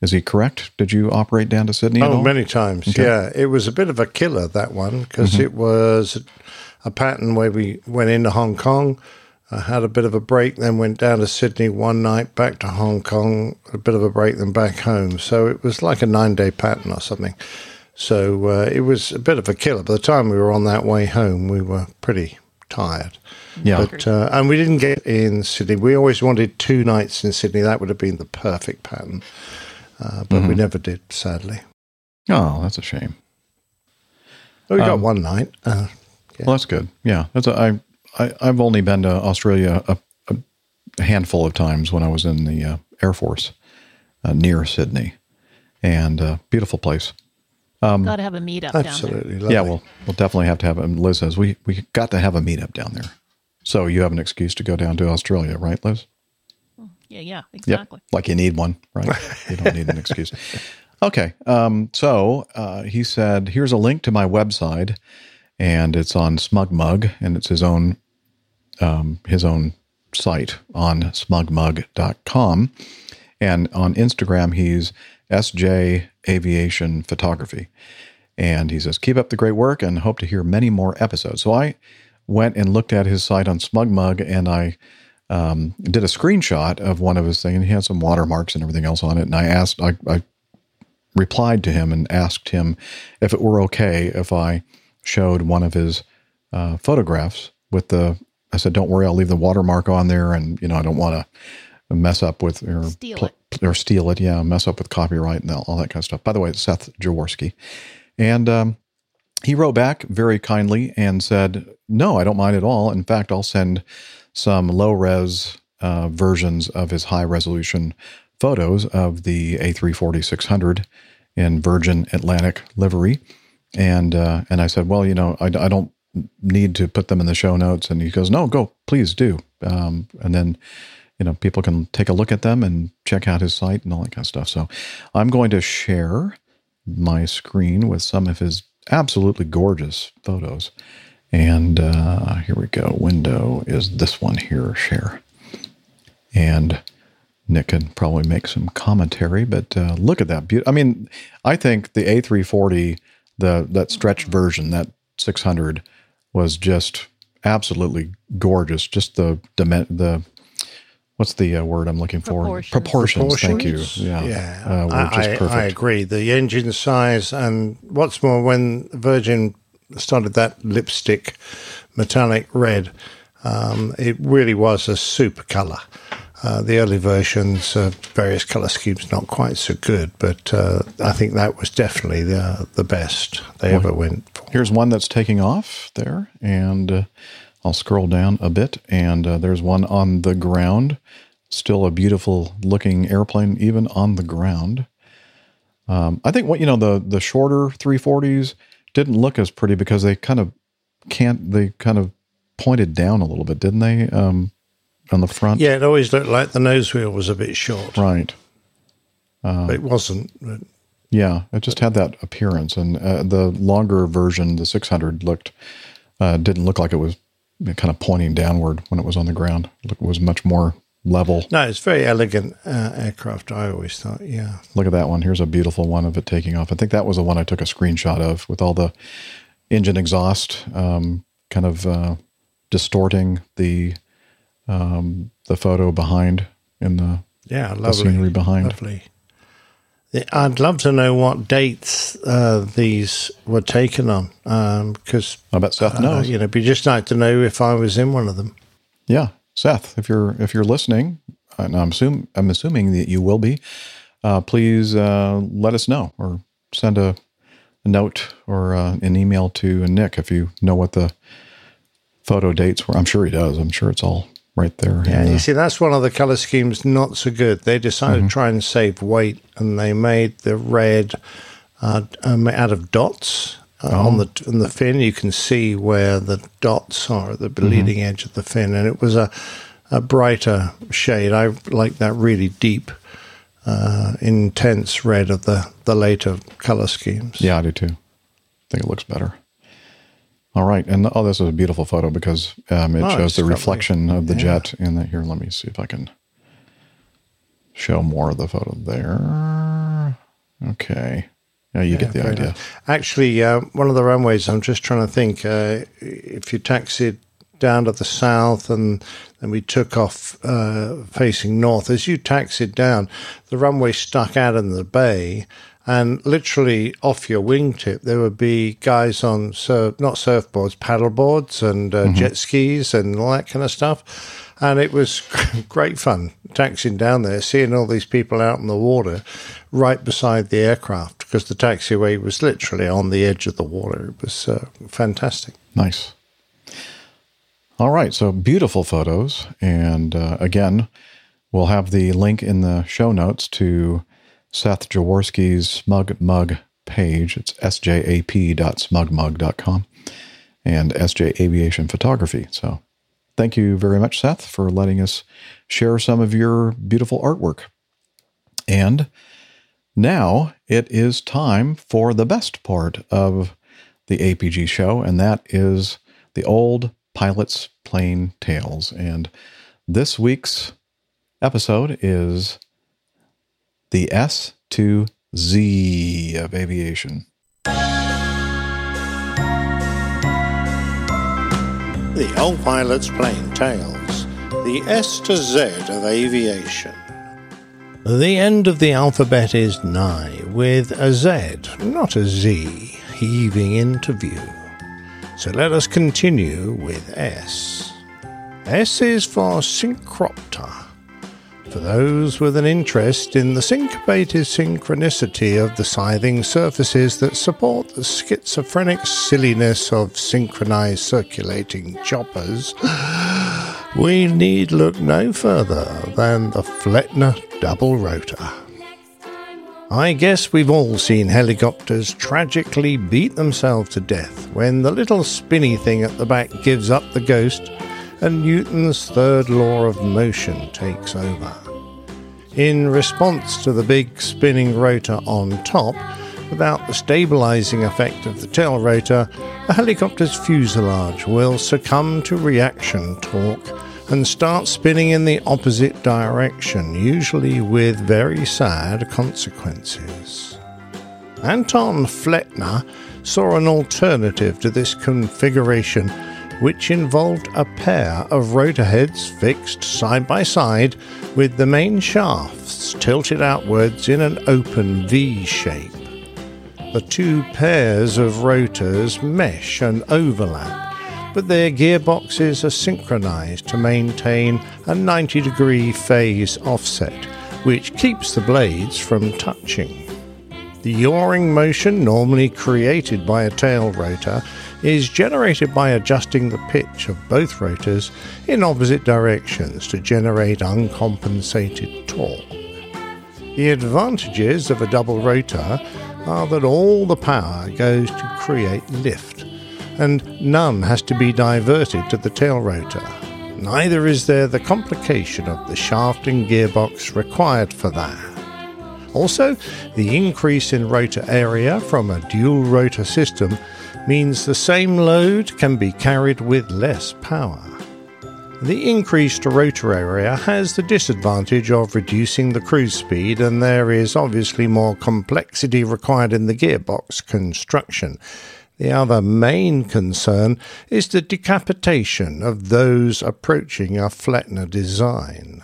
Is he correct? Did you operate down to Sydney at Oh, all? many times. Okay. Yeah, it was a bit of a killer that one because Mhm. it was a pattern where we went into Hong Kong, uh, had a bit of a break, then went down to Sydney one night, back to Hong Kong, a bit of a break, then back home. So it was like a nine-day pattern or something. So uh, it was a bit of a killer. By the time we were on that way home, we were pretty tired. Yeah. But, uh, and we didn't get in Sydney. We always wanted two nights in Sydney. That would have been the perfect pattern. Uh, but we Mhm. never did, sadly. Oh, that's a shame. Well, we got Um, one night. Uh, Well, that's good. Yeah, that's a, I, I I've only been to Australia a, a handful of times when I was in the uh, Air Force uh, near Sydney, and uh, beautiful place. Um, Got to have a meetup down there. yeah, we'll we'll definitely have to have. And Liz says we we got to have a meetup down there. So you have an excuse to go down to Australia, right, Liz? Yeah, yeah, Yep. exactly. Like you need one, right? You don't need an excuse. Okay. Um, so uh, he said, here's a link to my website, and it's on SmugMug, and it's his own um, his own site on smugmug.com. And on Instagram, he's SJ Aviation Photography. And he says, keep up the great work and hope to hear many more episodes. So I went and looked at his site on SmugMug and I um, did a screenshot of one of his things. And he had some watermarks and everything else on it. And I asked, I, I replied to him and asked him if it were okay if I showed one of his uh, photographs with the. I said, "Don't worry, I'll leave the watermark on there, and you know, I don't want to mess up with or Steal it. or steal it. Yeah, mess up with copyright and all that kind of stuff." By the way, it's Seth Jaworski, and um, he wrote back very kindly and said, "No, I don't mind at all. In fact, I'll send some low res uh, versions of his high resolution photos of the A340 600 in Virgin Atlantic livery." And uh, and I said, "Well, you know, I, I don't need to put them in the show notes." And he goes, "No, go, please do." um, and then you know people can take a look at them and check out his site and all that kind of stuff. So I'm going to share my screen with some of his absolutely gorgeous photos. And uh, here we go. Window is this one here. Share. And Nick can probably make some commentary, but uh, look at that beauty. I mean, I think the A340, the that stretched version, that 600, was just absolutely gorgeous. Just the the what's the uh, word I'm looking for? Proportions. Thank you. Yeah, yeah. Uh, were I, I, perfect. I agree. The engine size, and what's more, when Virgin started that lipstick metallic red, um, it really was a super color. Uh, the early versions, uh, various color schemes, not quite so good, but uh, I think that was definitely the the best they Well, ever went. For. Here's one that's taking off there, and uh, I'll scroll down a bit, and uh, there's one on the ground. Still a beautiful looking airplane, even on the ground. Um, I think what you know the the shorter 340s didn't look as pretty because they kind of can't they kind of pointed down a little bit, didn't they? Um, on the front, Yeah, it always looked like the nose wheel was a bit short, right. But it wasn't. Yeah, it just had that appearance, and uh, the longer version, the 600, looked uh, didn't look like it was kind of pointing downward when it was on the ground. It was much more level. No, it's very elegant uh, aircraft. I always thought, yeah. Look at that one. Here's a beautiful one of it taking off. I think that was the one I took a screenshot of with all the engine exhaust um, kind of uh, distorting the um, the photo behind in the Yeah, the lovely. scenery behind. Lovely. The- I'd love to know what dates uh, these were taken on, because I bet Seth knows. you know, it'd be just nice to know if I was in one of them. Yeah, Seth, if you're if you're listening, and I'm assuming I'm assuming that you will be, uh, please uh, let us know or send a, a note or uh, an email to Nick if you know what the photo dates were. I'm sure he does. I'm sure it's all right there. Yeah, in you see, that's one of the color schemes not so good. They decided Mm-hmm. to try and save weight, and they made the red uh, um, out of dots. Uh, Oh. On the on the fin, you can see where the dots are at the Mm-hmm. leading edge of the fin, and it was a a brighter shade. I like that really deep, uh, intense red of the the later color schemes. yeah, I do too. I think it looks better. All right, and oh, this is a beautiful photo because um, it Oh, shows the reflection of the yeah. jet in that. Here, let me see if I can show more of the photo there. Okay, yeah, you get the idea. nice. Actually, uh, one of the runways, I'm just trying to think, uh, if you taxied down to the south and then we took off uh, facing north, as you taxied down, the runway stuck out in the bay. And literally off your wingtip, there would be guys on surf, not surfboards, paddleboards and uh, jet skis and all that kind of stuff. And it was great fun taxiing down there, seeing all these people out in the water right beside the aircraft because the taxiway was literally on the edge of the water. It was uh, fantastic. Nice. All right, so beautiful photos, and uh, again, we'll have the link in the show notes to Seth Jaworski's Smug Mug page. It's sjap.smugmug.com and SJ Aviation Photography. So, thank you very much, Seth, for letting us share some of your beautiful artwork. And now it is time for the best part of the APG show, and that is the old pilot's plane tales. And this week's episode is the S to Z of aviation. The Old Pilot's Plane Tales, the S to Z of aviation. The end of the alphabet is nigh, with a Z, not a Z, heaving into view. So let us continue with S. S is for synchropter. For those with an interest in the syncopated synchronicity of the scything surfaces that support the schizophrenic silliness of synchronized circulating choppers, we need look no further than the Flettner double rotor. I guess we've all seen helicopters tragically beat themselves to death when the little spinny thing at the back gives up the ghost and Newton's third law of motion takes over. In response to the big spinning rotor on top, without the stabilizing effect of the tail rotor, the helicopter's fuselage will succumb to reaction torque and start spinning in the opposite direction, usually with very sad consequences. Anton Flettner saw an alternative to this configuration, which involved a pair of rotor heads fixed side by side with the main shafts tilted outwards in an open V shape. The two pairs of rotors mesh and overlap, but their gearboxes are synchronized to maintain a 90 degree phase offset, which keeps the blades from touching. The yawing motion, normally created by a tail rotor, is generated by adjusting the pitch of both rotors in opposite directions to generate uncompensated torque. The advantages of a double rotor are that all the power goes to create lift, and none has to be diverted to the tail rotor. Neither is there the complication of the shaft and gearbox required for that. Also, the increase in rotor area from a dual rotor system means the same load can be carried with less power. The increased rotor area has the disadvantage of reducing the cruise speed, and there is obviously more complexity required in the gearbox construction. The other main concern is the decapitation of those approaching a Flettner design.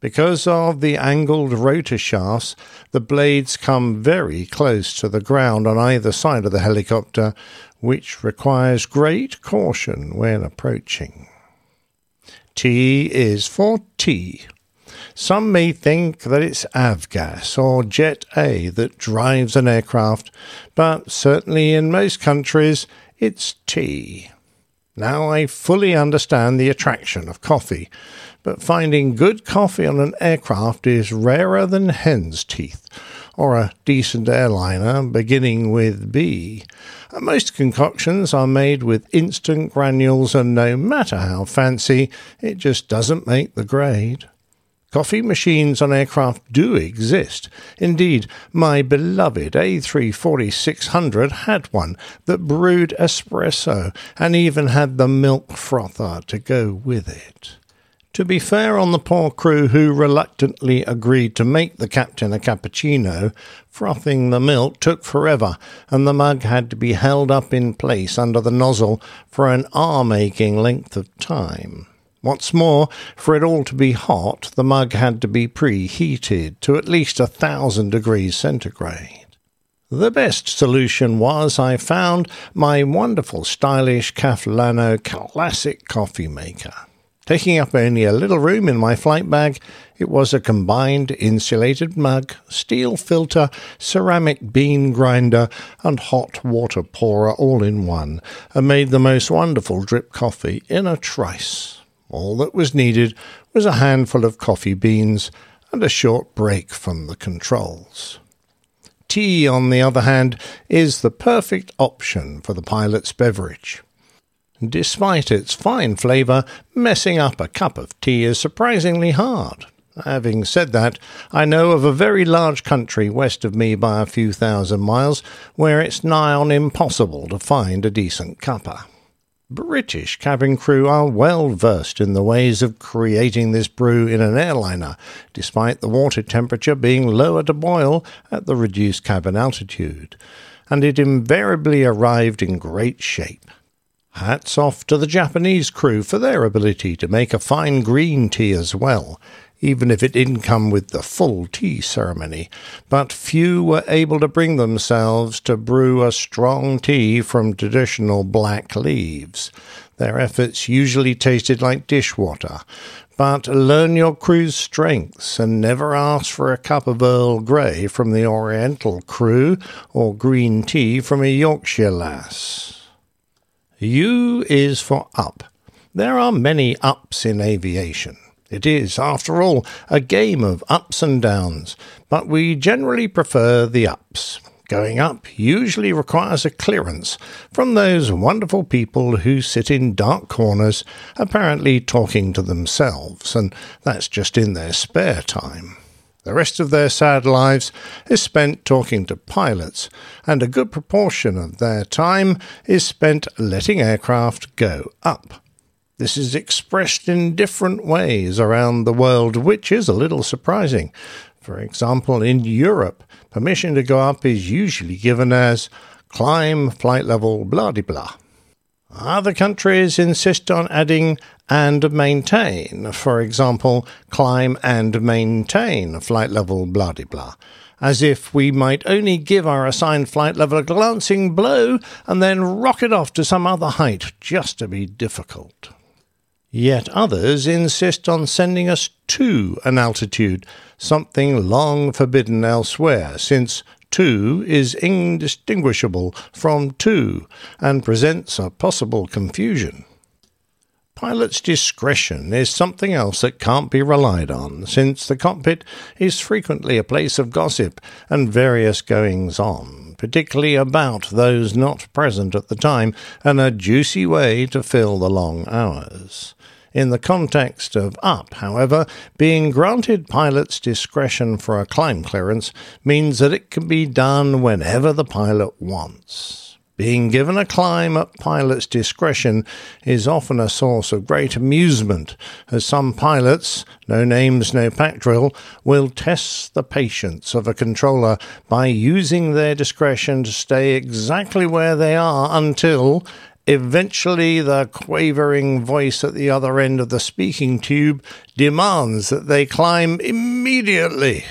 Because of the angled rotor shafts, the blades come very close to the ground on either side of the helicopter, which requires great caution when approaching. T is for tea. Some may think that it's avgas or Jet A that drives an aircraft, but certainly in most countries it's tea. Now I fully understand the attraction of coffee, but finding good coffee on an aircraft is rarer than hen's teeth, or a decent airliner beginning with B. Most concoctions are made with instant granules, and no matter how fancy, it just doesn't make the grade. Coffee machines on aircraft do exist. Indeed, my beloved A340-600 had one that brewed espresso and even had the milk frother to go with it. To be fair on the poor crew who reluctantly agreed to make the captain a cappuccino, frothing the milk took forever, and the mug had to be held up in place under the nozzle for an arm aching length of time. What's more, for it all to be hot, the mug had to be preheated to at least a thousand degrees centigrade. The best solution was, I found, my wonderful stylish Cafflano classic coffee maker. Taking up only a little room in my flight bag, it was a combined insulated mug, steel filter, ceramic bean grinder, and hot water pourer all in one, and made the most wonderful drip coffee in a trice. All that was needed was a handful of coffee beans and a short break from the controls. Tea, on the other hand, is the perfect option for the pilot's beverage. Despite its fine flavour, messing up a cup of tea is surprisingly hard. Having said that, I know of a very large country west of me by a few thousand miles where it's nigh on impossible to find a decent cuppa. British cabin crew are well versed in the ways of creating this brew in an airliner, despite the water temperature being lower to boil at the reduced cabin altitude, and it invariably arrived in great shape. Hats off to the Japanese crew for their ability to make a fine green tea as well, even if it didn't come with the full tea ceremony, but few were able to bring themselves to brew a strong tea from traditional black leaves. Their efforts usually tasted like dishwater, but learn your crew's strengths and never ask for a cup of Earl Grey from the Oriental crew or green tea from a Yorkshire lass. U is for up. There are many ups in aviation. It is, after all, a game of ups and downs, but we generally prefer the ups. Going up usually requires a clearance from those wonderful people who sit in dark corners, apparently talking to themselves, and that's just in their spare time. The rest of their sad lives is spent talking to pilots, and a good proportion of their time is spent letting aircraft go up. This is expressed in different ways around the world, which is a little surprising. For example, in Europe, permission to go up is usually given as climb flight level blah di blah. Other countries insist on adding and maintain, for example, climb and maintain flight level blah blah, as if we might only give our assigned flight level a glancing blow and then rocket off to some other height just to be difficult. Yet others insist on sending us to an altitude, something long forbidden elsewhere, since to is indistinguishable from two and presents a possible confusion. Pilot's discretion is something else that can't be relied on, since the cockpit is frequently a place of gossip and various goings on, particularly about those not present at the time, and a juicy way to fill the long hours. In the context of up, however, being granted pilot's discretion for a climb clearance means that it can be done whenever the pilot wants. Being given a climb at pilot's discretion is often a source of great amusement, as some pilots, no names, no pack drill, will test the patience of a controller by using their discretion to stay exactly where they are until, Eventually, the quavering voice at the other end of the speaking tube demands that they climb immediately.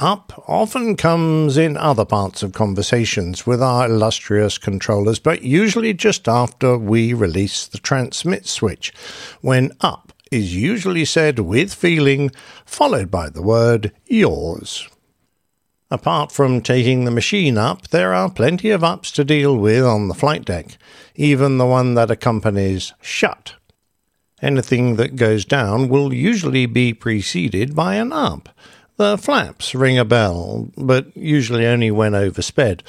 Up often comes in other parts of conversations with our illustrious controllers, but usually just after we release the transmit switch, when up is usually said with feeling, followed by the word yours. Apart from taking the machine up, there are plenty of ups to deal with on the flight deck, even the one that accompanies shut. Anything that goes down will usually be preceded by an up. The flaps ring a bell, but usually only when oversped,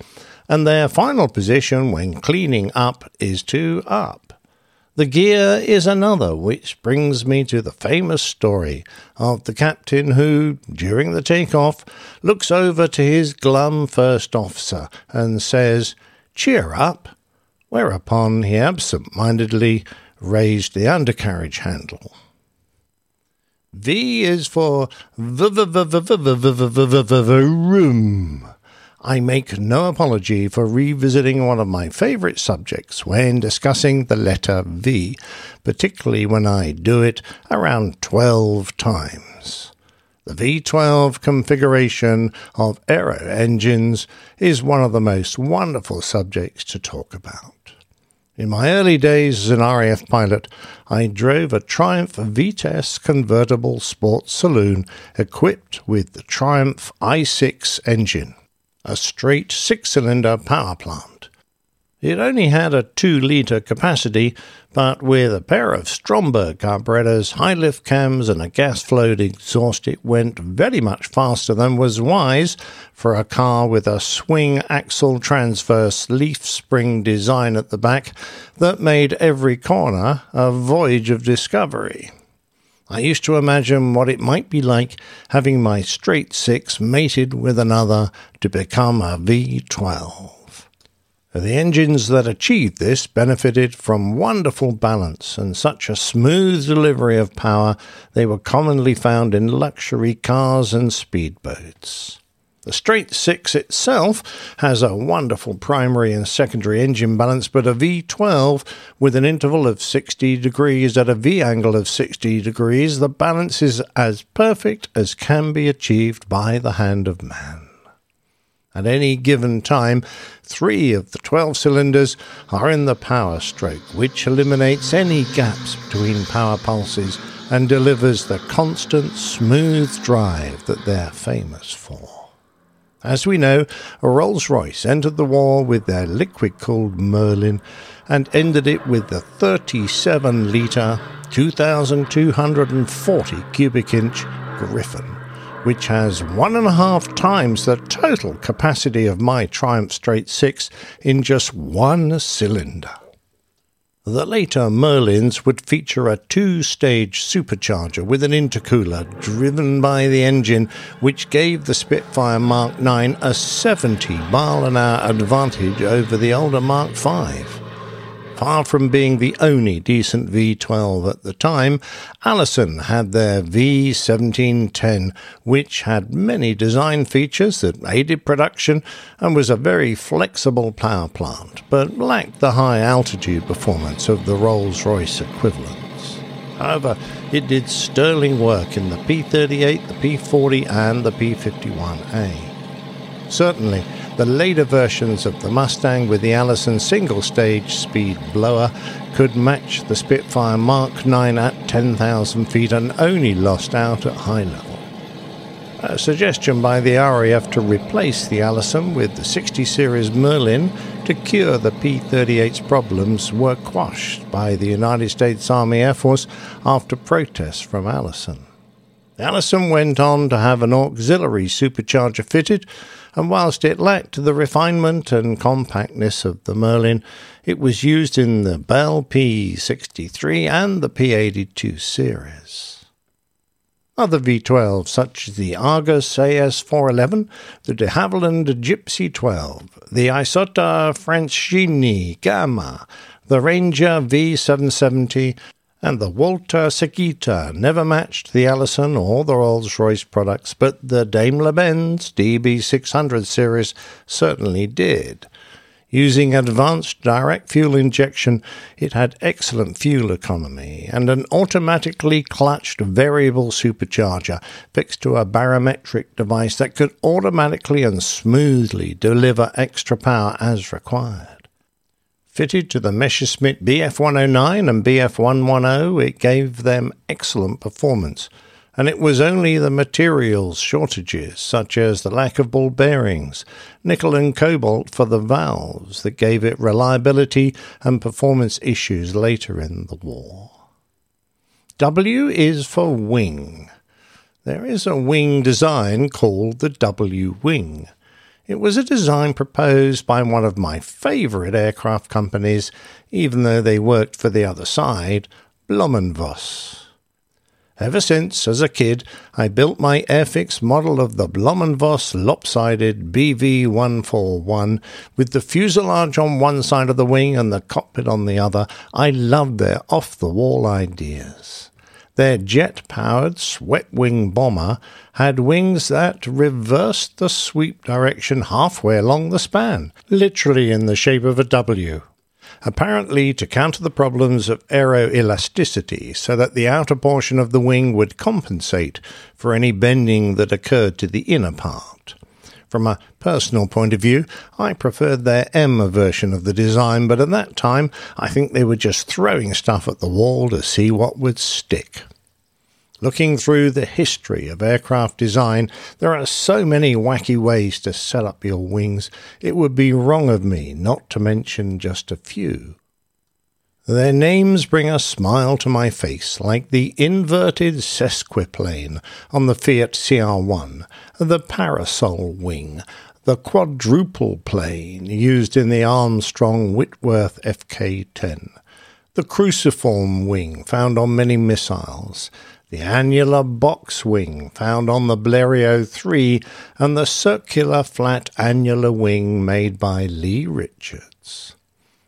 and their final position when cleaning up is to up. The gear is another, which brings me to the famous story of the captain who, during the takeoff, looks over to his glum first officer and says, Cheer up, whereupon he absent mindedly raised the undercarriage handle. V is for room. I make no apology for revisiting one of my favourite subjects when discussing the letter V, particularly when I do it around 12 times. The V12 configuration of aero engines is one of the most wonderful subjects to talk about. In my early days as an RAF pilot, I drove a Triumph Vitesse convertible sports saloon equipped with the Triumph i6 engine a straight six cylinder power plant. It only had a 2 litre capacity, but with a pair of Stromberg carburetors, high lift cams, and a gas flowed exhaust, it went very much faster than was wise for a car with a swing axle transverse leaf spring design at the back that made every corner a voyage of discovery. I used to imagine what it might be like having my straight six mated with another to become a V12. The engines that achieved this benefited from wonderful balance and such a smooth delivery of power they were commonly found in luxury cars and speedboats. The straight six itself has a wonderful primary and secondary engine balance, but a V12 with an interval of 60 degrees at a V angle of 60 degrees, the balance is as perfect as can be achieved by the hand of man. At any given time, three of the 12 cylinders are in the power stroke, which eliminates any gaps between power pulses and delivers the constant smooth drive that they're famous for. As we know, Rolls Royce entered the war with their liquid cooled Merlin and ended it with the 37 litre, 2,240 cubic inch Griffon, which has one and a half times the total capacity of my Triumph Straight 6 in just one cylinder. The later Merlins would feature a two stage supercharger with an intercooler driven by the engine, which gave the Spitfire Mark 9 a 70 mile an hour advantage over the older Mark 5. Far from being the only decent V12 at the time, Allison had their V1710, which had many design features that aided production and was a very flexible power plant, but lacked the high altitude performance of the Rolls Royce equivalents. However, it did sterling work in the P38, the P40, and the P51A. Certainly, the later versions of the Mustang with the Allison single stage speed blower could match the Spitfire Mark 9 at 10,000 feet and only lost out at high level. A suggestion by the RAF to replace the Allison with the 60 series Merlin to cure the P 38's problems were quashed by the United States Army Air Force after protests from Allison. Allison went on to have an auxiliary supercharger fitted, and whilst it lacked the refinement and compactness of the Merlin, it was used in the Bell P63 and the P82 series. Other V12s, such as the Argus AS411, the de Havilland Gipsy 12, the Isotta Fraschini Gamma, the Ranger V770, and the Walter Sagitta never matched the Allison or the Rolls Royce products, but the Daimler Benz DB600 series certainly did. Using advanced direct fuel injection, it had excellent fuel economy and an automatically clutched variable supercharger fixed to a barometric device that could automatically and smoothly deliver extra power as required. Fitted to the Messerschmitt BF109 and BF110, it gave them excellent performance, and it was only the materials shortages, such as the lack of ball bearings, nickel and cobalt for the valves, that gave it reliability and performance issues later in the war. W is for wing. There is a wing design called the W wing. It was a design proposed by one of my favourite aircraft companies, even though they worked for the other side, Blohm & Voss. Ever since, as a kid, I built my Airfix model of the Blohm & Voss lopsided BV141 with the fuselage on one side of the wing and the cockpit on the other. I loved their off the wall ideas. Their jet powered swept wing bomber had wings that reversed the sweep direction halfway along the span, literally in the shape of a W. Apparently, to counter the problems of aeroelasticity, so that the outer portion of the wing would compensate for any bending that occurred to the inner part. From a personal point of view, I preferred their M version of the design, but at that time I think they were just throwing stuff at the wall to see what would stick. Looking through the history of aircraft design, there are so many wacky ways to set up your wings, it would be wrong of me not to mention just a few. Their names bring a smile to my face, like the inverted sesquiplane on the Fiat CR1, the parasol wing, the quadruple plane used in the Armstrong Whitworth FK 10, the cruciform wing found on many missiles, the annular box wing found on the Blériot 3, and the circular flat annular wing made by Lee Richards.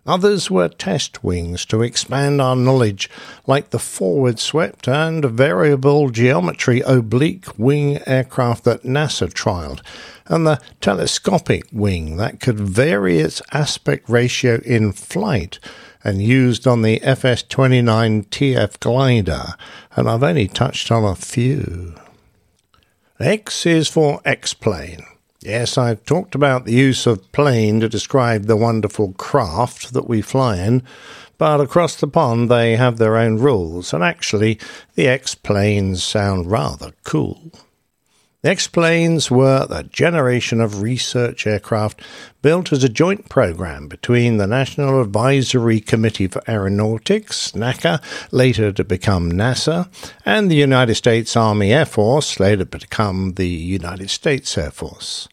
Others were test wings to expand our knowledge, like the forward swept and variable geometry oblique wing aircraft that NASA trialed, and the telescopic wing that could vary its aspect ratio in flight and used on the FS 29 TF glider, and I've only touched on a few. X is for X plane. Yes, I've talked about the use of plane to describe the wonderful craft that we fly in, but across the pond they have their own rules, and actually the X planes sound rather cool. The X-planes were the generation of research aircraft built as a joint program between the National Advisory Committee for Aeronautics, NACA, later to become NASA, and the United States Army Air Force, later to become the United States Air Force.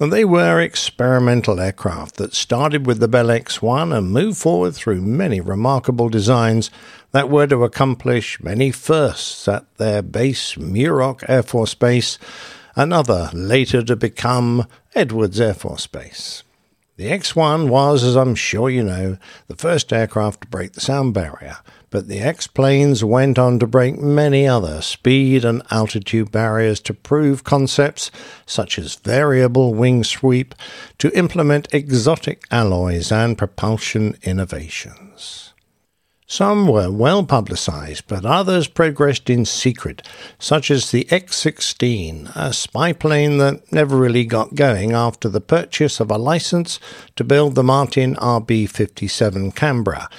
And they were experimental aircraft that started with the Bell X 1 and moved forward through many remarkable designs that were to accomplish many firsts at their base, Muroc Air Force Base, another later to become Edwards Air Force Base. The X 1 was, as I'm sure you know, the first aircraft to break the sound barrier, but the X planes went on to break many other speed and altitude barriers to prove concepts such as variable wing sweep, to implement exotic alloys and propulsion innovations. Some were well publicized, but others progressed in secret, such as the X 16, a spy plane that never really got going after the purchase of a license to build the Martin RB 57 Canberra,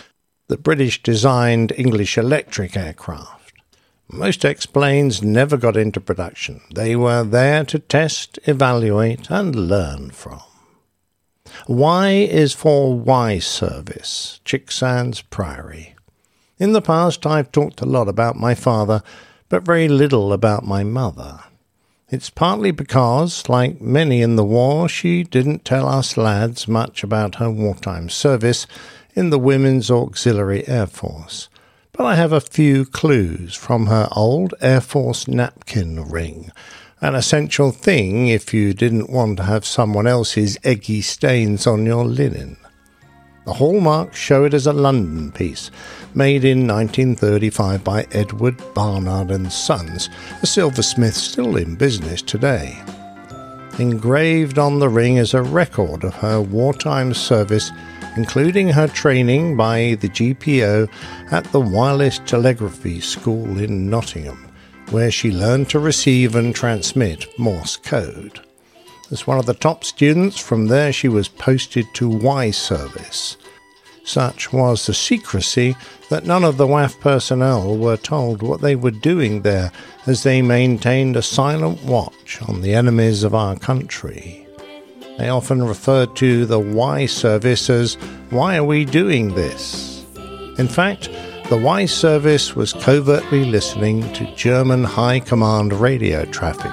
the British designed English electric aircraft. Most X planes never got into production. They were there to test, evaluate, and learn from. Y is for Y Service, Chicksands Priory. In the past, I've talked a lot about my father, but very little about my mother. It's partly because, like many in the war, she didn't tell us lads much about her wartime service in the Women's Auxiliary Air Force. But I have a few clues from her old Air Force napkin ring, an essential thing if you didn't want to have someone else's eggy stains on your linen. The hallmarks show it as a London piece, made in 1935 by Edward Barnard and Sons, a silversmith still in business today. Engraved on the ring is a record of her wartime service, including her training by the GPO at the Wireless Telegraphy School in Nottingham, where she learned to receive and transmit Morse code. As one of the top students, from there she was posted to Y service. Such was the secrecy that none of the WAAF personnel were told what they were doing there as they maintained a silent watch on the enemies of our country. They often referred to the Y service as, Why are we doing this? In fact, the Y service was covertly listening to German high command radio traffic,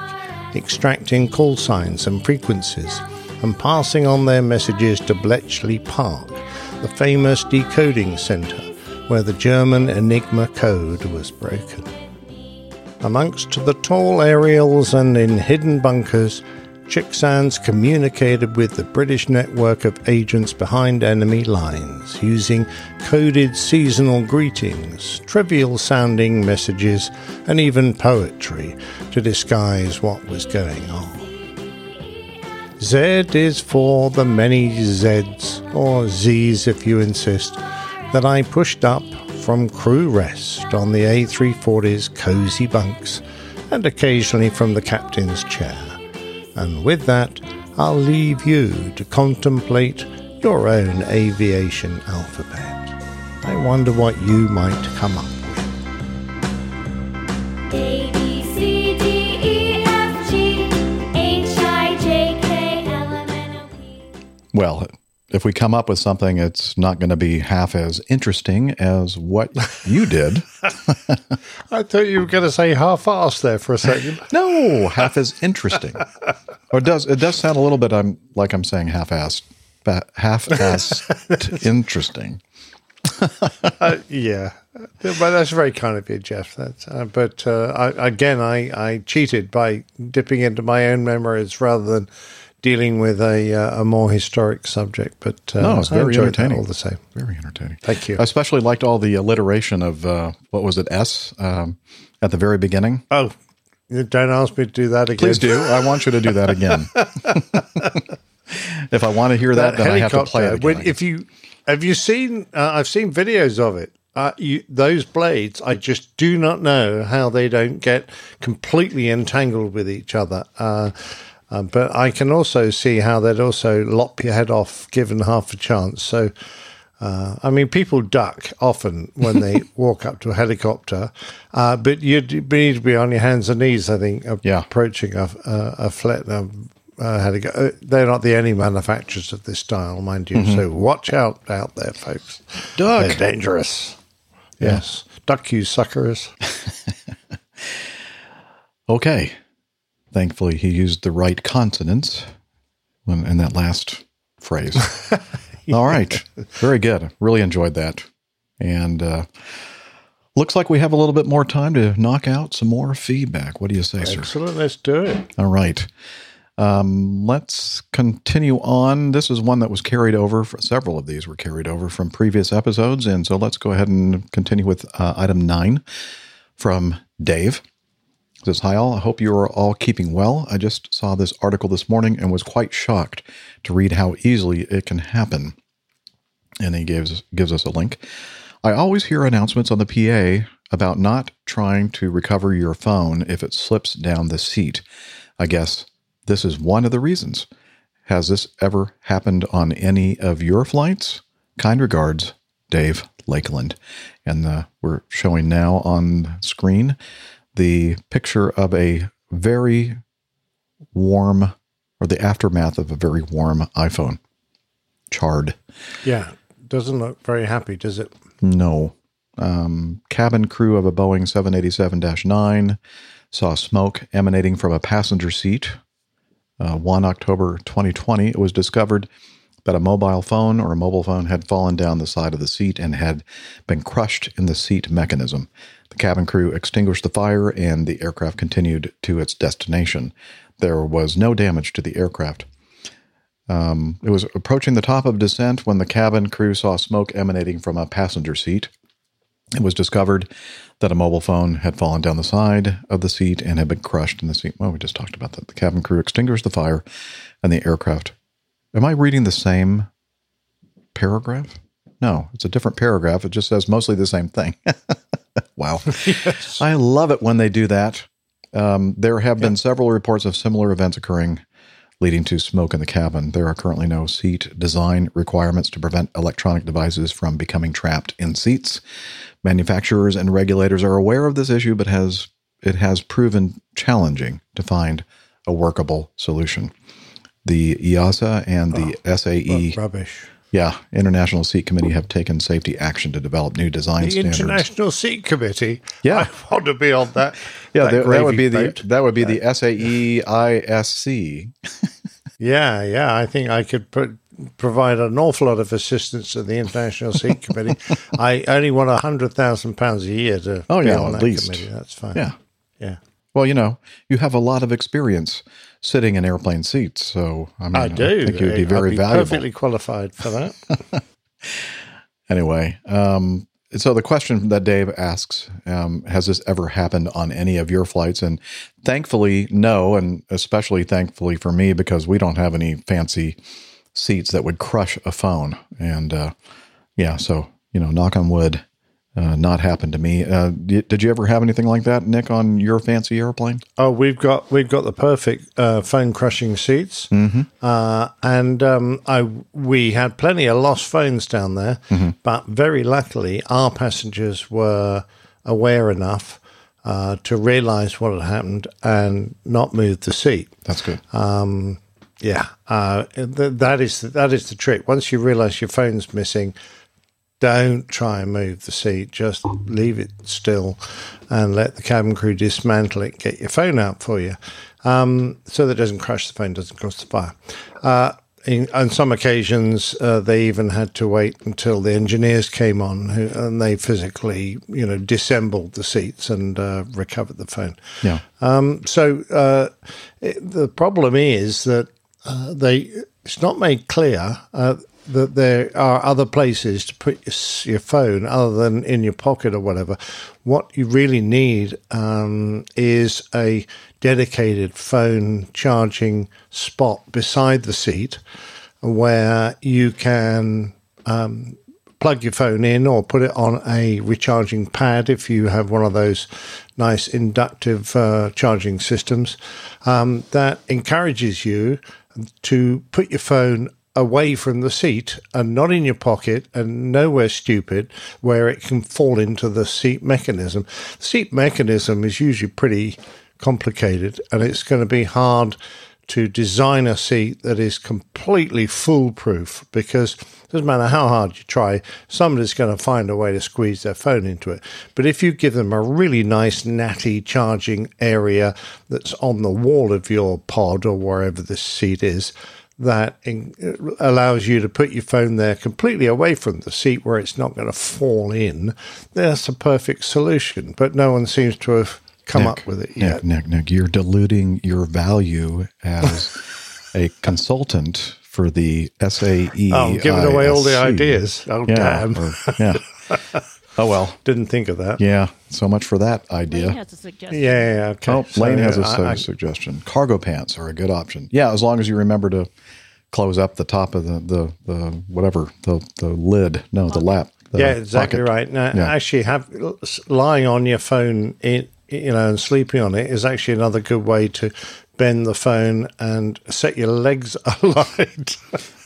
extracting call signs and frequencies, and passing on their messages to Bletchley Park, the famous decoding centre where the German Enigma code was broken. Amongst the tall aerials and in hidden bunkers, Chicksands communicated with the British network of agents behind enemy lines using coded seasonal greetings, trivial sounding messages, and even poetry to disguise what was going on. Z is for the many Zs, or Zs if you insist, that I pushed up from crew rest on the A340's cosy bunks and occasionally from the captain's chair. And with that, I'll leave you to contemplate your own aviation alphabet. I wonder what you might come up with. A, B, C, D, E, F, G, H, I, J, K, L, M, N, O, P. Well, if we come up with something, it's not going to be half as interesting as what you did. I thought you were going to say half-assed there for a second. no, half as interesting. Or it does it does sound a little bit I'm like I'm saying half-assed, half-assed interesting. uh, yeah, but that's very kind of you, Jeff. That's, uh, but uh, I, again, I, I cheated by dipping into my own memories rather than dealing with a uh, a more historic subject. But uh, no, it's very entertaining. all the same. Very entertaining. Thank you. I especially liked all the alliteration of uh, what was it S um, at the very beginning. Oh, don't ask me to do that again. Please do. I want you to do that again. if I want to hear that, then I have to play it. Again. When, if you have you seen, uh, I've seen videos of it. Uh, you, those blades, I just do not know how they don't get completely entangled with each other. Uh, uh, but I can also see how they'd also lop your head off given half a chance. So Uh, I mean, people duck often when they walk up to a helicopter, uh, but you'd need to be on your hands and knees. I think approaching a a, a Flettner uh, helicopter. They're not the only manufacturers of this style, mind you. Mhm. So watch out out there, folks. Duck. They're dangerous. Yeah. Yes, duck you suckers. Okay. Thankfully, he used the right consonants when, in that last phrase. All right. Very good. Really enjoyed that. And uh, looks like we have a little bit more time to knock out some more feedback. What do you say, sir? Excellent. Let's do it. All right. Um, let's continue on. This is one that was carried over. Several of these were carried over from previous episodes, and so let's go ahead and continue with uh, item nine from Dave. Says hi all. I hope you are all keeping well. I just saw this article this morning and was quite shocked to read how easily it can happen. And he gives gives us a link. I always hear announcements on the PA about not trying to recover your phone if it slips down the seat. I guess this is one of the reasons. Has this ever happened on any of your flights? Kind regards, Dave Lakeland. And uh, we're showing now on screen the picture of a very warm, or the aftermath of a very warm iPhone. Charred. Yeah, doesn't look very happy, does it? No. Um, cabin crew of a Boeing 787 9 saw smoke emanating from a passenger seat. Uh, 1 October 2020, it was discovered that a mobile phone or a mobile phone had fallen down the side of the seat and had been crushed in the seat mechanism. The cabin crew extinguished the fire and the aircraft continued to its destination. There was no damage to the aircraft. Um, it was approaching the top of descent when the cabin crew saw smoke emanating from a passenger seat. It was discovered that a mobile phone had fallen down the side of the seat and had been crushed in the seat. Well, we just talked about that. The cabin crew extinguished the fire and the aircraft. Am I reading the same paragraph? No, it's a different paragraph. It just says mostly the same thing. wow. I love it when they do that. Um, there have been several reports of similar events occurring leading to smoke in the cabin. There are currently no seat design requirements to prevent electronic devices from becoming trapped in seats. Manufacturers and regulators are aware of this issue, but has it has proven challenging to find a workable solution. The EASA and the SAE Rubbish. Yeah, International Seat Committee have taken safety action to develop new design standards. The standards. International Seat Committee. Yeah. I want to be on that. yeah, that that, that would be the boat. that would be the SAE ISC. Yeah, yeah. I think I could pro- provide an awful lot of assistance to the International Seat Committee. I only want a hundred thousand pounds a year to Oh yeah, on at that least. committee. That's fine. Yeah. Yeah. Well, you know, you have a lot of experience sitting in airplane seats, so I mean, I do. think you would be very be valuable. Perfectly qualified for that. Anyway, um, so the question that Dave asks um, has this ever happened on any of your flights? And thankfully, no, and especially thankfully for me because we don't have any fancy seats that would crush a phone. And uh, yeah, so you know, knock on wood, uh, not happened to me. Uh, did you ever have anything like that, Nick, on your fancy airplane? Oh, we've got we've got the perfect uh, phone crushing seats, Mm-hmm. uh, and um, I we had plenty of lost phones down there, Mm-hmm. but very luckily our passengers were aware enough uh, to realise what had happened and not move the seat. That's good. Um, yeah, uh, th- that is that is the trick. Once you realise your phone's missing, don't try and move the seat. Just leave it still and let the cabin crew dismantle it, get your phone out for you. Um, so that it doesn't crash the phone, doesn't cause the fire. Uh, in, on some occasions, uh, they even had to wait until the engineers came on who, and they physically, you know, disassembled the seats and uh, recovered the phone. Yeah. Um, so uh, it, the problem is that uh, they it's not made clear uh, that there are other places to put your, phone other than in your pocket or whatever. What you really need um, is a dedicated phone charging spot beside the seat where you can um, plug your phone in or put it on a recharging pad if you have one of those nice inductive uh, charging systems um, that encourages you to put your phone away from the seat and not in your pocket and nowhere stupid where it can fall into the seat mechanism. The seat mechanism is usually pretty complicated and it's going to be hard to design a seat that is completely foolproof because it doesn't matter how hard you try, somebody's going to find a way to squeeze their phone into it. But if you give them a really nice, natty charging area that's on the wall of your pod or wherever this seat is, that in, allows you to put your phone there completely away from the seat where it's not going to fall in, that's a perfect solution. But no one seems to have come Nick, up with it Nick, yet. Nick, Nick, you're diluting your value as a consultant for the SAE. Oh, giving away all the ideas. Oh, yeah, damn. or- yeah. Oh well. Didn't think of that. Yeah. So much for that idea. Lane has a suggestion. Yeah, yeah, okay. Oh, So, Lane has a I- suggestion. Cargo pants are a good option. Yeah, as long as you remember to close up the top of the the, the whatever the the lid. No, the lap. the yeah, exactly pocket. right. Now, Yeah. actually, have lying on your phone, in, you know, and sleeping on it is actually another good way to bend the phone and set your legs alight.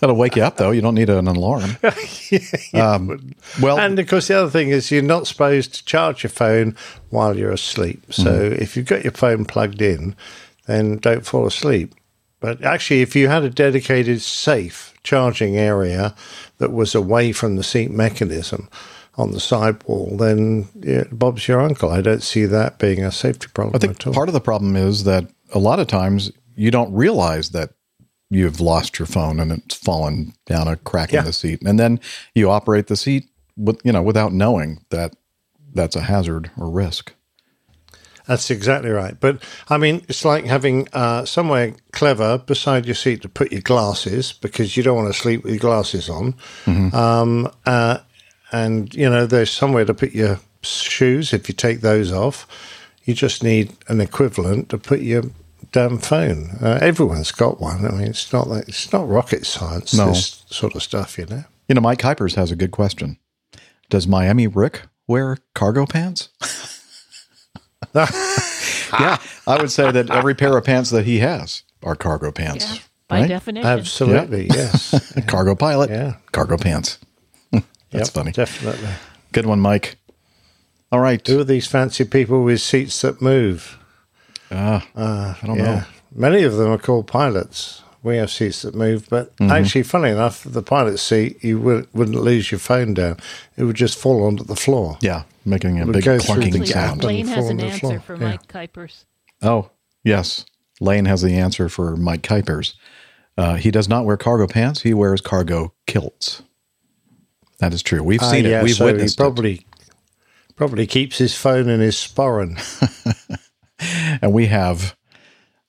That'll wake you up though. You don't need an alarm. Um, well, and of course, the other thing is you're not supposed to charge your phone while you're asleep. So Mm-hmm. if you've got your phone plugged in, then don't fall asleep. But actually, if you had a dedicated safe charging area that was away from the seat mechanism on the sidewall, then yeah, Bob's your uncle. I don't see that being a safety problem I think part of the problem is that a lot of times you don't realize that you've lost your phone and it's fallen down a crack Yeah. in the seat, and then you operate the seat with you know without knowing that that's a hazard or risk. That's exactly right. But I mean, it's like having uh, somewhere clever beside your seat to put your glasses because you don't want to sleep with your glasses on. Mm-hmm. Um, uh, and, you know, there's somewhere to put your shoes if you take those off. You just need an equivalent to put your damn phone. Uh, everyone's got one. I mean, it's not like, it's not rocket science, No. this sort of stuff, you know. You know, Mike Kuipers has a good question. Does Miami Rick wear cargo pants? yeah, I would say that every pair of pants that he has are cargo pants. Yeah, by right? definition. Absolutely, yes. cargo pilot, Yeah. cargo pants. That's Yep, funny. Definitely. Good one, Mike. All right. Who are these fancy people with seats that move? Uh, Uh, I don't yeah. know. Many of them are called pilots. We have seats that move, but Mhm. actually, funny enough, the pilot's seat, you wouldn't, wouldn't lose your phone down. It would just fall onto the floor. Yeah, making a big go through clunking the Actually, sound. and Lane has an answer floor. for Yeah. Mike Kuipers. Oh, yes. Lane has the answer for Mike Kuipers. Uh, he does not wear cargo pants. He wears cargo kilts. That is true. We've Ah, seen yeah, it. We've so witnessed he probably probably keeps his phone in his sporran. And we have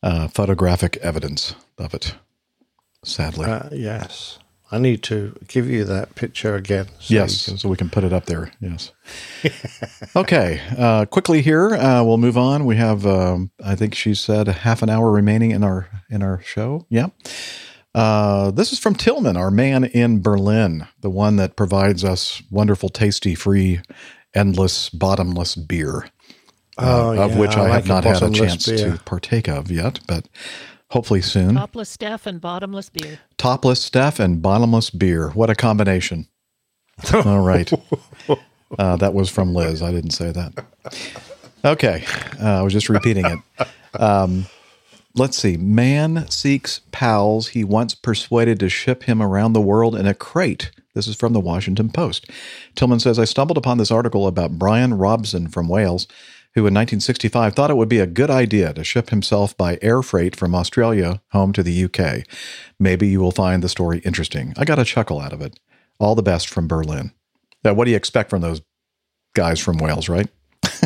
uh, photographic evidence of it, sadly. uh, yes, I need to give you that picture again. so yes, can- so we can put it up there. Yes. okay. Uh, quickly here, uh, we'll move on. We have, um, I think she said, half an hour remaining in our in our show. Yeah. Uh, this is from Tillman, our man in Berlin, the one that provides us wonderful, tasty, free, endless, bottomless beer, uh, Oh, of which I I, like have not had a chance beer. to partake of yet, but hopefully soon. Topless Steph and bottomless beer. Topless Steph and bottomless beer. What a combination. All right. Uh, that was from Liz. I didn't say that. Okay. Uh, I was just repeating it. Um, let's see. Man seeks pals he once persuaded to ship him around the world in a crate. This is from the Washington Post. Tillman says I stumbled upon this article about Brian Robson from Wales, who in 1965 thought it would be a good idea to ship himself by air freight from Australia home to the UK. Maybe you will find the story interesting. I got a chuckle out of it. All the best from Berlin. Now, what do you expect from those guys from Wales, right?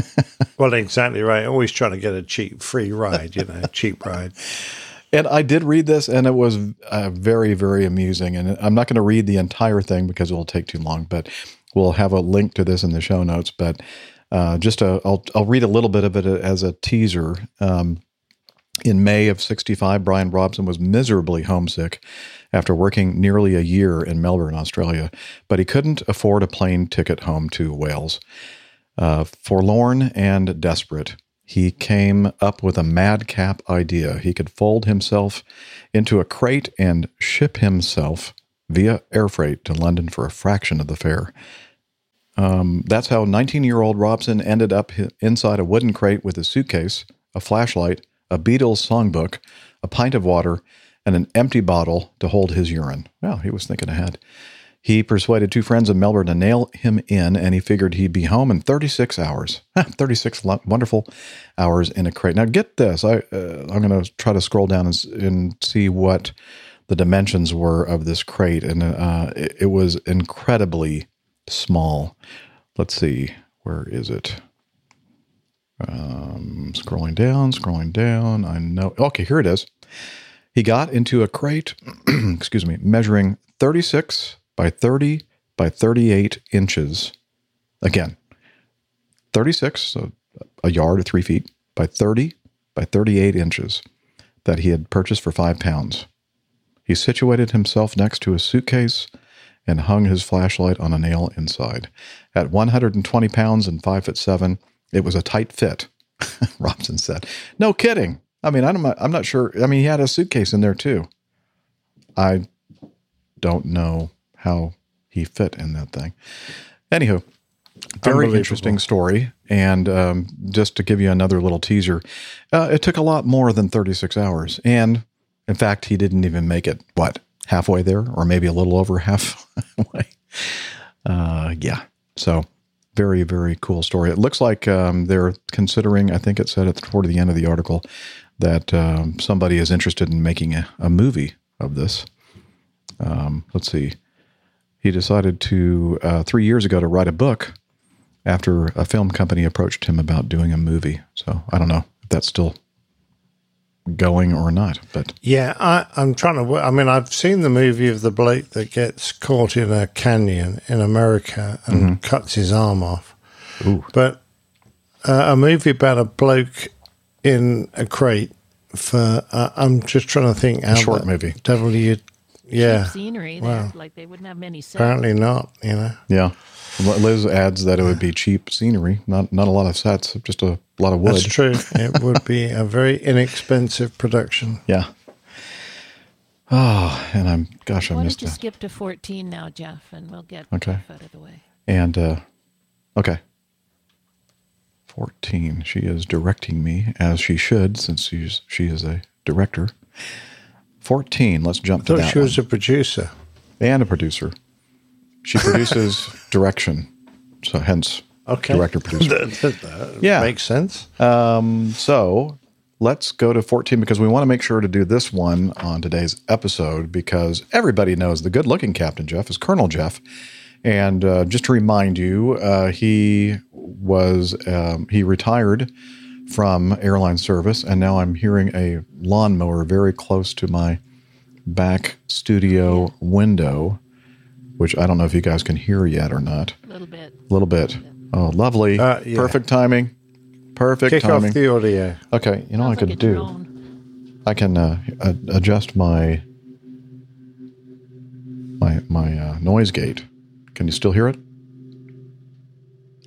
well, exactly right. Always trying to get a cheap, free ride. You know, cheap ride. And I did read this, and it was uh, very, very amusing. And I'm not going to read the entire thing because it will take too long, but we'll have a link to this in the show notes. But uh, just a, I'll, I'll read a little bit of it as a teaser. Um, in May of 65, Brian Robson was miserably homesick after working nearly a year in Melbourne, Australia, but he couldn't afford a plane ticket home to Wales. Uh, forlorn and desperate, he came up with a madcap idea. He could fold himself into a crate and ship himself via air freight to London for a fraction of the fare. Um, that's how 19 year old Robson ended up inside a wooden crate with a suitcase, a flashlight, a Beatles songbook, a pint of water, and an empty bottle to hold his urine. Well, he was thinking ahead. He persuaded two friends in Melbourne to nail him in, and he figured he'd be home in 36 hours. 36 wonderful hours in a crate. Now, get this. I, uh, I'm going to try to scroll down and, and see what the dimensions were of this crate, and uh, it, it was incredibly small. Let's see. Where is it? Um, scrolling down, scrolling down. I know. Okay, here it is. He got into a crate, excuse me, measuring 36 by 30 by 38 inches. Again, 36, so a yard or three feet, by 30 by 38 inches that he had purchased for five pounds. He situated himself next to a suitcase and hung his flashlight on a nail inside. At 120 pounds and five foot seven, it was a tight fit. Robson said, "No kidding. I mean, I'm not, I'm not sure. I mean, he had a suitcase in there too. I don't know how he fit in that thing. Anywho, very interesting story. And um, just to give you another little teaser, uh, it took a lot more than 36 hours. And in fact, he didn't even make it, what, halfway there, or maybe a little over halfway. Uh, yeah. So very, very cool story. It looks like um, they're considering, I think it said at the, toward the end of the article, that um, somebody is interested in making a, a movie of this. Um, let's see. He decided to, uh, three years ago, to write a book after a film company approached him about doing a movie. So I don't know if that's still going or not, but Yeah, I, I'm trying to. I mean, I've seen the movie of the bloke that gets caught in a canyon in America and cuts his arm off. But uh, a movie about a bloke in a crate for. Uh, I'm just trying to think. How short the movie. Devil, you. Yeah. Cheap scenery. Wow. Wow. Like they wouldn't have many sets. Apparently not. You know. yeah. Liz adds that it would be cheap scenery, not not a lot of sets, just a lot of wood. That's true. it would be a very inexpensive production. Yeah. Oh, and I'm gosh, I Why missed don't you it. skip to 14 now, Jeff, and we'll get Okay. Jeff out of the way. And uh okay. 14. She is directing me as she should since she's she is a director. 14. Let's jump I to thought that. she was one. a producer. and a producer. She produces direction. So hence Okay. director producer. That- that- Yeah. makes sense. Um, so let's go to 14 because we want to make sure to do this one on today's episode because everybody knows the good looking Captain Jeff is Colonel Jeff. And uh, just to remind you, uh, he was, um, he retired from airline service and now I'm hearing a lawnmower very close to my back studio window, which I don't know if you guys can hear yet or not. A little bit. A little bit. Oh, lovely. Uh, yeah. Perfect timing. Perfect Kick timing. off the audio. okay, you know what I could do. I can uh, a- adjust my my my uh, noise gate. Can you still hear it?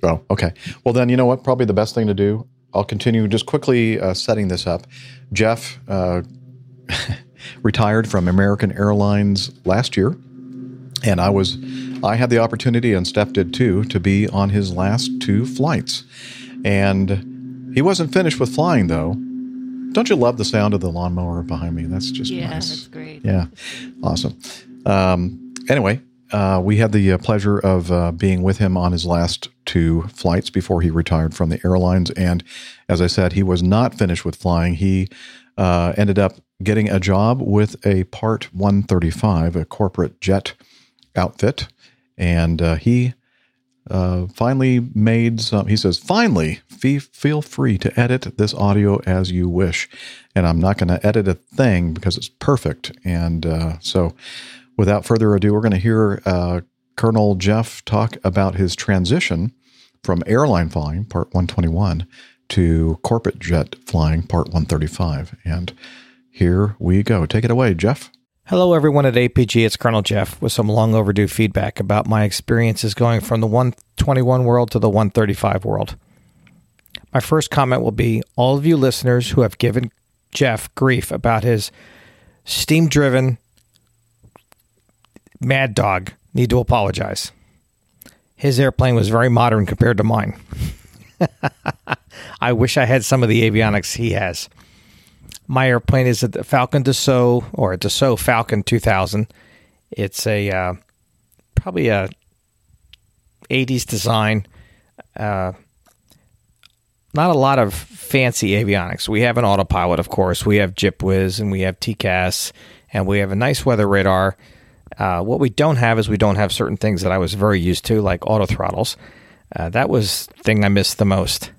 Oh, okay. Well, then you know what? Probably the best thing to do. I'll continue just quickly uh, setting this up. Jeff uh, retired from American Airlines last year, and I was I had the opportunity and Steph did too to be on his last two flights, and he wasn't finished with flying though. Don't you love the sound of the lawnmower behind me? That's just yeah, nice. that's great. Yeah, awesome. Um, anyway, uh, we had the uh, pleasure of uh, being with him on his last two flights before he retired from the airlines. And as I said, he was not finished with flying. He uh, ended up getting a job with a Part 135, a corporate jet outfit. And uh, he uh, finally made some. He says, finally, fe- feel free to edit this audio as you wish. And I'm not going to edit a thing because it's perfect. And uh, so, without further ado, we're going to hear uh, Colonel Jeff talk about his transition from airline flying, Part 121, to corporate jet flying, Part 135. And here we go. Take it away, Jeff. Hello, everyone at APG. It's Colonel Jeff with some long overdue feedback about my experiences going from the 121 world to the 135 world. My first comment will be all of you listeners who have given Jeff grief about his steam driven Mad Dog need to apologize. His airplane was very modern compared to mine. I wish I had some of the avionics he has. My airplane is a Falcon Dassault or a Dassault Falcon 2000. It's a uh, probably a 80s design. Uh, not a lot of fancy avionics. We have an autopilot, of course. We have GPWS and we have TCAS and we have a nice weather radar. Uh, what we don't have is we don't have certain things that I was very used to, like auto throttles. Uh, that was thing I missed the most.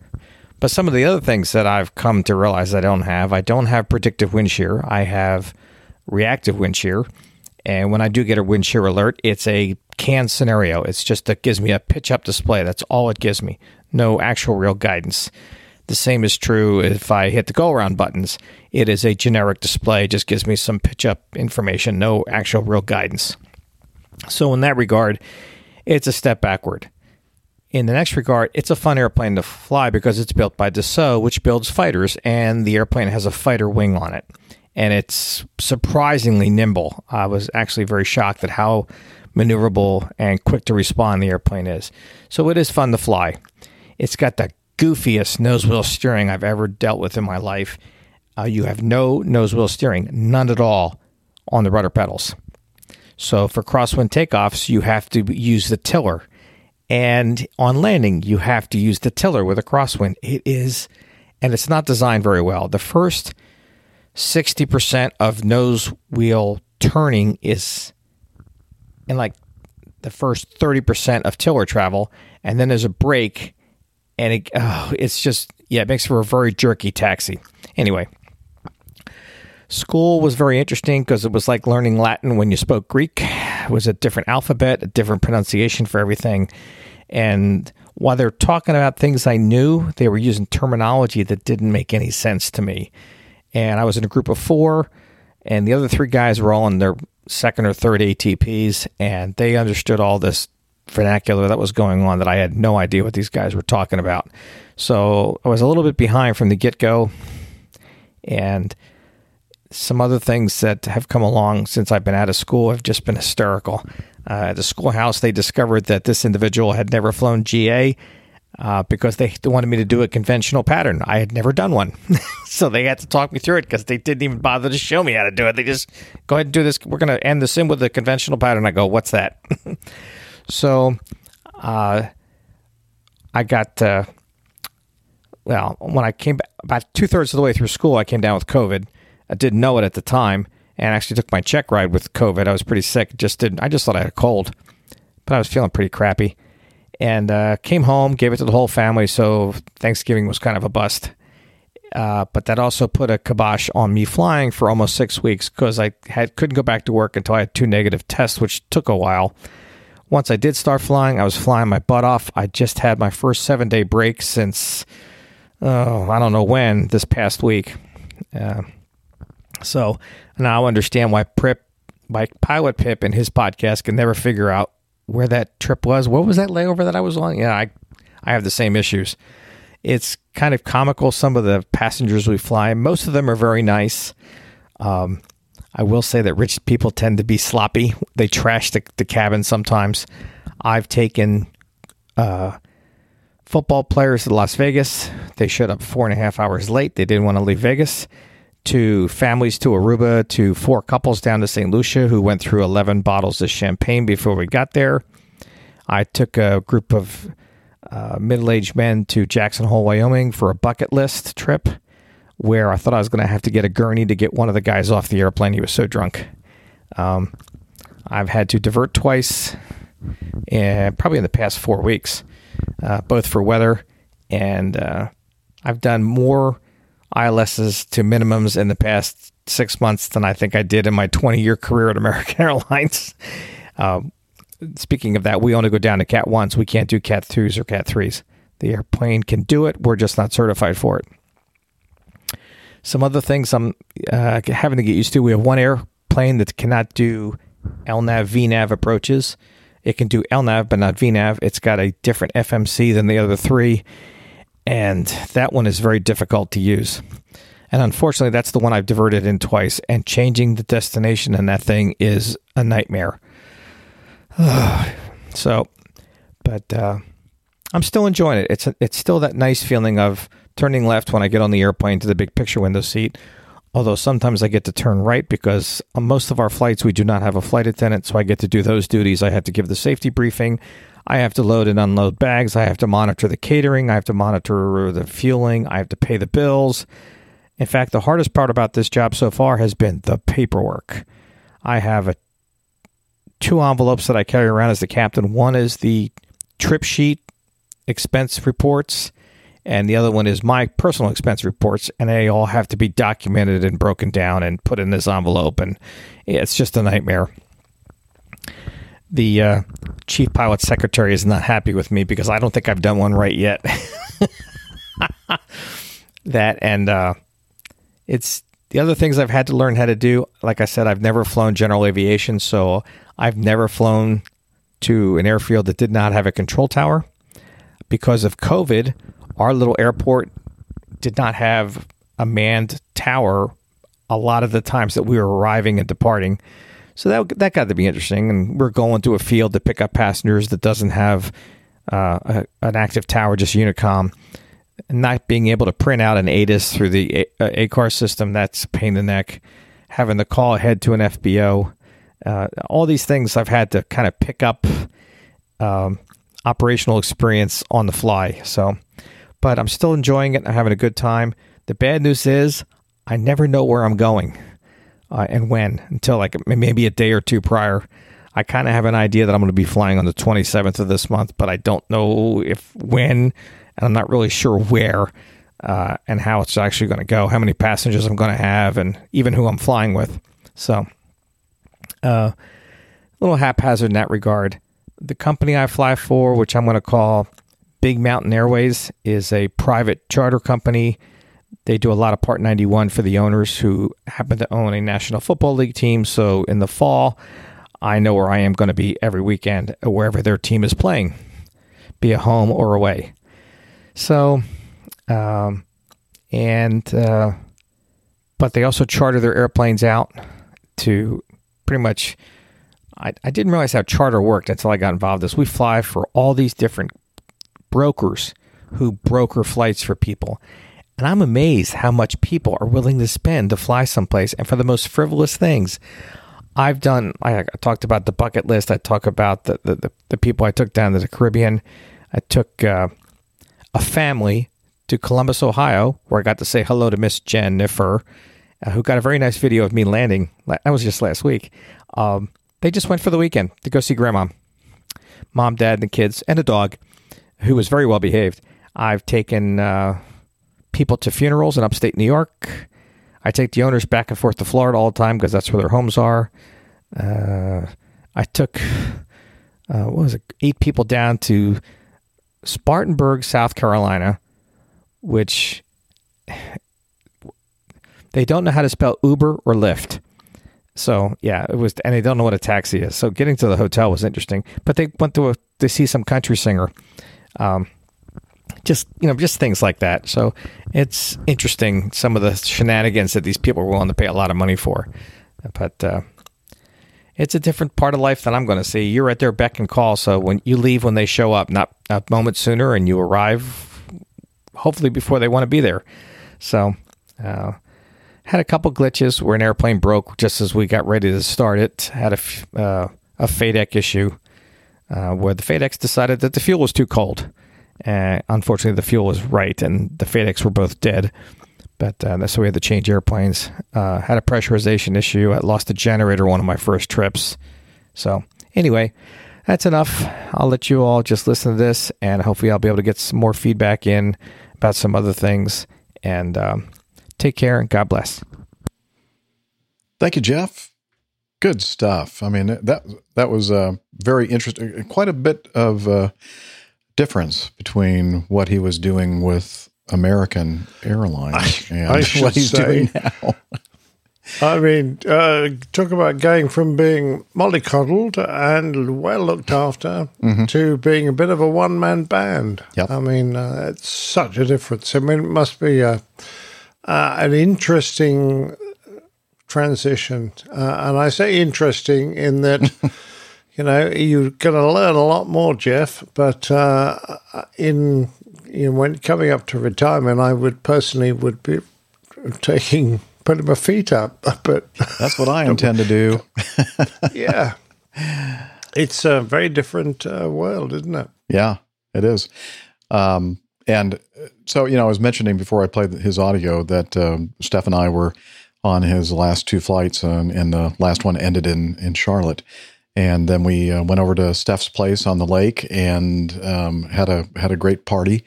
But some of the other things that I've come to realize I don't have, I don't have predictive wind shear. I have reactive wind shear. And when I do get a wind shear alert, it's a canned scenario. It's just that gives me a pitch up display. That's all it gives me. No actual real guidance. The same is true if I hit the go around buttons. It is a generic display, just gives me some pitch up information, no actual real guidance. So, in that regard, it's a step backward. In the next regard, it's a fun airplane to fly because it's built by Dassault, which builds fighters, and the airplane has a fighter wing on it. And it's surprisingly nimble. I was actually very shocked at how maneuverable and quick to respond the airplane is. So it is fun to fly. It's got the goofiest nose wheel steering I've ever dealt with in my life. Uh, you have no nose wheel steering, none at all on the rudder pedals. So for crosswind takeoffs, you have to use the tiller. And on landing, you have to use the tiller with a crosswind. It is, and it's not designed very well. The first 60% of nose wheel turning is in like the first 30% of tiller travel. And then there's a break, and it, oh, it's just, yeah, it makes for a very jerky taxi. Anyway, school was very interesting because it was like learning Latin when you spoke Greek. It was a different alphabet, a different pronunciation for everything. And while they're talking about things I knew, they were using terminology that didn't make any sense to me. And I was in a group of four, and the other three guys were all in their second or third ATPs, and they understood all this vernacular that was going on that I had no idea what these guys were talking about. So I was a little bit behind from the get go. And some other things that have come along since I've been out of school have just been hysterical. Uh, at the schoolhouse, they discovered that this individual had never flown GA uh, because they wanted me to do a conventional pattern. I had never done one. so they had to talk me through it because they didn't even bother to show me how to do it. They just go ahead and do this. We're going to end this in with a conventional pattern. I go, what's that? so uh, I got, uh, well, when I came back, about two thirds of the way through school, I came down with COVID. I didn't know it at the time and actually took my check ride with COVID. I was pretty sick. Just didn't, I just thought I had a cold, but I was feeling pretty crappy and uh, came home, gave it to the whole family. So Thanksgiving was kind of a bust. Uh, but that also put a kibosh on me flying for almost six weeks because I had couldn't go back to work until I had two negative tests, which took a while. Once I did start flying, I was flying my butt off. I just had my first seven day break since oh I don't know when this past week. Uh, so now I understand why Prip, why Pilot Pip and his podcast can never figure out where that trip was. What was that layover that I was on? Yeah, I I have the same issues. It's kind of comical. Some of the passengers we fly, most of them are very nice. Um, I will say that rich people tend to be sloppy. They trash the, the cabin sometimes. I've taken uh, football players to Las Vegas. They showed up four and a half hours late. They didn't want to leave Vegas. To families to Aruba, to four couples down to St. Lucia who went through 11 bottles of champagne before we got there. I took a group of uh, middle aged men to Jackson Hole, Wyoming for a bucket list trip where I thought I was going to have to get a gurney to get one of the guys off the airplane. He was so drunk. Um, I've had to divert twice, and probably in the past four weeks, uh, both for weather, and uh, I've done more ILSs to minimums in the past six months than I think I did in my 20 year career at American Airlines. Uh, speaking of that, we only go down to Cat 1s. We can't do Cat 2s or Cat 3s. The airplane can do it, we're just not certified for it. Some other things I'm uh, having to get used to. We have one airplane that cannot do LNAV, VNAV approaches. It can do LNAV, but not VNAV. It's got a different FMC than the other three, and that one is very difficult to use. And unfortunately, that's the one I've diverted in twice, and changing the destination in that thing is a nightmare. so, but uh, I'm still enjoying it. It's it's still that nice feeling of turning left when I get on the airplane to the big picture window seat. Although sometimes I get to turn right because on most of our flights we do not have a flight attendant, so I get to do those duties. I have to give the safety briefing. I have to load and unload bags. I have to monitor the catering. I have to monitor the fueling. I have to pay the bills. In fact, the hardest part about this job so far has been the paperwork. I have a, two envelopes that I carry around as the captain. One is the trip sheet expense reports, and the other one is my personal expense reports, and they all have to be documented and broken down and put in this envelope, and it's just a nightmare. The uh, chief pilot secretary is not happy with me because I don't think I've done one right yet. that and uh, it's the other things I've had to learn how to do. Like I said, I've never flown general aviation, so I've never flown to an airfield that did not have a control tower because of COVID our little airport did not have a manned tower a lot of the times that we were arriving and departing. So that that got to be interesting. And we're going to a field to pick up passengers that doesn't have uh, a, an active tower, just Unicom. Not being able to print out an ATIS through the a- uh, ACAR system, that's a pain in the neck. Having to call ahead to an FBO. Uh, all these things I've had to kind of pick up um, operational experience on the fly. So but I'm still enjoying it. I'm having a good time. The bad news is I never know where I'm going uh, and when until like maybe a day or two prior. I kind of have an idea that I'm going to be flying on the 27th of this month, but I don't know if when, and I'm not really sure where uh, and how it's actually going to go, how many passengers I'm going to have, and even who I'm flying with. So, uh, a little haphazard in that regard. The company I fly for, which I'm going to call Big Mountain Airways is a private charter company. They do a lot of Part 91 for the owners who happen to own a National Football League team. So in the fall, I know where I am going to be every weekend, wherever their team is playing, be it home or away. So, um, and, uh, but they also charter their airplanes out to pretty much. I, I didn't realize how charter worked until I got involved. This we fly for all these different brokers who broker flights for people. And I'm amazed how much people are willing to spend to fly someplace and for the most frivolous things. I've done, I talked about the bucket list. I talk about the, the, the, the people I took down to the Caribbean. I took uh, a family to Columbus, Ohio, where I got to say hello to Miss Jennifer, uh, who got a very nice video of me landing. That was just last week. Um, they just went for the weekend to go see grandma, mom, dad, and the kids, and a dog who was very well behaved. I've taken uh, people to funerals in upstate New York. I take the owners back and forth to Florida all the time because that's where their homes are. Uh, I took uh, what was it? Eight people down to Spartanburg, South Carolina, which they don't know how to spell Uber or Lyft. So yeah, it was, and they don't know what a taxi is. So getting to the hotel was interesting. But they went to a, to see some country singer. Um, just you know, just things like that. So it's interesting some of the shenanigans that these people are willing to pay a lot of money for. But uh, it's a different part of life that I'm going to see. You're at their beck and call. So when you leave when they show up, not a moment sooner, and you arrive hopefully before they want to be there. So. Uh, had a couple glitches where an airplane broke just as we got ready to start it. Had a, uh, a FADEC issue uh, where the FADECs decided that the fuel was too cold. Uh, unfortunately, the fuel was right, and the FADECs were both dead. But uh, that's why we had to change airplanes. Uh, had a pressurization issue. I lost a generator one of my first trips. So anyway, that's enough. I'll let you all just listen to this, and hopefully, I'll be able to get some more feedback in about some other things. And um, take care, and God bless. Thank you, Jeff. Good stuff. I mean that that was uh, very interesting. Quite a bit of uh, difference between what he was doing with American Airlines I, and I what he's say, doing now. I mean, uh, talk about going from being mollycoddled and well looked after Mhm. to being a bit of a one man band. Yep. I mean, uh, it's such a difference. I mean, it must be a, uh, an interesting transition. Uh, and I say interesting in that You know, you're going to learn a lot more, Jeff. But uh, in you know, when coming up to retirement, I would personally would be taking putting my feet up. But That's what I intend to do. yeah, it's a very different uh, world, isn't it? Yeah, it is. Um, and so, you know, I was mentioning before I played his audio that um, Steph and I were on his last two flights, um, and the last one ended in in Charlotte. And then we uh, went over to Steph's place on the lake and um, had a had a great party,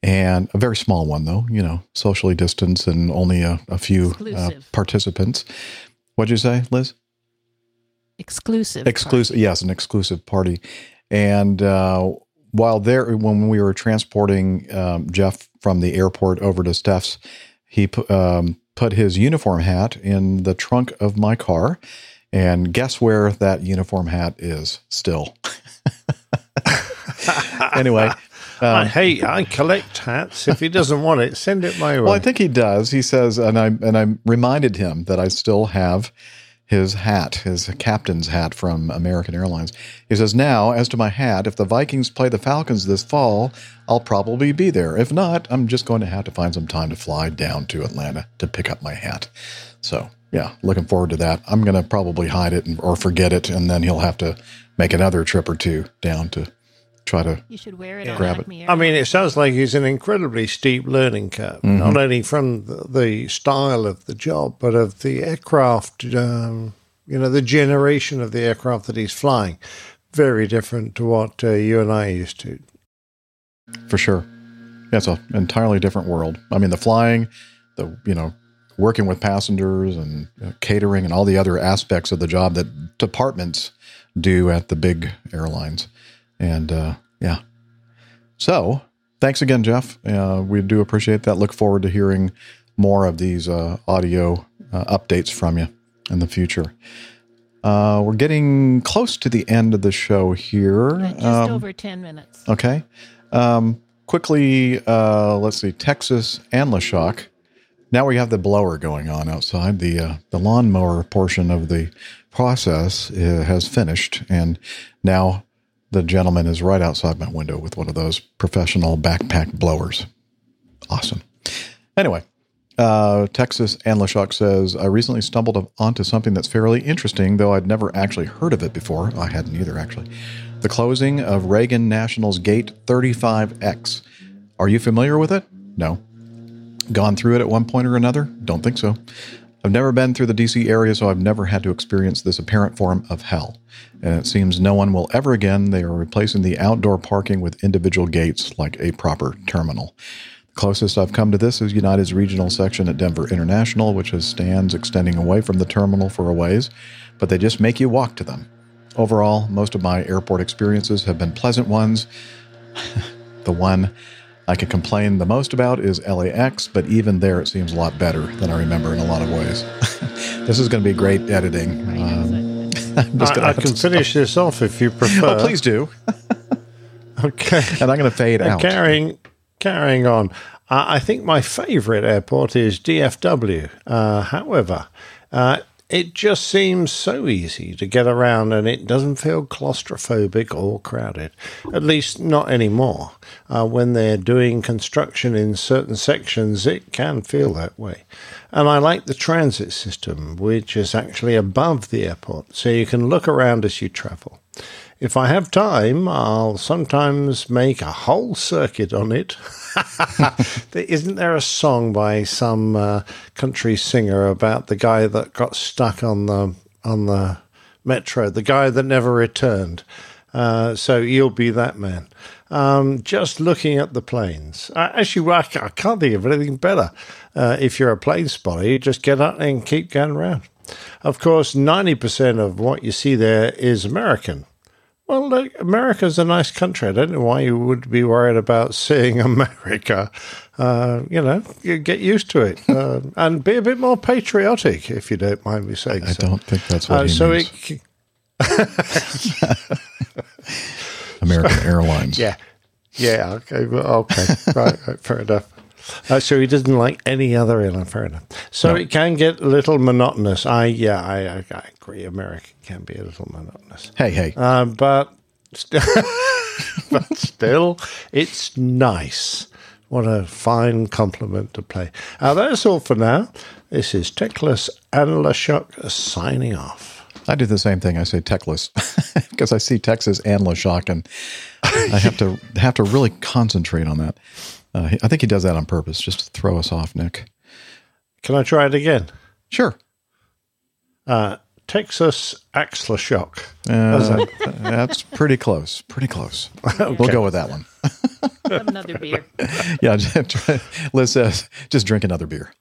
and a very small one though, you know, socially distanced and only a, a few uh, participants. What'd you say, Liz? Exclusive. exclusive yes an exclusive party and uh, while there when we were transporting um, jeff from the airport over to steph's he um, put his uniform hat in the trunk of my car and guess where that uniform hat is still anyway I um, hate. I collect hats. If he doesn't want it, send it my way. well, I think he does. He says, and I and I reminded him that I still have his hat, his captain's hat from American Airlines. He says, "Now, as to my hat, if the Vikings play the Falcons this fall, I'll probably be there. If not, I'm just going to have to find some time to fly down to Atlanta to pick up my hat." So, yeah, looking forward to that. I'm going to probably hide it and, or forget it, and then he'll have to make another trip or two down to try to You should wear it on grab it. I mean, it sounds like he's an incredibly steep learning curve, Mhm. not only from the, the style of the job, but of the aircraft, um, you know, the generation of the aircraft that he's flying. Very different to what uh, you and I used to. for sure. Yeah, it's an entirely different world. I mean, the flying, the you know, working with passengers and uh, catering and all the other aspects of the job that departments do at the big airlines. And uh, yeah, so thanks again, Jeff. Uh, we do appreciate that. Look forward to hearing more of these uh, audio uh, updates from you in the future. Uh, we're getting close to the end of the show here. Just Um, over 10 minutes. Okay. Um, quickly, uh, let's see, Texas and Lashock. Now we have the blower going on outside. The uh, the lawnmower portion of the process uh, has finished, and now the gentleman is right outside my window with one of those professional backpack blowers. Awesome. Anyway, uh, Texas and says, I recently stumbled onto something that's fairly interesting, though I'd never actually heard of it before. I hadn't either, actually. The closing of Reagan National's Gate 35X. Are you familiar with it? No. Gone through it at one point or another? Don't think so. I've never been through the DC area, so I've never had to experience this apparent form of hell. And it seems no one will ever again. They are replacing the outdoor parking with individual gates like a proper terminal. The closest I've come to this is United's regional section at Denver International, which has stands extending away from the terminal for a ways, but they just make you walk to them. Overall, most of my airport experiences have been pleasant ones. the one I can complain the most about is LAX, but even there it seems a lot better than I remember in a lot of ways. this is going to be great editing. Um, I'm just I, gonna I have to can stop. finish this off if you prefer. Oh, please do. okay. And I'm going to fade out. Carrying, carrying on. Uh, I think my favourite airport is DFW. Uh, however, uh, it just seems so easy to get around and it doesn't feel claustrophobic or crowded. At least not anymore. Uh, when they're doing construction in certain sections, it can feel that way. And I like the transit system, which is actually above the airport, so you can look around as you travel. If I have time, I'll sometimes make a whole circuit on it. Isn't there a song by some uh, country singer about the guy that got stuck on the on the metro, the guy that never returned? Uh, so you'll be that man. Um, just looking at the planes. I, actually, I, I can't think of anything better. Uh, if you're a plane spotter, you just get up and keep going around. Of course, 90% of what you see there is American. Well, look, America's a nice country. I don't know why you would be worried about seeing America. Uh, you know, you get used to it uh, and be a bit more patriotic, if you don't mind me saying I so. don't think that's what Uh, he so means. it, American Airlines. yeah, yeah, okay, okay, right, right, fair enough. Uh, so he doesn't like any other airline. Fair enough. So No. it can get a little monotonous. I yeah, I, I, I agree. America can be a little monotonous. Hey, hey. Uh, but, st- but still, it's nice. What a fine compliment to play. Uh, that's all for now. This is Techless and LaShock signing off. I do the same thing. I say techless because I see Texas and LaShock, and I have to have to really concentrate on that. Uh, I think he does that on purpose, just to throw us off, Nick. Can I try it again? Sure. Uh, Texas Axler Shock. Uh, that? that's pretty close. Pretty close. We'll go with that one. Another beer. Yeah, try- Liz says, just drink another beer.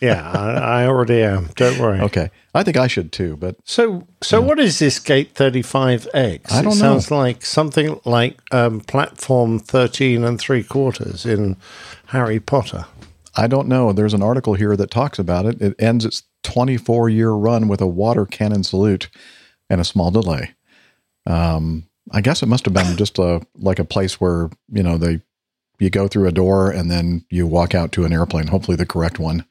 Yeah, I, I already am. Don't worry. Okay, I think I should too. But So, so what is this Gate 35X? I don't it know. Sounds like something like um, platform 13 and three quarters in Harry Potter. I don't know. There's an article here that talks about it. It ends its 24 year run with a water cannon salute and a small delay. Um, I guess it must have been just a like a place where you know they you go through a door and then you walk out to an airplane, hopefully the correct one,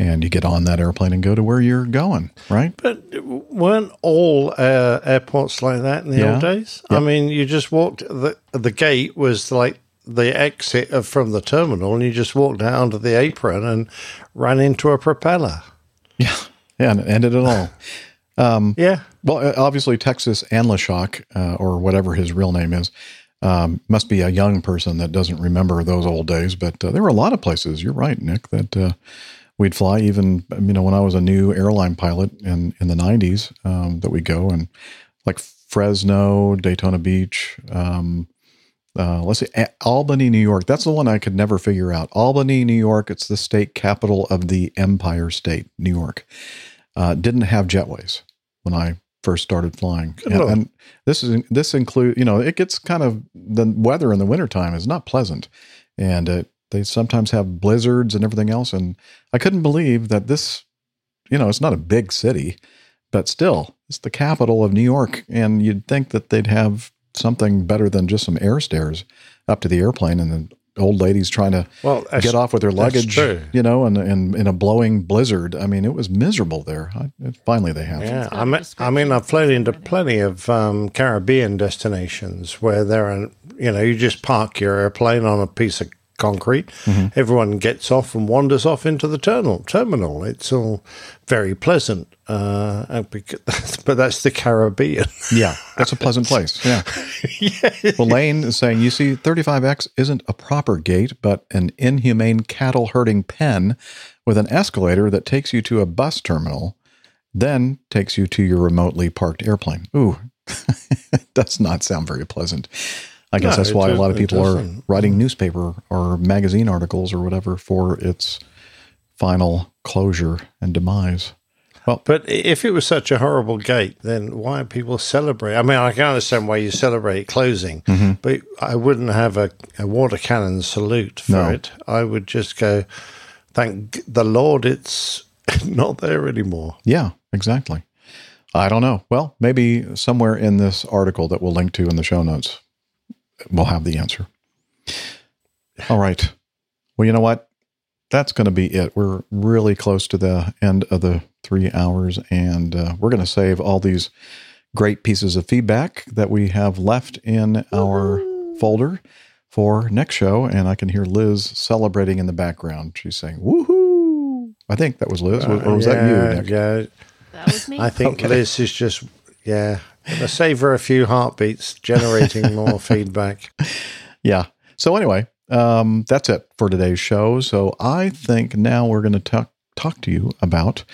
and you get on that airplane and go to where you're going. Right? But weren't all uh, airports like that in the Yeah. old days? I mean, you just walked the the gate was like the exit of, from the terminal, and you just walked out onto the apron and ran into a propeller. Yeah, yeah, and it ended it all. Um, yeah. Well, uh, obviously Texas and LaShock, uh, or whatever his real name is, um, must be a young person that doesn't remember those old days. But uh, there were a lot of places. You're right, Nick, that uh, we'd fly. Even you know when I was a new airline pilot in in the '90s, um, that we go and like Fresno, Daytona Beach. Um, uh, let's see, Albany, New York. That's the one I could never figure out. Albany, New York. It's the state capital of the Empire State, New York. Uh, didn't have jetways when I first started flying, and, and this is this include you know it gets kind of the weather in the wintertime is not pleasant, and uh, they sometimes have blizzards and everything else. And I couldn't believe that this, you know, it's not a big city, but still, it's the capital of New York, and you'd think that they'd have something better than just some air stairs up to the airplane, and the old ladies trying to Well, get off with their luggage, you know, and in, in a blowing blizzard. I mean, it was miserable there. I, finally, they have. Yeah, I mean, I mean, I've flown into plenty of um, Caribbean destinations where there are, you know, you just park your airplane on a piece of concrete. Mhm. Everyone gets off and wanders off into the terminal. Terminal. It's all very pleasant, uh, but that's the Caribbean. Yeah, that's a pleasant place. Yeah. Well, Lane is saying, you see, 35X isn't a proper gate, but an inhumane cattle herding pen with an escalator that takes you to a bus terminal, then takes you to your remotely parked airplane. Ooh, does not sound very pleasant. I guess No, that's why a lot of people are writing newspaper or magazine articles or whatever for its final closure and demise. Well, But if it was such a horrible gate, then why are people celebrate? I mean, I can understand why you celebrate closing, Mhm. but I wouldn't have a, a water cannon salute for No. it. I would just go, thank the Lord it's not there anymore. Yeah, exactly. I don't know. Well, maybe somewhere in this article that we'll link to in the show notes, we'll have the answer. All right. Well, you know what? That's going to be it. We're really close to the end of the three hours, and uh, we're going to save all these great pieces of feedback that we have left in our folder for next show. And I can hear Liz celebrating in the background. She's saying, woohoo. I think that was Liz. or was that you? Uh, Yeah, Nick? Yeah. That was me. I think Okay. Liz is just, yeah, save her a few heartbeats, generating more feedback. Yeah. So anyway, um, that's it for today's show. So I think now we're going to talk talk to you about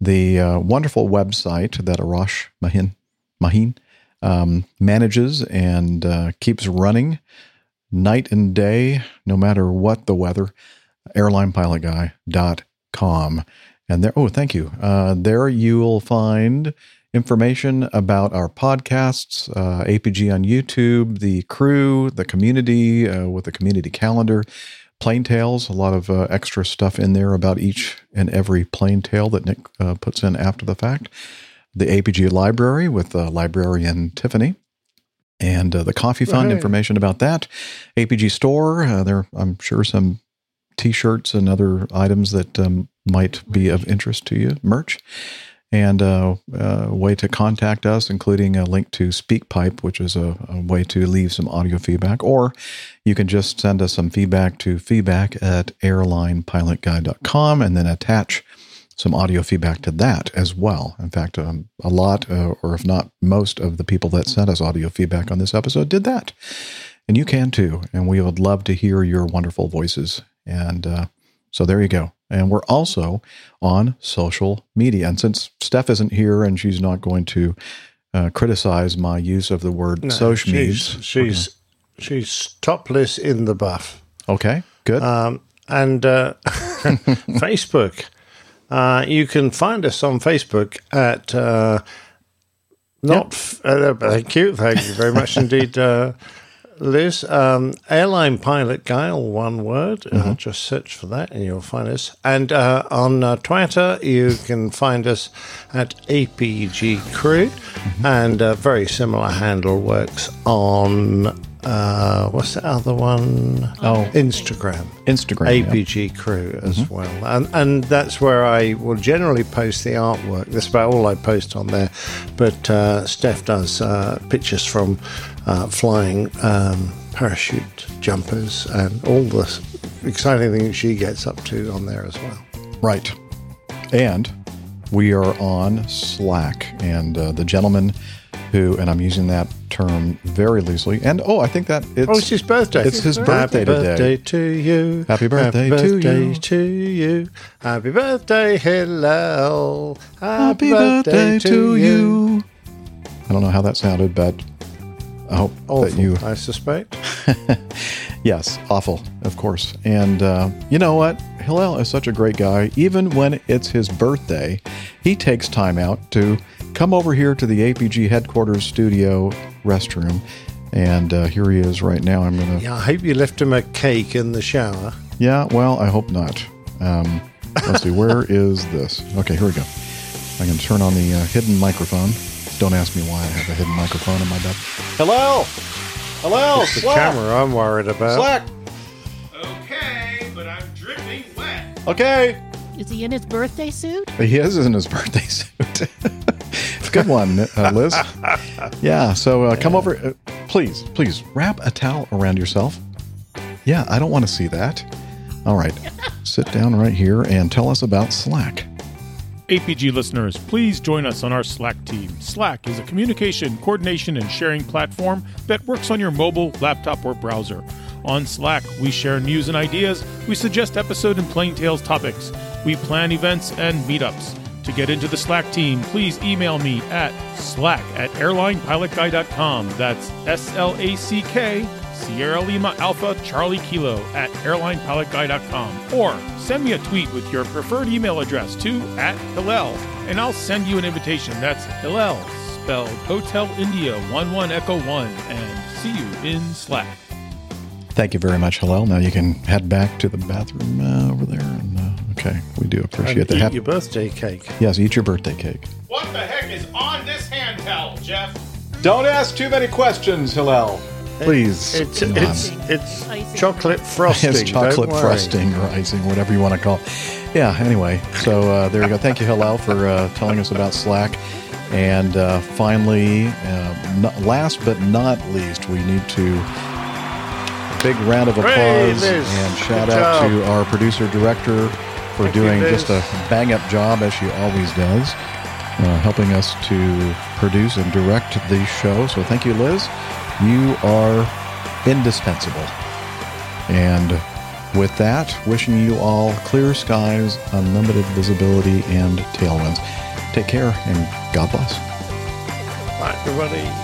the uh, wonderful website that Arash Mahin Mahin um, manages and uh, keeps running night and day, no matter what the weather. AirlinePilotGuy.com. And there, oh, thank you. Uh, there you will find information about our podcasts, uh, APG on YouTube, the crew, the community uh, with the community calendar, Plane Tales, a lot of uh, extra stuff in there about each and every plane tale that Nick uh, puts in after the fact. The APG library with uh, librarian Tiffany. And uh, the coffee fund Right. information about that. APG store, uh, there I'm sure some t-shirts and other items that um, might be of interest to you, merch, and uh, a way to contact us, including a link to SpeakPipe, which is a, a way to leave some audio feedback, or you can just send us some feedback to feedback at airlinepilotguy.com and then attach some audio feedback to that as well. In fact, um, a lot, uh, or if not most, of the people that sent us audio feedback on this episode did that. And you can too. And we would love to hear your wonderful voices. And uh, so there you go. And we're also on social media. And since Steph isn't here and she's not going to uh, criticize my use of the word No, social media, she's she's topless in the buff. Okay, good. Um, and uh, Facebook, uh, you can find us on Facebook at uh, not. f- Uh, thank you, thank you very much indeed, uh, Liz. Um, Airline Pilot Guy, all one word. Uh, Mhm. just search for that, and you'll find us. And uh, on uh, Twitter, you can find us at APG Crew, and a very similar handle works on. Uh, what's the other one? Oh. Instagram. Instagram, yeah. APG Crew as Mhm. well, and and that's where I will generally post the artwork. That's about all I post on there. But uh, Steph does uh, pictures from uh, flying um, parachute jumpers and all the exciting things she gets up to on there as well. Right. And we are on Slack. And uh, the gentleman who, and I'm using that term very loosely, and oh, I think that it's, oh, it's his birthday. It's his birthday Happy today. birthday to you. Happy birthday to birthday you. to you. Happy birthday, Hillel. Happy birthday to you. I don't know how that sounded, but I hope that you. I suspect. yes, awful, of course. And uh, you know what? Hillel is such a great guy. Even when it's his birthday, he takes time out to come over here to the APG headquarters studio restroom. And uh, here he is right now. I'm going to. Yeah, I hope you left him a cake in the shower. Yeah, well, I hope not. Um, let's see, where is this? Okay, here we go. I can turn on the uh, hidden microphone. Don't ask me why I have a hidden microphone in my bed. Hello? Hello? It's the camera I'm worried about. Slack! Okay, but I'm dripping wet. Okay. Is he in his birthday suit? He is in his birthday suit. Good one, uh, Liz. Yeah, so uh, come over. Uh, please, please wrap a towel around yourself. Yeah, I don't want to see that. All right, sit down right here and tell us about Slack. APG listeners, please join us on our Slack team. Slack is a communication, coordination, and sharing platform that works on your mobile, laptop, or browser. On Slack, we share news and ideas, we suggest episode and plain tales topics, we plan events and meetups. To get into the Slack team, please email me at slack at airlinepilotguy.com. That's S L A C K, Sierra Lima Alpha Charlie Kilo at airlinepilotguy.com. Or send me a tweet with your preferred email address to at Hillel, and I'll send you an invitation. That's Hillel, spelled Hotel India 11 Echo 1, and see you in Slack. Thank you very much, Hillel. Now you can head back to the bathroom uh, over there. And, uh, okay, we do appreciate And that. eat Hap- your birthday cake. yes, eat your birthday cake. What the heck is on this handheld, Jeff? Don't ask too many questions, Hillel. Please. It's come it's it's chocolate frosting. It's chocolate don't worry. frosting or icing, whatever you want to call it. Yeah, anyway, so uh, there you go. Thank you, Hillel, for uh, telling us about Slack. And uh, finally, uh, not, last but not least, we need to big round of applause and shout Good out job. to our producer director for Thank doing just a bang up job as she always does, uh, helping us to produce and direct the show. So thank you, Liz. You are indispensable. And with that, wishing you all clear skies, unlimited visibility, and tailwinds. Take care and God bless. Bye, everybody.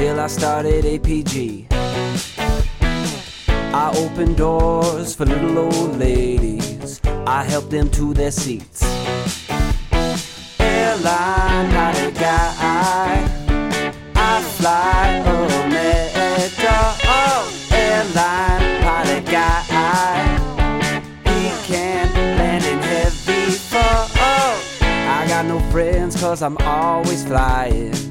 till I started APG. I opened doors for little old ladies. I helped them to their seats. Airline pilot guy. I fly America. Oh, airline guy. He can land in heavy fog. I got no friends cause I'm always flying.